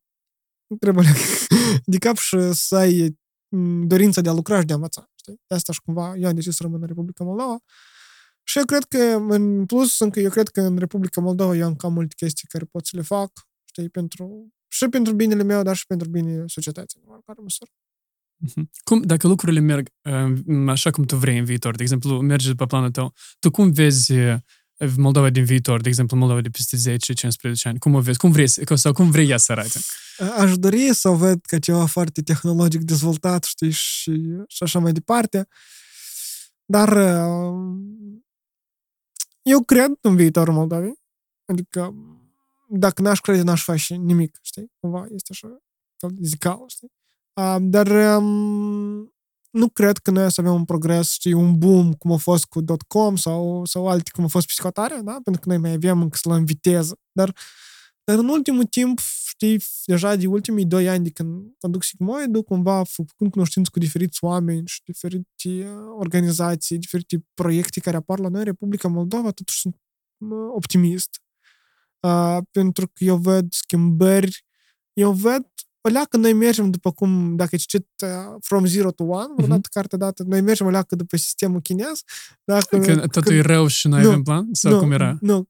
Speaker 3: trebuie de cap și să ai mm, dorința de a lucra și de a învăța. Știi? De asta și cumva eu am decis să rămân în Republica Moldova. Și eu cred că, în plus, încă eu cred că în Republica Moldova eu am cam multe chestii care pot să le fac, știi, pentru, și pentru binele meu, dar și pentru binele societății, în oricare măsură.
Speaker 2: Mhm. Cum, dacă lucrurile merg uh, așa cum tu vrei în viitor, de exemplu, mergi pe planul tău, tu cum vezi uh, Moldova din viitor, de exemplu, Moldova de peste 10-15 ani, cum o vezi? Cum vrei, sau cum vrei ea să arate?
Speaker 3: Aș dori să o văd ca ceva foarte tehnologic dezvoltat, știi, și, și așa mai departe. Dar uh, eu cred în viitorul Moldovei. Adică, dacă n-aș crede, n-aș face nimic, știi? Cumva este așa, zical, știi? dar um, nu cred că noi să avem un progres, știi, un boom cum a fost cu .com sau, sau alte cum a fost psihotarea, da? Pentru că noi mai avem încă să în viteză. Dar, dar în ultimul timp, știi, deja de ultimii doi ani de când conduc Sigmoid, cumva făcând cunoștință cu diferiți oameni și diferite uh, organizații, diferite proiecte care apar la noi în Republica Moldova, totuși sunt optimist. Uh, pentru că eu văd schimbări, eu văd o leacă noi mergem după cum, dacă ai citit uh, From Zero to One, uh-huh. vreodată carte dată, noi mergem o leacă după sistemul chinez.
Speaker 2: Dacă, că totul când, e rău și noi nu, avem plan? Sau
Speaker 3: nu,
Speaker 2: cum era?
Speaker 3: Nu,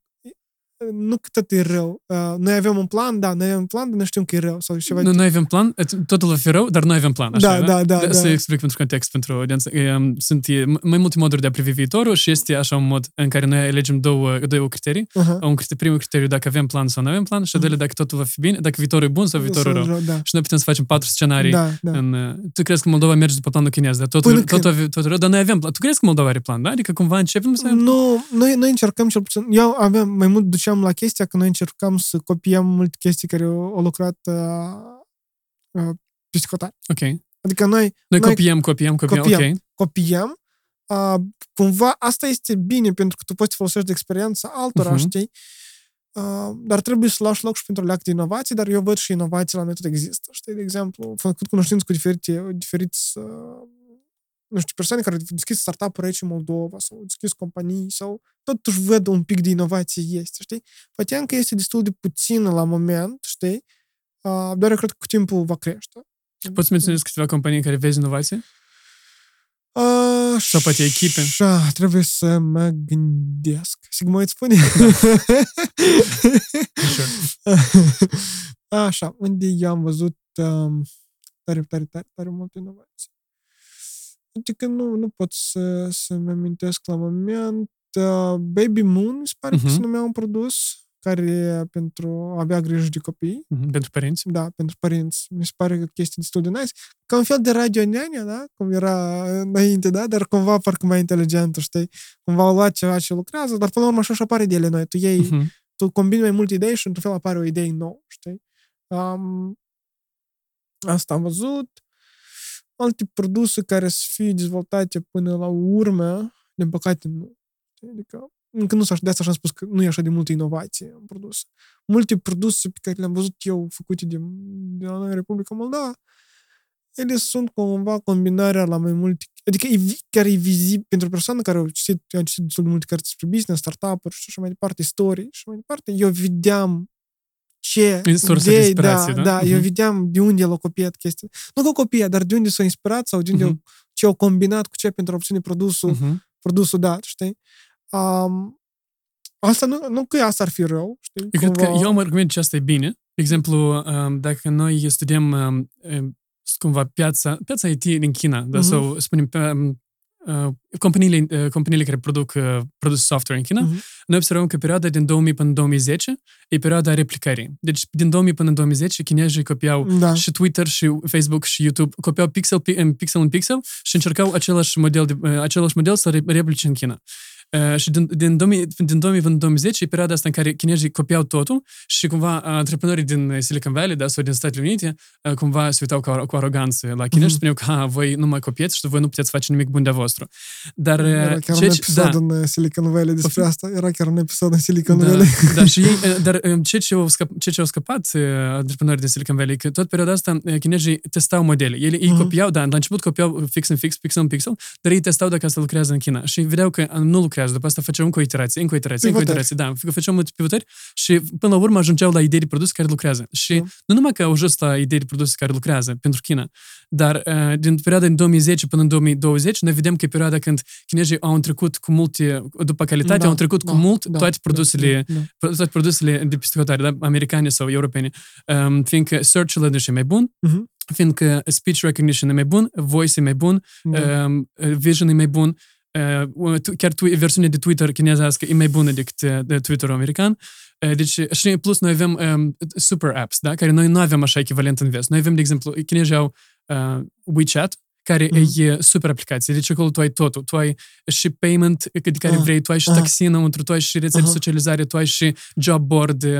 Speaker 3: nu că tot e rău. Uh, noi avem un plan, da, noi avem un plan, dar nu știm că e rău. Sau ceva
Speaker 2: nu, noi avem plan, totul va fi rău, dar noi avem plan. Așa,
Speaker 3: da, da, da, da,
Speaker 2: Să
Speaker 3: da.
Speaker 2: explic pentru context, pentru audiență. Um, sunt mai multe moduri de a privi viitorul și este așa un mod în care noi alegem două, două criterii. Uh-huh. Un criterii, primul criteriu dacă avem plan sau nu avem plan și uh-huh. doilea dacă totul va fi bine, dacă viitorul e bun sau viitorul rău. rău da. Și noi putem să facem patru scenarii. Da, da. În, uh, tu crezi că Moldova merge după planul chinez, dar totul, totul, totul, totul rău, dar noi avem plan. Tu crezi că Moldova are plan, da? Adică cumva începem să...
Speaker 3: Nu, noi, noi încercăm cel puțin... Eu aveam, mai mult duceam la chestia că noi încercam să copiem multe chestii care au, au lucrat uh, uh, psihotari.
Speaker 2: Ok.
Speaker 3: Adică noi...
Speaker 2: Noi, noi copiem, copiem, copiem, copiem ok.
Speaker 3: Copiem. Uh, cumva asta este bine pentru că tu poți să folosești de experiența altora, uh-huh. știi? Uh, dar trebuie să lași loc și pentru leac de inovații, dar eu văd și inovații la noi tot există. Știi, de exemplu, făcut cunoștință cu diferite, diferiți uh, nu știu, persoane care au deschis startup-uri aici în Moldova sau au deschis companii sau totuși văd un pic de inovație este, știi? Poate încă este destul de puțină la moment, știi? Uh, dar eu cred că cu timpul va crește.
Speaker 2: Poți menționa câteva companii care vezi inovație?
Speaker 3: Uh,
Speaker 2: sau poate echipe?
Speaker 3: Așa, trebuie să mă gândesc. Sigmă îți spune? Da. Așa, unde eu am văzut um, tare, tare, tare, tare multe inovații. Adică nu, nu pot să, să-mi amintesc la moment. Uh, Baby Moon, se pare uh-huh. că se numea un produs care pentru a avea grijă de copii,
Speaker 2: Mhm, Pentru părinți.
Speaker 3: da, pentru părinți. Mi se pare că chestie destul de nice. Ca un fel de radio neanea, da? Cum era înainte, da? Dar cumva parcă mai inteligentă, știi? Cumva au luat ceva ce lucrează, dar până la urmă așa și apare de ele noi. Tu iei,
Speaker 2: Mhm.
Speaker 3: tu combini mai multe idei și într-un fel apare o idee nouă, știi? Um, asta am văzut. Alte produse care să fie dezvoltate până la urmă, din păcate nu. Știi? Adică încă nu s-a, de asta am spus că nu e așa de multă inovație în produs. Multe produse pe care le-am văzut eu făcute de, de la noi în Republica Moldova, ele sunt cumva combinarea la mai multe... Adică e, vi- chiar e vizibil pentru persoană care au citit, eu am citit destul de multe cărți despre business, startup-uri și așa mai departe, istorii și mai departe. Eu vedeam ce
Speaker 2: E sursă de
Speaker 3: idei,
Speaker 2: inspirație, da?
Speaker 3: da? eu
Speaker 2: Mhm.
Speaker 3: vedeam de unde l-au copiat chestia. Nu că au copiat, dar de unde s-au inspirat sau de unde
Speaker 2: Mhm.
Speaker 3: au, ce au combinat cu ce pentru a obține produsul,
Speaker 2: Mhm.
Speaker 3: produsul dat, știi? Um, asta nu, nu că asta ar fi rău, știi?
Speaker 2: Eu cred că
Speaker 3: Cumva-
Speaker 2: eu am argument ce asta e bine. De exemplu, um, dacă noi studiem um, um, cumva piața, piața IT din China, da,
Speaker 3: Mhm.
Speaker 2: sau spunem pe, um, uh, companiile, uh, companiile care produc uh, produse software în China,
Speaker 3: Mhm.
Speaker 2: noi observăm că perioada din 2000 până în 2010 e perioada replicării. Deci din 2000 până în 2010 chinezii copiau
Speaker 3: Da.
Speaker 2: și Twitter și Facebook și YouTube copiau pixel, pi- în pixel în pixel și încercau același model, de, uh, același model să re- replice în China. Uh, și din, din, 2000, din 2000 până în 2010 e perioada asta în care chinezii copiau totul și cumva uh, antreprenorii din Silicon Valley da, sau din Statele Unite uh, cumva se uitau cu, ar- cu aroganță la chinezi
Speaker 3: Mhm.
Speaker 2: și spuneau că ha, voi nu mai copiați și voi nu puteți face nimic bun de vostru. Dar uh,
Speaker 3: Era chiar un
Speaker 2: ceea ce-
Speaker 3: episod în uh, Silicon Valley despre asta. Era chiar un episod în Silicon
Speaker 2: da,
Speaker 3: Valley.
Speaker 2: da, și ei, eh, dar eh, ce ce au, scăp, ce ce au scăpat eh, antreprenorii din Silicon Valley, că tot perioada asta eh, chinezii testau modele. Ei, ei
Speaker 3: Mhm.
Speaker 2: copiau, da, la început copiau fix în fix, pixel în pixel, dar ei testau dacă asta lucrează în China și vedeau că ah, nu lucrează, după asta făceau încă o iterație, încă o iterație, încă o
Speaker 3: Pivotări.
Speaker 2: iterație, da, făceau multe pivotări și până la urmă ajungeau la idei de produs care lucrează. Și
Speaker 3: Da.
Speaker 2: nu numai că au ajuns la idei de produs care lucrează pentru China, dar uh, din perioada din 2010 până în 2020, noi vedem că e perioada când chinezii au trecut cu multe, după calitate,
Speaker 3: Da,
Speaker 2: au trecut
Speaker 3: da,
Speaker 2: cu mult
Speaker 3: da,
Speaker 2: toate
Speaker 3: da,
Speaker 2: produsele
Speaker 3: da, da.
Speaker 2: pro- toate produsele de peste hotare, da? americane sau europene, um, fiindcă search-ul ăla e mai bun,
Speaker 3: Mhm.
Speaker 2: fiindcă speech recognition e mai bun, voice e mai bun,
Speaker 3: Da.
Speaker 2: um, vision e mai bun, uh, tu- chiar tu, versiunea de Twitter chinezească e mai bună decât uh, de Twitter-ul american. Uh, Deci, și plus noi avem um, super apps, da? care noi nu avem așa echivalent în vest. Noi avem, de exemplu, chinezii au uh, WeChat, care
Speaker 3: Mhm.
Speaker 2: e super aplicație. Deci acolo tu ai totul. Tu ai și payment de care
Speaker 3: Ah,
Speaker 2: vrei, tu ai și
Speaker 3: aha.
Speaker 2: taxi înăuntru, tu ai și rețele de
Speaker 3: Aha.
Speaker 2: socializare, tu ai și job board, uh,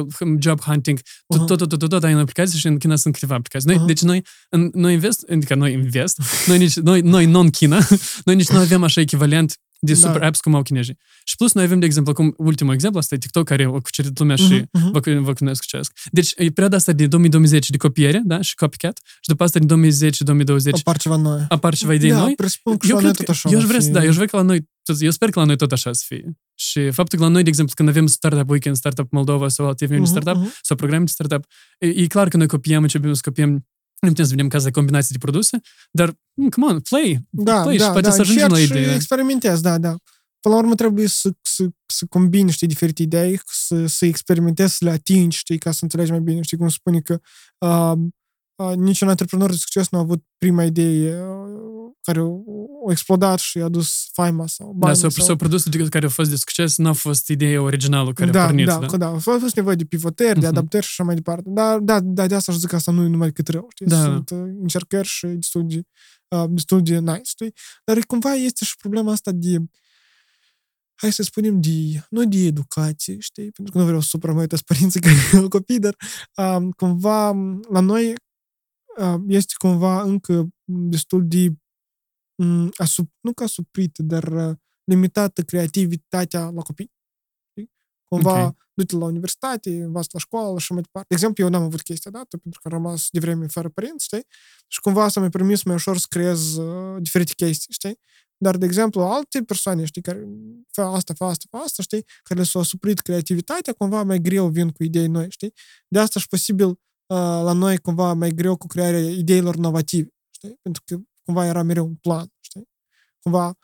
Speaker 2: uh, job hunting, tot,
Speaker 3: Aha.
Speaker 2: tot, tot, tot, tot, tot ai în aplicație și în China sunt câteva aplicații. Noi,
Speaker 3: Aha.
Speaker 2: deci noi, în, noi invest, adică noi invest, noi, nici, noi, noi non-China, noi nici nu avem așa echivalent de
Speaker 3: Da.
Speaker 2: super apps cum au chinezii. Și plus noi avem, de exemplu, cum ultimul exemplu, asta e TikTok, care a cucerit lumea și
Speaker 3: Mhm, mhm.
Speaker 2: vă, vă cunoscesc. Deci, e perioada asta de 2020 de copiere, da, și copycat, și după asta din 2010-2020
Speaker 3: Apar ceva noi.
Speaker 2: apar ceva idei
Speaker 3: da,
Speaker 2: noi.
Speaker 3: presupun că și
Speaker 2: Eu,
Speaker 3: la noi
Speaker 2: cred
Speaker 3: tot
Speaker 2: că,
Speaker 3: așa
Speaker 2: eu aș
Speaker 3: va
Speaker 2: vrea să,
Speaker 3: fi.
Speaker 2: da, eu aș vrea că la noi, tot- eu sper că la noi tot așa să fie. Și faptul că la noi, de exemplu, când avem Startup Weekend, Startup Moldova sau alte evenimente de
Speaker 3: Mhm,
Speaker 2: startup,
Speaker 3: mhm.
Speaker 2: sau programe de startup, e, e clar că noi copiem, începem să copiem nu putem să vedem cazul de combinații de produse, dar, mm, come on, play,
Speaker 3: Da,
Speaker 2: play
Speaker 3: da,
Speaker 2: și poate
Speaker 3: da,
Speaker 2: să ajungem la
Speaker 3: încerci
Speaker 2: idee.
Speaker 3: și experimentezi, da, da. Până la urmă trebuie să, să, să combini, știi, diferite idei, să, să experimentezi, să le atingi, știi, ca să înțelegi mai bine. Știi cum se spune că uh, uh, niciun antreprenor de succes nu a avut prima idee uh, care a, a explodat și a dus faima sau
Speaker 2: Da,
Speaker 3: banii.
Speaker 2: sau,
Speaker 3: sau...
Speaker 2: sau produsul care a fost de succes n-a fost ideea originală care
Speaker 3: da,
Speaker 2: a pornit.
Speaker 3: da,
Speaker 2: da?
Speaker 3: că da, a fost nevoie de pivotări, de
Speaker 2: Mhm.
Speaker 3: adaptări și așa mai departe. Dar da, da, de asta aș zic că asta nu e numai decât rău. Știi?
Speaker 2: Da.
Speaker 3: Sunt uh, încercări și destul de, uh, destul de nice. Știi? Dar cumva este și problema asta de hai să spunem, de, nu de educație, știi? Pentru că nu vreau să supra toți părinții care au copii, dar um, cumva la noi uh, este cumva încă destul de um, asup, nu ca suprită, dar uh, limitată creativitatea la copii. Știi? Cumva
Speaker 2: Ok.
Speaker 3: du-te la universitate, învață la școală și mai departe. De exemplu, eu n-am avut chestia dată pentru că am rămas de vreme fără părinți, știi? Și cumva asta mi-a permis mai ușor să creez uh, diferite chestii, știi? Dar, de exemplu, alte persoane, știi, care fă asta, fă asta, fă asta, știi, care le s-au suprit creativitatea, cumva mai greu vin cu idei noi, știi? De asta și posibil uh, la noi cumva mai greu cu crearea ideilor inovative, știi? Pentru că cumva era mereu un plan, știi? Cumva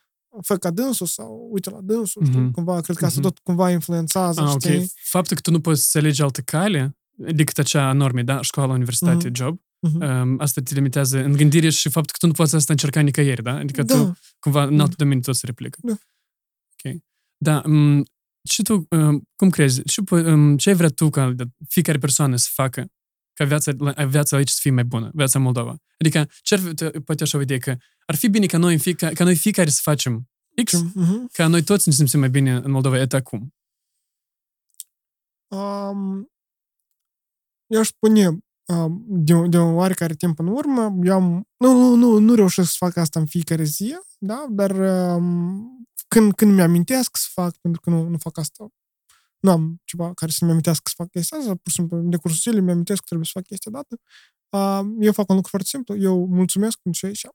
Speaker 3: fă ca dânsul sau uite la dânsul, știi?
Speaker 2: Mhm.
Speaker 3: Cumva, cred că asta
Speaker 2: Mhm.
Speaker 3: tot cumva influențează,
Speaker 2: Ah,
Speaker 3: știi?
Speaker 2: ok. Faptul că tu nu poți să alegi altă cale decât acea normă, da? Școală, universitate,
Speaker 3: Mhm.
Speaker 2: job.
Speaker 3: Mhm.
Speaker 2: Um, asta te limitează în gândire și faptul că tu nu poți asta încerca nicăieri, da? Adică tu
Speaker 3: Da,
Speaker 2: cumva în alt domeniu tot se replică.
Speaker 3: Da.
Speaker 2: Ok. Da, um, Și tu, um, cum crezi? Și, um, ce ai vrea tu ca fiecare persoană să facă ca viața, viața aici să fie mai bună, viața Moldova? Adică, ce ar fi, poate așa o idee, că ar fi bine ca noi, în fiecare, ca noi fiecare să facem X, uh-huh. ca noi toți ne simțim mai bine în Moldova, e acum.
Speaker 3: Um, eu aș spune, de, de oarecare timp în urmă, eu am, nu, nu, nu, nu reușesc să fac asta în fiecare zi, da? dar um, când, când mi-amintesc să fac, pentru că nu, nu fac asta, nu am ceva care să-mi amintească să fac chestia asta, pur și simplu, de cursul zilei mi-amintesc că trebuie să fac chestia dată. Uh, eu fac un lucru foarte simplu, eu mulțumesc pentru ce ieșeam.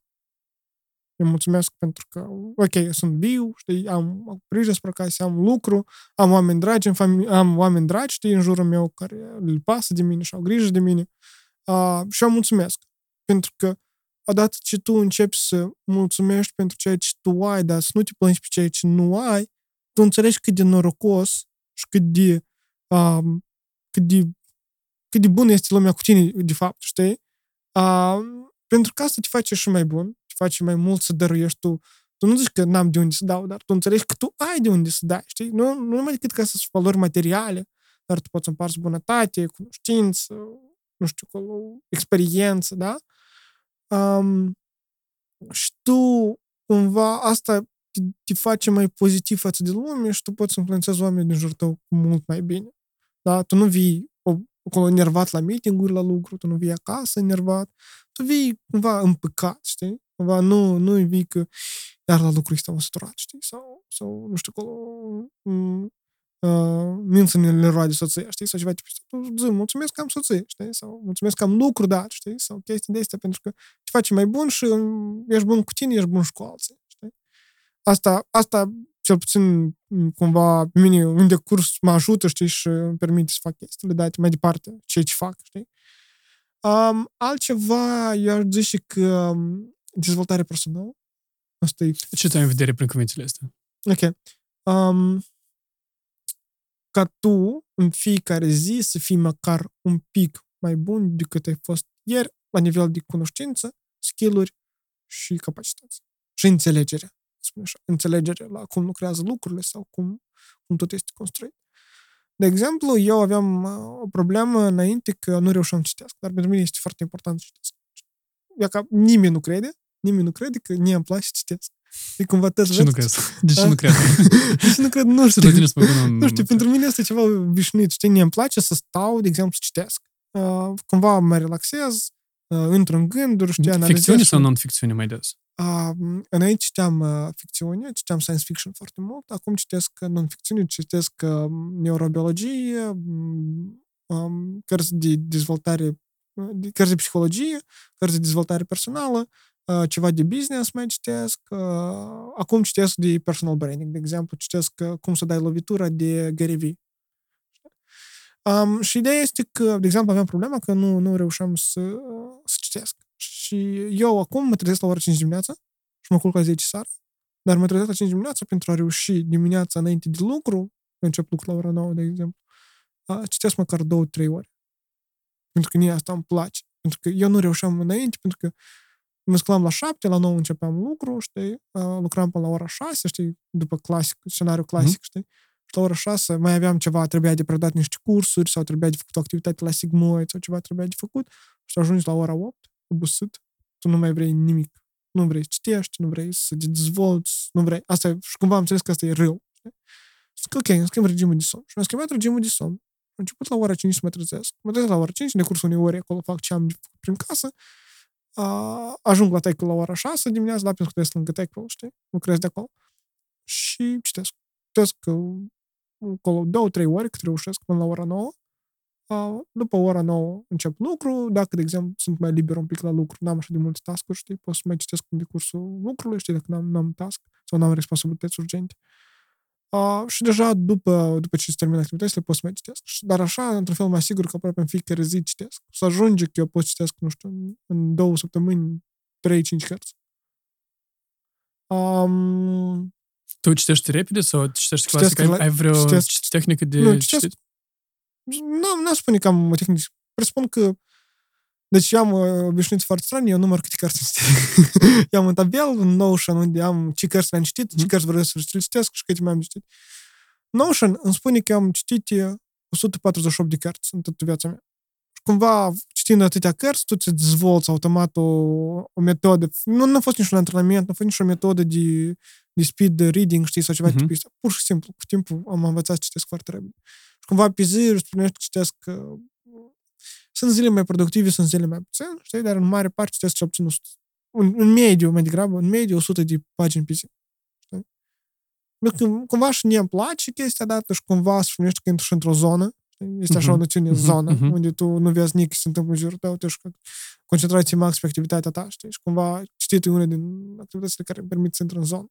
Speaker 3: Eu mulțumesc pentru că, ok, sunt viu, știi, am grijă spre casă, am lucru, am oameni dragi în familie, am oameni dragi, știi, în jurul meu care îl pasă de mine și au grijă de mine. Uh, și eu mulțumesc. Pentru că odată ce tu începi să mulțumești pentru ceea ce tu ai, dar să nu te plângi pe ceea ce nu ai, tu înțelegi cât de norocos și cât de, um, cât de, cât de bun este lumea cu tine, de fapt, știi? Uh, pentru că asta te face și mai bun, te face mai mult să dăruiești tu. Tu nu zici că n-am de unde să dau, dar tu înțelegi că tu ai de unde să dai, știi? Nu, nu numai decât ca să-ți valori materiale, dar tu poți împarți bunătate, cunoștință, nu știu, experiență, da? Um, și tu, cumva, asta te, te face mai pozitiv față de lume și tu poți influențeza oamenii din jurul tău mult mai bine. Da? Tu nu vii acolo nervat la meeting la lucru, tu nu vii acasă nervat, tu vii cumva împăcat, știi? Cumva nu, nu vii că iar la lucru este săturat, știi? Sau, sau nu știu, acolo uh, mințele roade soția, știi? Sau ceva tipul zi, mulțumesc că am soție, știi? Sau mulțumesc că am lucru dat, știi? Sau chestii de astea, pentru că te face mai bun și ești bun cu tine, ești bun și cu alții, știi? Asta, asta cel puțin cumva pe mine în decurs mă ajută, știi, și îmi permite să fac chestiile date mai departe, ce ce fac, știi? Um, altceva, eu aș zice că um, dezvoltare personală. Asta e...
Speaker 2: Ce tu ai în vedere prin cuvintele astea?
Speaker 3: Ok. Um, ca tu, în fiecare zi, să fii măcar un pic mai bun decât ai fost ieri, la nivel de cunoștință, skill-uri și capacități. Și înțelegere. Spune așa, înțelegere la cum lucrează lucrurile sau cum, cum tot este construit. De exemplu, eu aveam uh, o problemă înainte că nu reușeam să citesc, dar pentru mine este foarte important să citesc. E ca nimeni nu crede, nimeni nu crede că mie îmi place să citesc. E cumva te
Speaker 2: De ce nu crezi? De ce nu cred?
Speaker 3: De ce nu cred? Nu știu. Nu știu, pentru mine este ceva obișnuit. Știi, mie îmi place să stau, de exemplu, să citesc. Uh, cumva mă relaxez, uh, intru în gânduri, știi,
Speaker 2: analizez. Ficțiune sau non-ficțiune mai des?
Speaker 3: Uh, înainte citeam uh, ficțiune, citeam science fiction foarte mult, acum citesc non-ficțiune, citesc uh, neurobiologie, um, cărți de dezvoltare, cărți de psihologie, cărți de dezvoltare personală, uh, ceva de business mai citesc, uh, acum citesc de personal branding, de exemplu, citesc uh, cum să dai lovitura de Gary Vee. Um, și ideea este că, de exemplu, aveam problema că nu, nu reușeam să, să citesc. Și eu acum mă trezesc la ora 5 dimineața și mă culc la 10 seara, dar mă trezesc la 5 dimineața pentru a reuși dimineața înainte de lucru, încep lucru la ora 9, de exemplu, citesc măcar 2-3 ore. Pentru că mie asta îmi place. Pentru că eu nu reușeam înainte, pentru că mă sculam la 7, la 9 începeam lucru, știi, lucram până la ora 6, știi, după clasic, scenariu clasic, mm-hmm. știi, și la ora 6 mai aveam ceva, trebuia de predat niște cursuri sau trebuia de făcut o activitate la Sigmoid sau ceva trebuia de făcut și ajungi la ora 8 obosit, tu nu mai vrei nimic. Nu vrei să citești, nu vrei să te dezvolți, nu vrei. Asta e, și cumva am înțeles că asta e rău. Zic, ok, îmi schimb regimul de somn. Și mi-am schimbat regimul de somn. Am început la ora 5 să mă trezesc. Mă trezesc la ora 5, în decursul unei ore acolo fac ce am de făcut prin casă. A, ajung la tecul la ora 6 dimineața, la pentru că lângă tecul, știi? Lucrez de acolo. Și citesc. Citesc acolo două, trei ore cât reușesc până la ora 9 după ora 9 încep lucru, dacă, de exemplu, sunt mai liber un pic la lucru, n-am așa de multe task știi, pot să mai citesc în decursul lucrului, știi, dacă n-am, n-am task sau n-am responsabilități urgente. Uh, și deja după, după ce se termină activitățile pot să mai citesc. Dar așa, într-un fel mai sigur că aproape în fiecare zi citesc. Să ajunge că eu pot citesc, nu știu, în, în două săptămâni, 3-5 cărți. Um,
Speaker 2: tu citești repede sau citești clasic? Ai, ai vreo citesc, tehnică de
Speaker 3: nu, citesc, citit? Nu, nu spune că am o tehnică. Presupun că deci eu am uh, obișnuit foarte strani, eu număr câte cărți am eu am un tabel, un Notion unde am ce cărți le-am citit, ce cărți vreau să le citesc și câte mai am citit. Notion îmi spune că am citit 148 de cărți în toată viața mea. Și cumva, citind atâtea cărți, tu ți dezvolți automat o, o metodă. Nu, nu a fost niciun antrenament, nu a fost nicio metodă de, de speed reading, știi, sau ceva uh-huh. tipul ăsta. Pur și simplu, cu timpul am învățat să citesc foarte repede. Și cumva pe zi își spunești că citesc sunt zile mai productive, sunt zile mai puțin, știi, dar în mare parte citesc cel puțin 100. În, în mediu, mai degrabă, în mediu 100 de pagini pe zi. Știi? Cumva și mie îmi place chestia dată și cumva să spunești că intru și într-o zonă, este așa o noțiune uh-huh, zonă, uh-huh. unde tu nu vezi nici ce se întâmplă în jurul tău, tu ești concentrație max pe activitatea ta, știi? Și cumva cititul e una din activitățile care îmi permit să intru în zonă.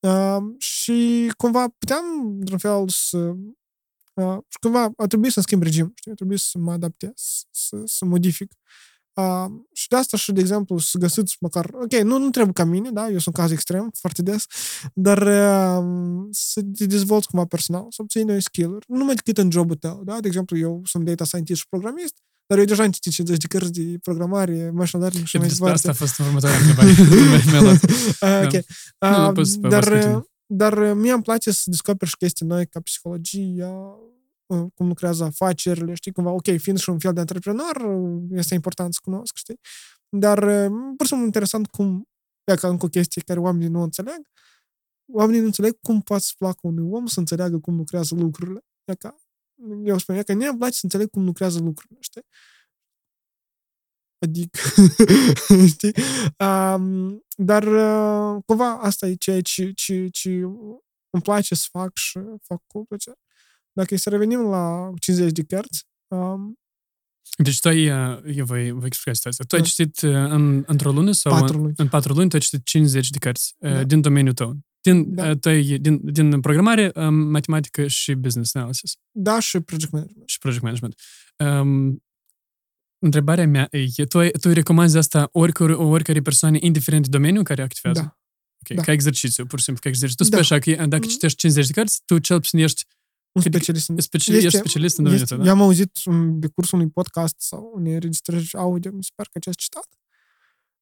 Speaker 3: Uh, și cumva puteam, într-un fel, să Uh, și cumva a trebuit să schimb regim, știi? a trebuit să mă adaptez, să, să modific. Uh, și de asta și, de exemplu, să găsiți măcar, ok, nu, nu trebuie ca mine, da, eu sunt caz extrem, foarte des, dar uh, să te dezvolți cumva personal, să obții noi skill-uri, nu numai decât în jobul tău, da, de exemplu, eu sunt data scientist și programist, dar eu deja am citit 50 de cărți de programare, machine learning și mai departe.
Speaker 2: Asta a fost următoarea întrebare.
Speaker 3: ok. Uh, dar, dar mie îmi place să descoperi și chestii noi ca psihologia, cum lucrează afacerile, știi, cumva, ok, fiind și un fel de antreprenor, este important să cunosc, știi? Dar, pur și simplu, interesant cum, e ca încă o chestie care oamenii nu înțeleg, oamenii nu înțeleg cum poate să placă unui om să înțeleagă cum lucrează lucrurile. E ca, eu spun, e că mie îmi place să înțeleg cum lucrează lucrurile, știi? Adică, știi? Um, dar, uh, cumva, asta e ceea ce, ce, ce îmi place să fac și fac cu plăcere. Dacă e să revenim la 50 de cărți, um,
Speaker 2: deci tu ai, eu voi, voi explica situația. Tu ai citit în, într-o lună sau
Speaker 3: patru luni.
Speaker 2: În, în patru luni tu ai citit 50 de cărți da. din domeniul tău. Din, da. tu ai, din, din programare, matematică și business analysis.
Speaker 3: Da, și project management.
Speaker 2: Și project management. Um, întrebarea mea e, tu, ai, tu recomanzi asta oricare, oricare persoane, indiferent de domeniul în care activează?
Speaker 3: Da.
Speaker 2: Okay. Da. Ca exercițiu, pur și simplu, ca exercițiu. Tu da. spui așa că dacă mm. citești 50 de cărți, tu cel puțin ești
Speaker 3: un specialist. În...
Speaker 2: Specialist, este, ești specialist în domeniul ăsta, da?
Speaker 3: Eu am auzit în cursul unui podcast sau unei înregistrări audio, mi se pare că ce ați citat.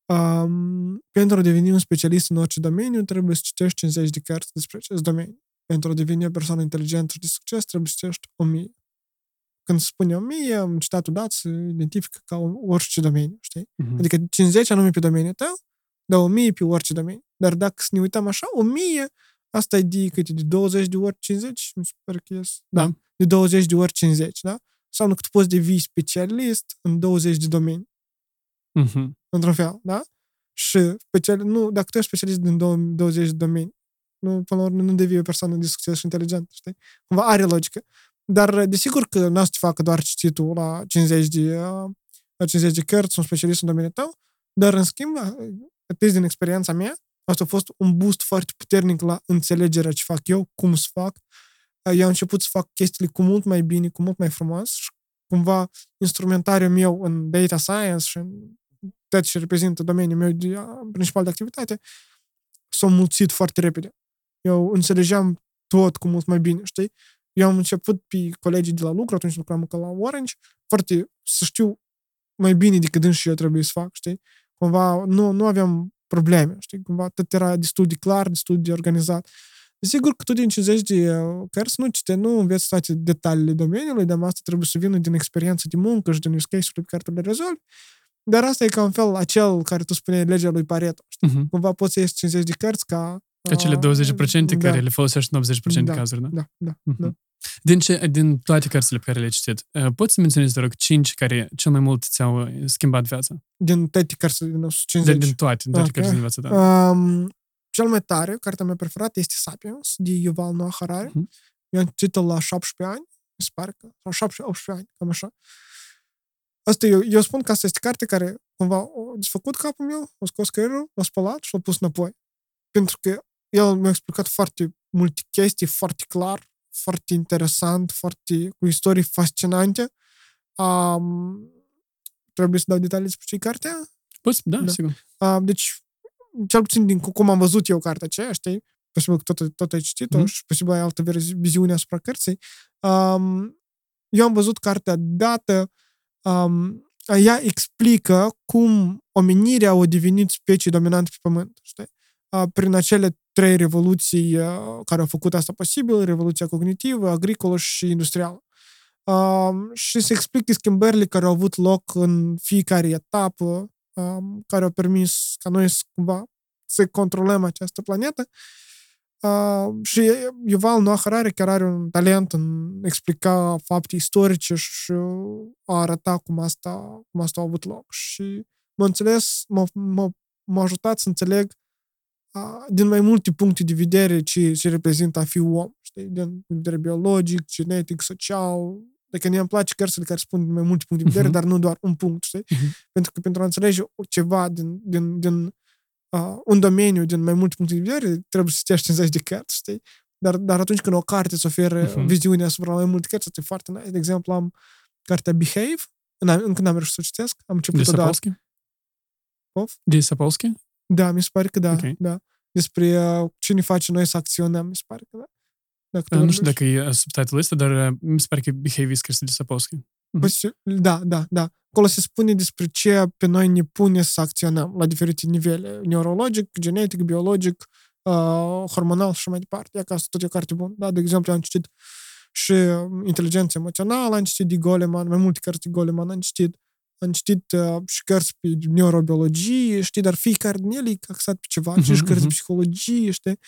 Speaker 3: Um, pentru a deveni un specialist în orice domeniu, trebuie să citești 50 de cărți despre acest domeniu. Pentru a deveni o persoană inteligentă și de succes, trebuie să citești 1000. Când se spune 1000, am citat odată, se identifică ca orice domeniu, știi? Uh-huh. Adică 50 anume pe domeniul tău, dar 1000 pe orice domeniu. Dar dacă să ne uităm așa, 1000 Asta e de câte? De 20 de ori 50? Mi se pare că ies. Da. da. De 20 de ori 50, da? Sau că tu poți devii specialist în 20 de domenii.
Speaker 2: Mm-hmm.
Speaker 3: Într-un fel, da? Și special, nu, dacă tu ești specialist din 20 de domenii, nu, până la urmă, nu devii o persoană de succes și inteligentă, știi? Cumva are logică. Dar, desigur că nu o să te facă doar cititul la 50 de, la 50 de cărți, un specialist în domeniul tău, dar, în schimb, atât din experiența mea, Asta a fost un boost foarte puternic la înțelegerea ce fac eu, cum să fac. Eu am început să fac chestiile cu mult mai bine, cu mult mai frumos și cumva instrumentariul meu în data science și în tot ce reprezintă domeniul meu de, principal de activitate s-a mulțit foarte repede. Eu înțelegeam tot cu mult mai bine, știi? Eu am început pe colegii de la lucru, atunci lucram ca la Orange, foarte să știu mai bine decât și eu trebuie să fac, știi? Cumva nu, nu aveam probleme, știi, cumva tot era destul de clar, destul de organizat. Desigur că tu din 50 de cărți nu cite, nu înveți toate detaliile domeniului, dar asta trebuie să vină din experiență de muncă și din use case-uri pe care tu le rezolvi. Dar asta e ca un fel acel care tu spuneai legea lui Pareto. Știi? Uh-huh. Cumva poți să ieși 50 de cărți ca...
Speaker 2: Acele 20% da. care le folosești în 80% da, cazuri, da?
Speaker 3: Da, da, uh-huh. da.
Speaker 2: Din, ce, din toate cărțile pe care le-ai citit, uh, poți să menționezi, te rog, 5 care cel mai mult ți-au uh, schimbat viața?
Speaker 3: Din toate cărțile din 50?
Speaker 2: Din, din toate, din toate okay. cărțile din viața,
Speaker 3: da. Um, cel mai tare, cartea mea preferată, este Sapiens, de Yuval Noah Harari. Uh-huh. Eu am citit la 17 ani, mi se pare că, sau 17-18 ani, cam așa. Asta eu, eu spun că asta este carte care cumva a desfăcut capul meu, a scos creierul, l-a spălat și l-a pus înapoi. Pentru că el mi-a explicat foarte multe chestii, foarte clar, foarte interesant, foarte, cu istorii fascinante. Um, trebuie să dau detalii despre ce cartea?
Speaker 2: Poți, da, da. sigur.
Speaker 3: Uh, deci, cel puțin din cum am văzut eu cartea aceea, știi? Posibil că tot, tot ai citit-o mm. și posibil ai altă viziune asupra cărții. Um, eu am văzut cartea dată, um, ea explică cum omenirea a devenit specie dominantă pe pământ, știi? Uh, prin acele trei revoluții uh, care au făcut asta posibil, revoluția cognitivă, agricolă și industrială. Uh, și se explică schimbările care au avut loc în fiecare etapă, uh, care au permis ca noi să, cumva să controlăm această planetă. Uh, și Yuval Noah Harari chiar are un talent în explica fapte istorice și a arăta cum asta, cum asta a avut loc. Și m-a înțeles, m-a, m-a, m-a ajutat să înțeleg din mai multe puncte de vedere ce, ce reprezintă a fi om, știi? Din punct de vedere biologic, genetic, social. Adică mie îmi place cărțile care spun din mai multe puncte de vedere, uh-huh. dar nu doar un punct, știi? Uh-huh. Pentru că pentru a înțelege ceva din, din, din uh, un domeniu, din mai multe puncte de vedere, trebuie să citești 50 de cărți, știi? Dar, dar atunci când o carte îți oferă uh-huh. viziune asupra mai multe cărți, este foarte nice. De exemplu, am cartea Behave, încă n-am reușit să o citesc, am început
Speaker 2: de Sapolsky? De Sapolsky?
Speaker 3: Da, mi se pare că da. Okay. da. Despre uh, ce ne face noi să acționăm, mi se pare că da.
Speaker 2: Dacă nu știu dacă e subtitlul ăsta, dar uh, mi se pare că Behavior scris de Sapolsky.
Speaker 3: Mm-hmm. Da, da, da. Acolo se spune despre ce pe noi ne pune să acționăm la diferite nivele. Neurologic, genetic, biologic, uh, hormonal și mai departe. E ca asta tot e o carte bună. Da, de exemplu, am citit și inteligență emoțională, am citit de Goleman, mai multe cărți de Goleman am citit am citit uh, și cărți pe neurobiologie, știi, dar fiecare din ele e axat pe ceva, uh-huh, și cărți de psihologie, știi,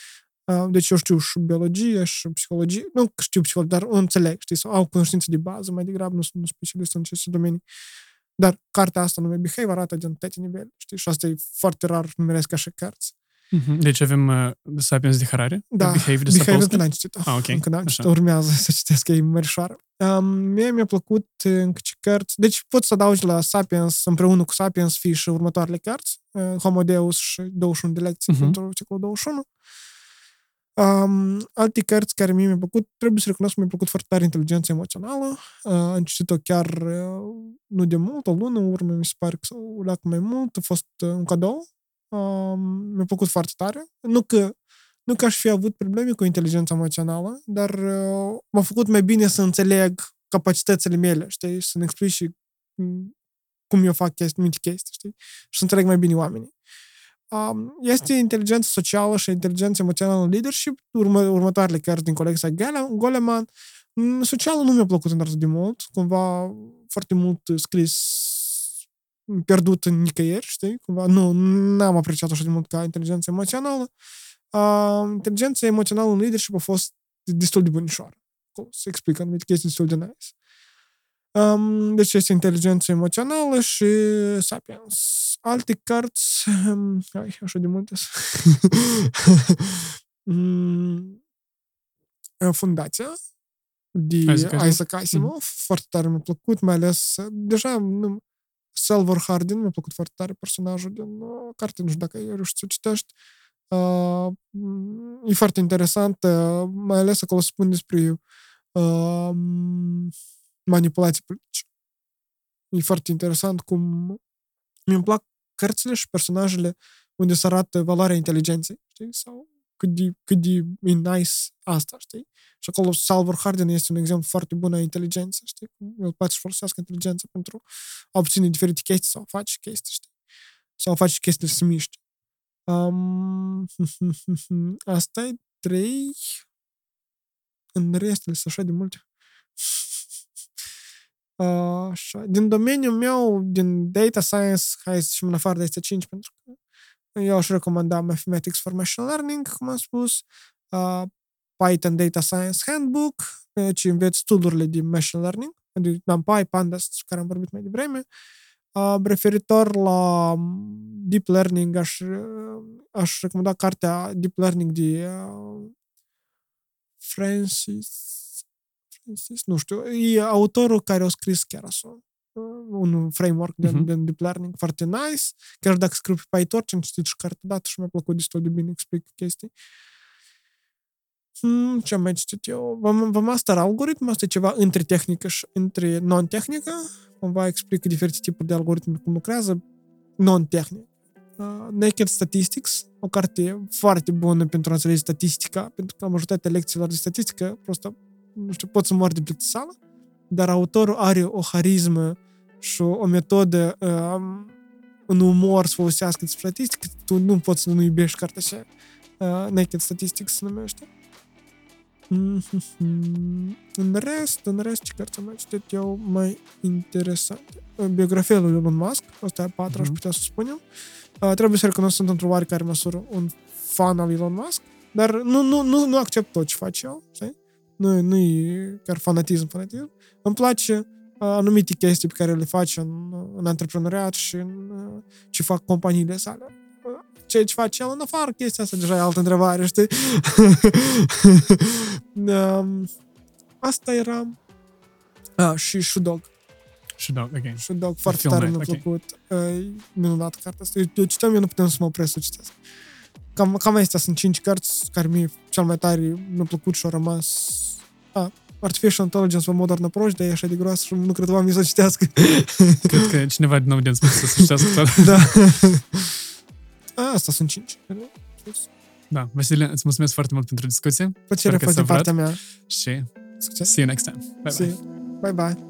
Speaker 3: uh, deci eu știu și biologie și psihologie, nu știu psihologie, dar o înțeleg, știi, sau au cunoștințe de bază, mai degrabă nu sunt specialist în aceste domenii. Dar cartea asta nume Behave arată din toate nivele, știi, și asta e foarte rar numeresc așa cărți.
Speaker 2: Uh-huh. Deci avem uh, Sapiens de Harare?
Speaker 3: Da,
Speaker 2: Behavior de
Speaker 3: Behavior încă n-am citit
Speaker 2: ah, okay.
Speaker 3: Încă n-am citit urmează să citesc, e mărișoară. Um, mie mi-a plăcut încă ce cărți. Deci pot să adaugi la Sapiens, împreună cu Sapiens, fi și următoarele cărți. Uh, Homo Deus și 21 de lecții uh-huh. pentru ciclul 21. Um, alte cărți care mie mi-a plăcut, trebuie să recunosc că mi-a plăcut foarte tare inteligența emoțională. Uh, am citit-o chiar uh, nu de mult, o lună în urmă, mi se pare că s-au mai mult. A fost uh, un cadou Um, mi-a plăcut foarte tare. Nu că, nu că aș fi avut probleme cu inteligența emoțională, dar uh, m-a făcut mai bine să înțeleg capacitățile mele, știi? Să-mi explic și cum eu fac chestii, multe chestii, știi? Și să înțeleg mai bine oamenii. Um, este inteligența socială și inteligența emoțională în leadership, urmă, următoarele cărți din colecția Goleman. Mm, socialul nu mi-a plăcut într de mult, cumva foarte mult scris pierdut în nicăieri, știi? Cumva nu, n-am apreciat așa de mult ca inteligența emoțională. Uh, inteligența emoțională în leadership a fost destul de bunișoară. Se explică anumite chestii destul de nice. Um, deci este inteligența emoțională și Sapiens. Alte cărți, um, ai, așa de multe. um, Fundația de Isaac Asimov. Mm-hmm. Foarte tare mi-a plăcut, mai ales deja nu, Salvor Hardin, mi-a plăcut foarte tare personajul din uh, carte, nu știu dacă ai reușit să o citești. Uh, e foarte interesant, uh, mai ales acolo spun despre uh, manipulații politice. E foarte interesant cum mi-mi plac cărțile și personajele unde se arată valoarea inteligenței, știi? Sau cât de, cât de e nice asta, știi? Și acolo Salvor Hardin este un exemplu foarte bun a inteligenței, știi? El poate să folosească inteligența pentru a obține diferite chestii sau a face chestii, știi? Sau a face chestii să miște. Um, asta e trei. În restele sunt așa de multe. Așa. Din domeniul meu, din data science, hai să în afară de astea 5, pentru că eu aș recomanda Mathematics for Machine Learning, cum am spus, uh, Python Data Science Handbook, ci înveți tool de machine learning, adică NumPy, Pandas, care am vorbit mai devreme. Uh, referitor la deep learning, aș, aș recomanda cartea Deep Learning de uh, Francis, Francis, nu știu, e autorul care a scris chiar așa un framework de, uh-huh. de deep learning foarte nice. Chiar dacă scriu pe PyTorch, am citit și cartea dată și mi-a plăcut destul de bine explic chestii. Hmm, ce am mai citit eu? V-am, v-am master algoritm, asta e ceva între tehnică și între non-tehnică. va explică diferite tipuri de algoritmi cum lucrează non-tehnic. Uh, Naked Statistics, o carte foarte bună pentru a înțelege statistica, pentru că am ajutat lecțiilor de statistică, просто, nu știu, pot să mor de plictisală, dar autorul are o harismă și o metodă um, în umor să folosească de statistică, tu nu poți să nu iubești cartea așa. uh, Naked Statistics se numește. Mhm. În rest, în rest, ce cărți am mai citit eu mai interesante? Uh, Biografia lui Elon Musk, asta e a patra, aș
Speaker 2: Mhm.
Speaker 3: putea să spunem. Uh, trebuie să recunosc, sunt într-o oarecare măsură un fan al Elon Musk, dar nu, nu, nu, nu accept tot ce face el, știi? Nu, nu e chiar fanatism, fanatism. Îmi place uh, anumite chestii pe care le face în, în antreprenoriat și în uh, ce fac companiile sale. Uh, Ceea ce face el în afară, chestia asta deja e altă întrebare, știi? um, asta era... Ah, și Shudog.
Speaker 2: Și da, ok.
Speaker 3: Shudog foarte
Speaker 2: film
Speaker 3: tare
Speaker 2: night,
Speaker 3: mi-a
Speaker 2: ok.
Speaker 3: plăcut. Uh, minunat cartea asta. Eu, eu citeam, eu nu putem să mă opresc să citesc. Cam, cam astea sunt cinci cărți care mi cel mai tare mi-a plăcut și au rămas... A, Artificial Intelligence, One Modern Approach, dar e așa de groasă și nu cred că oamenii să o citească.
Speaker 2: Cred că cineva din audiență poate să citească tot.
Speaker 3: da. A, Asta sunt cinci.
Speaker 2: Da, Vasile, îți mulțumesc foarte mult pentru discuție
Speaker 3: Plăcere
Speaker 2: Sper că
Speaker 3: fost din
Speaker 2: s-a
Speaker 3: partea mea.
Speaker 2: și
Speaker 3: Succes!
Speaker 2: see you next time.
Speaker 3: Bye bye.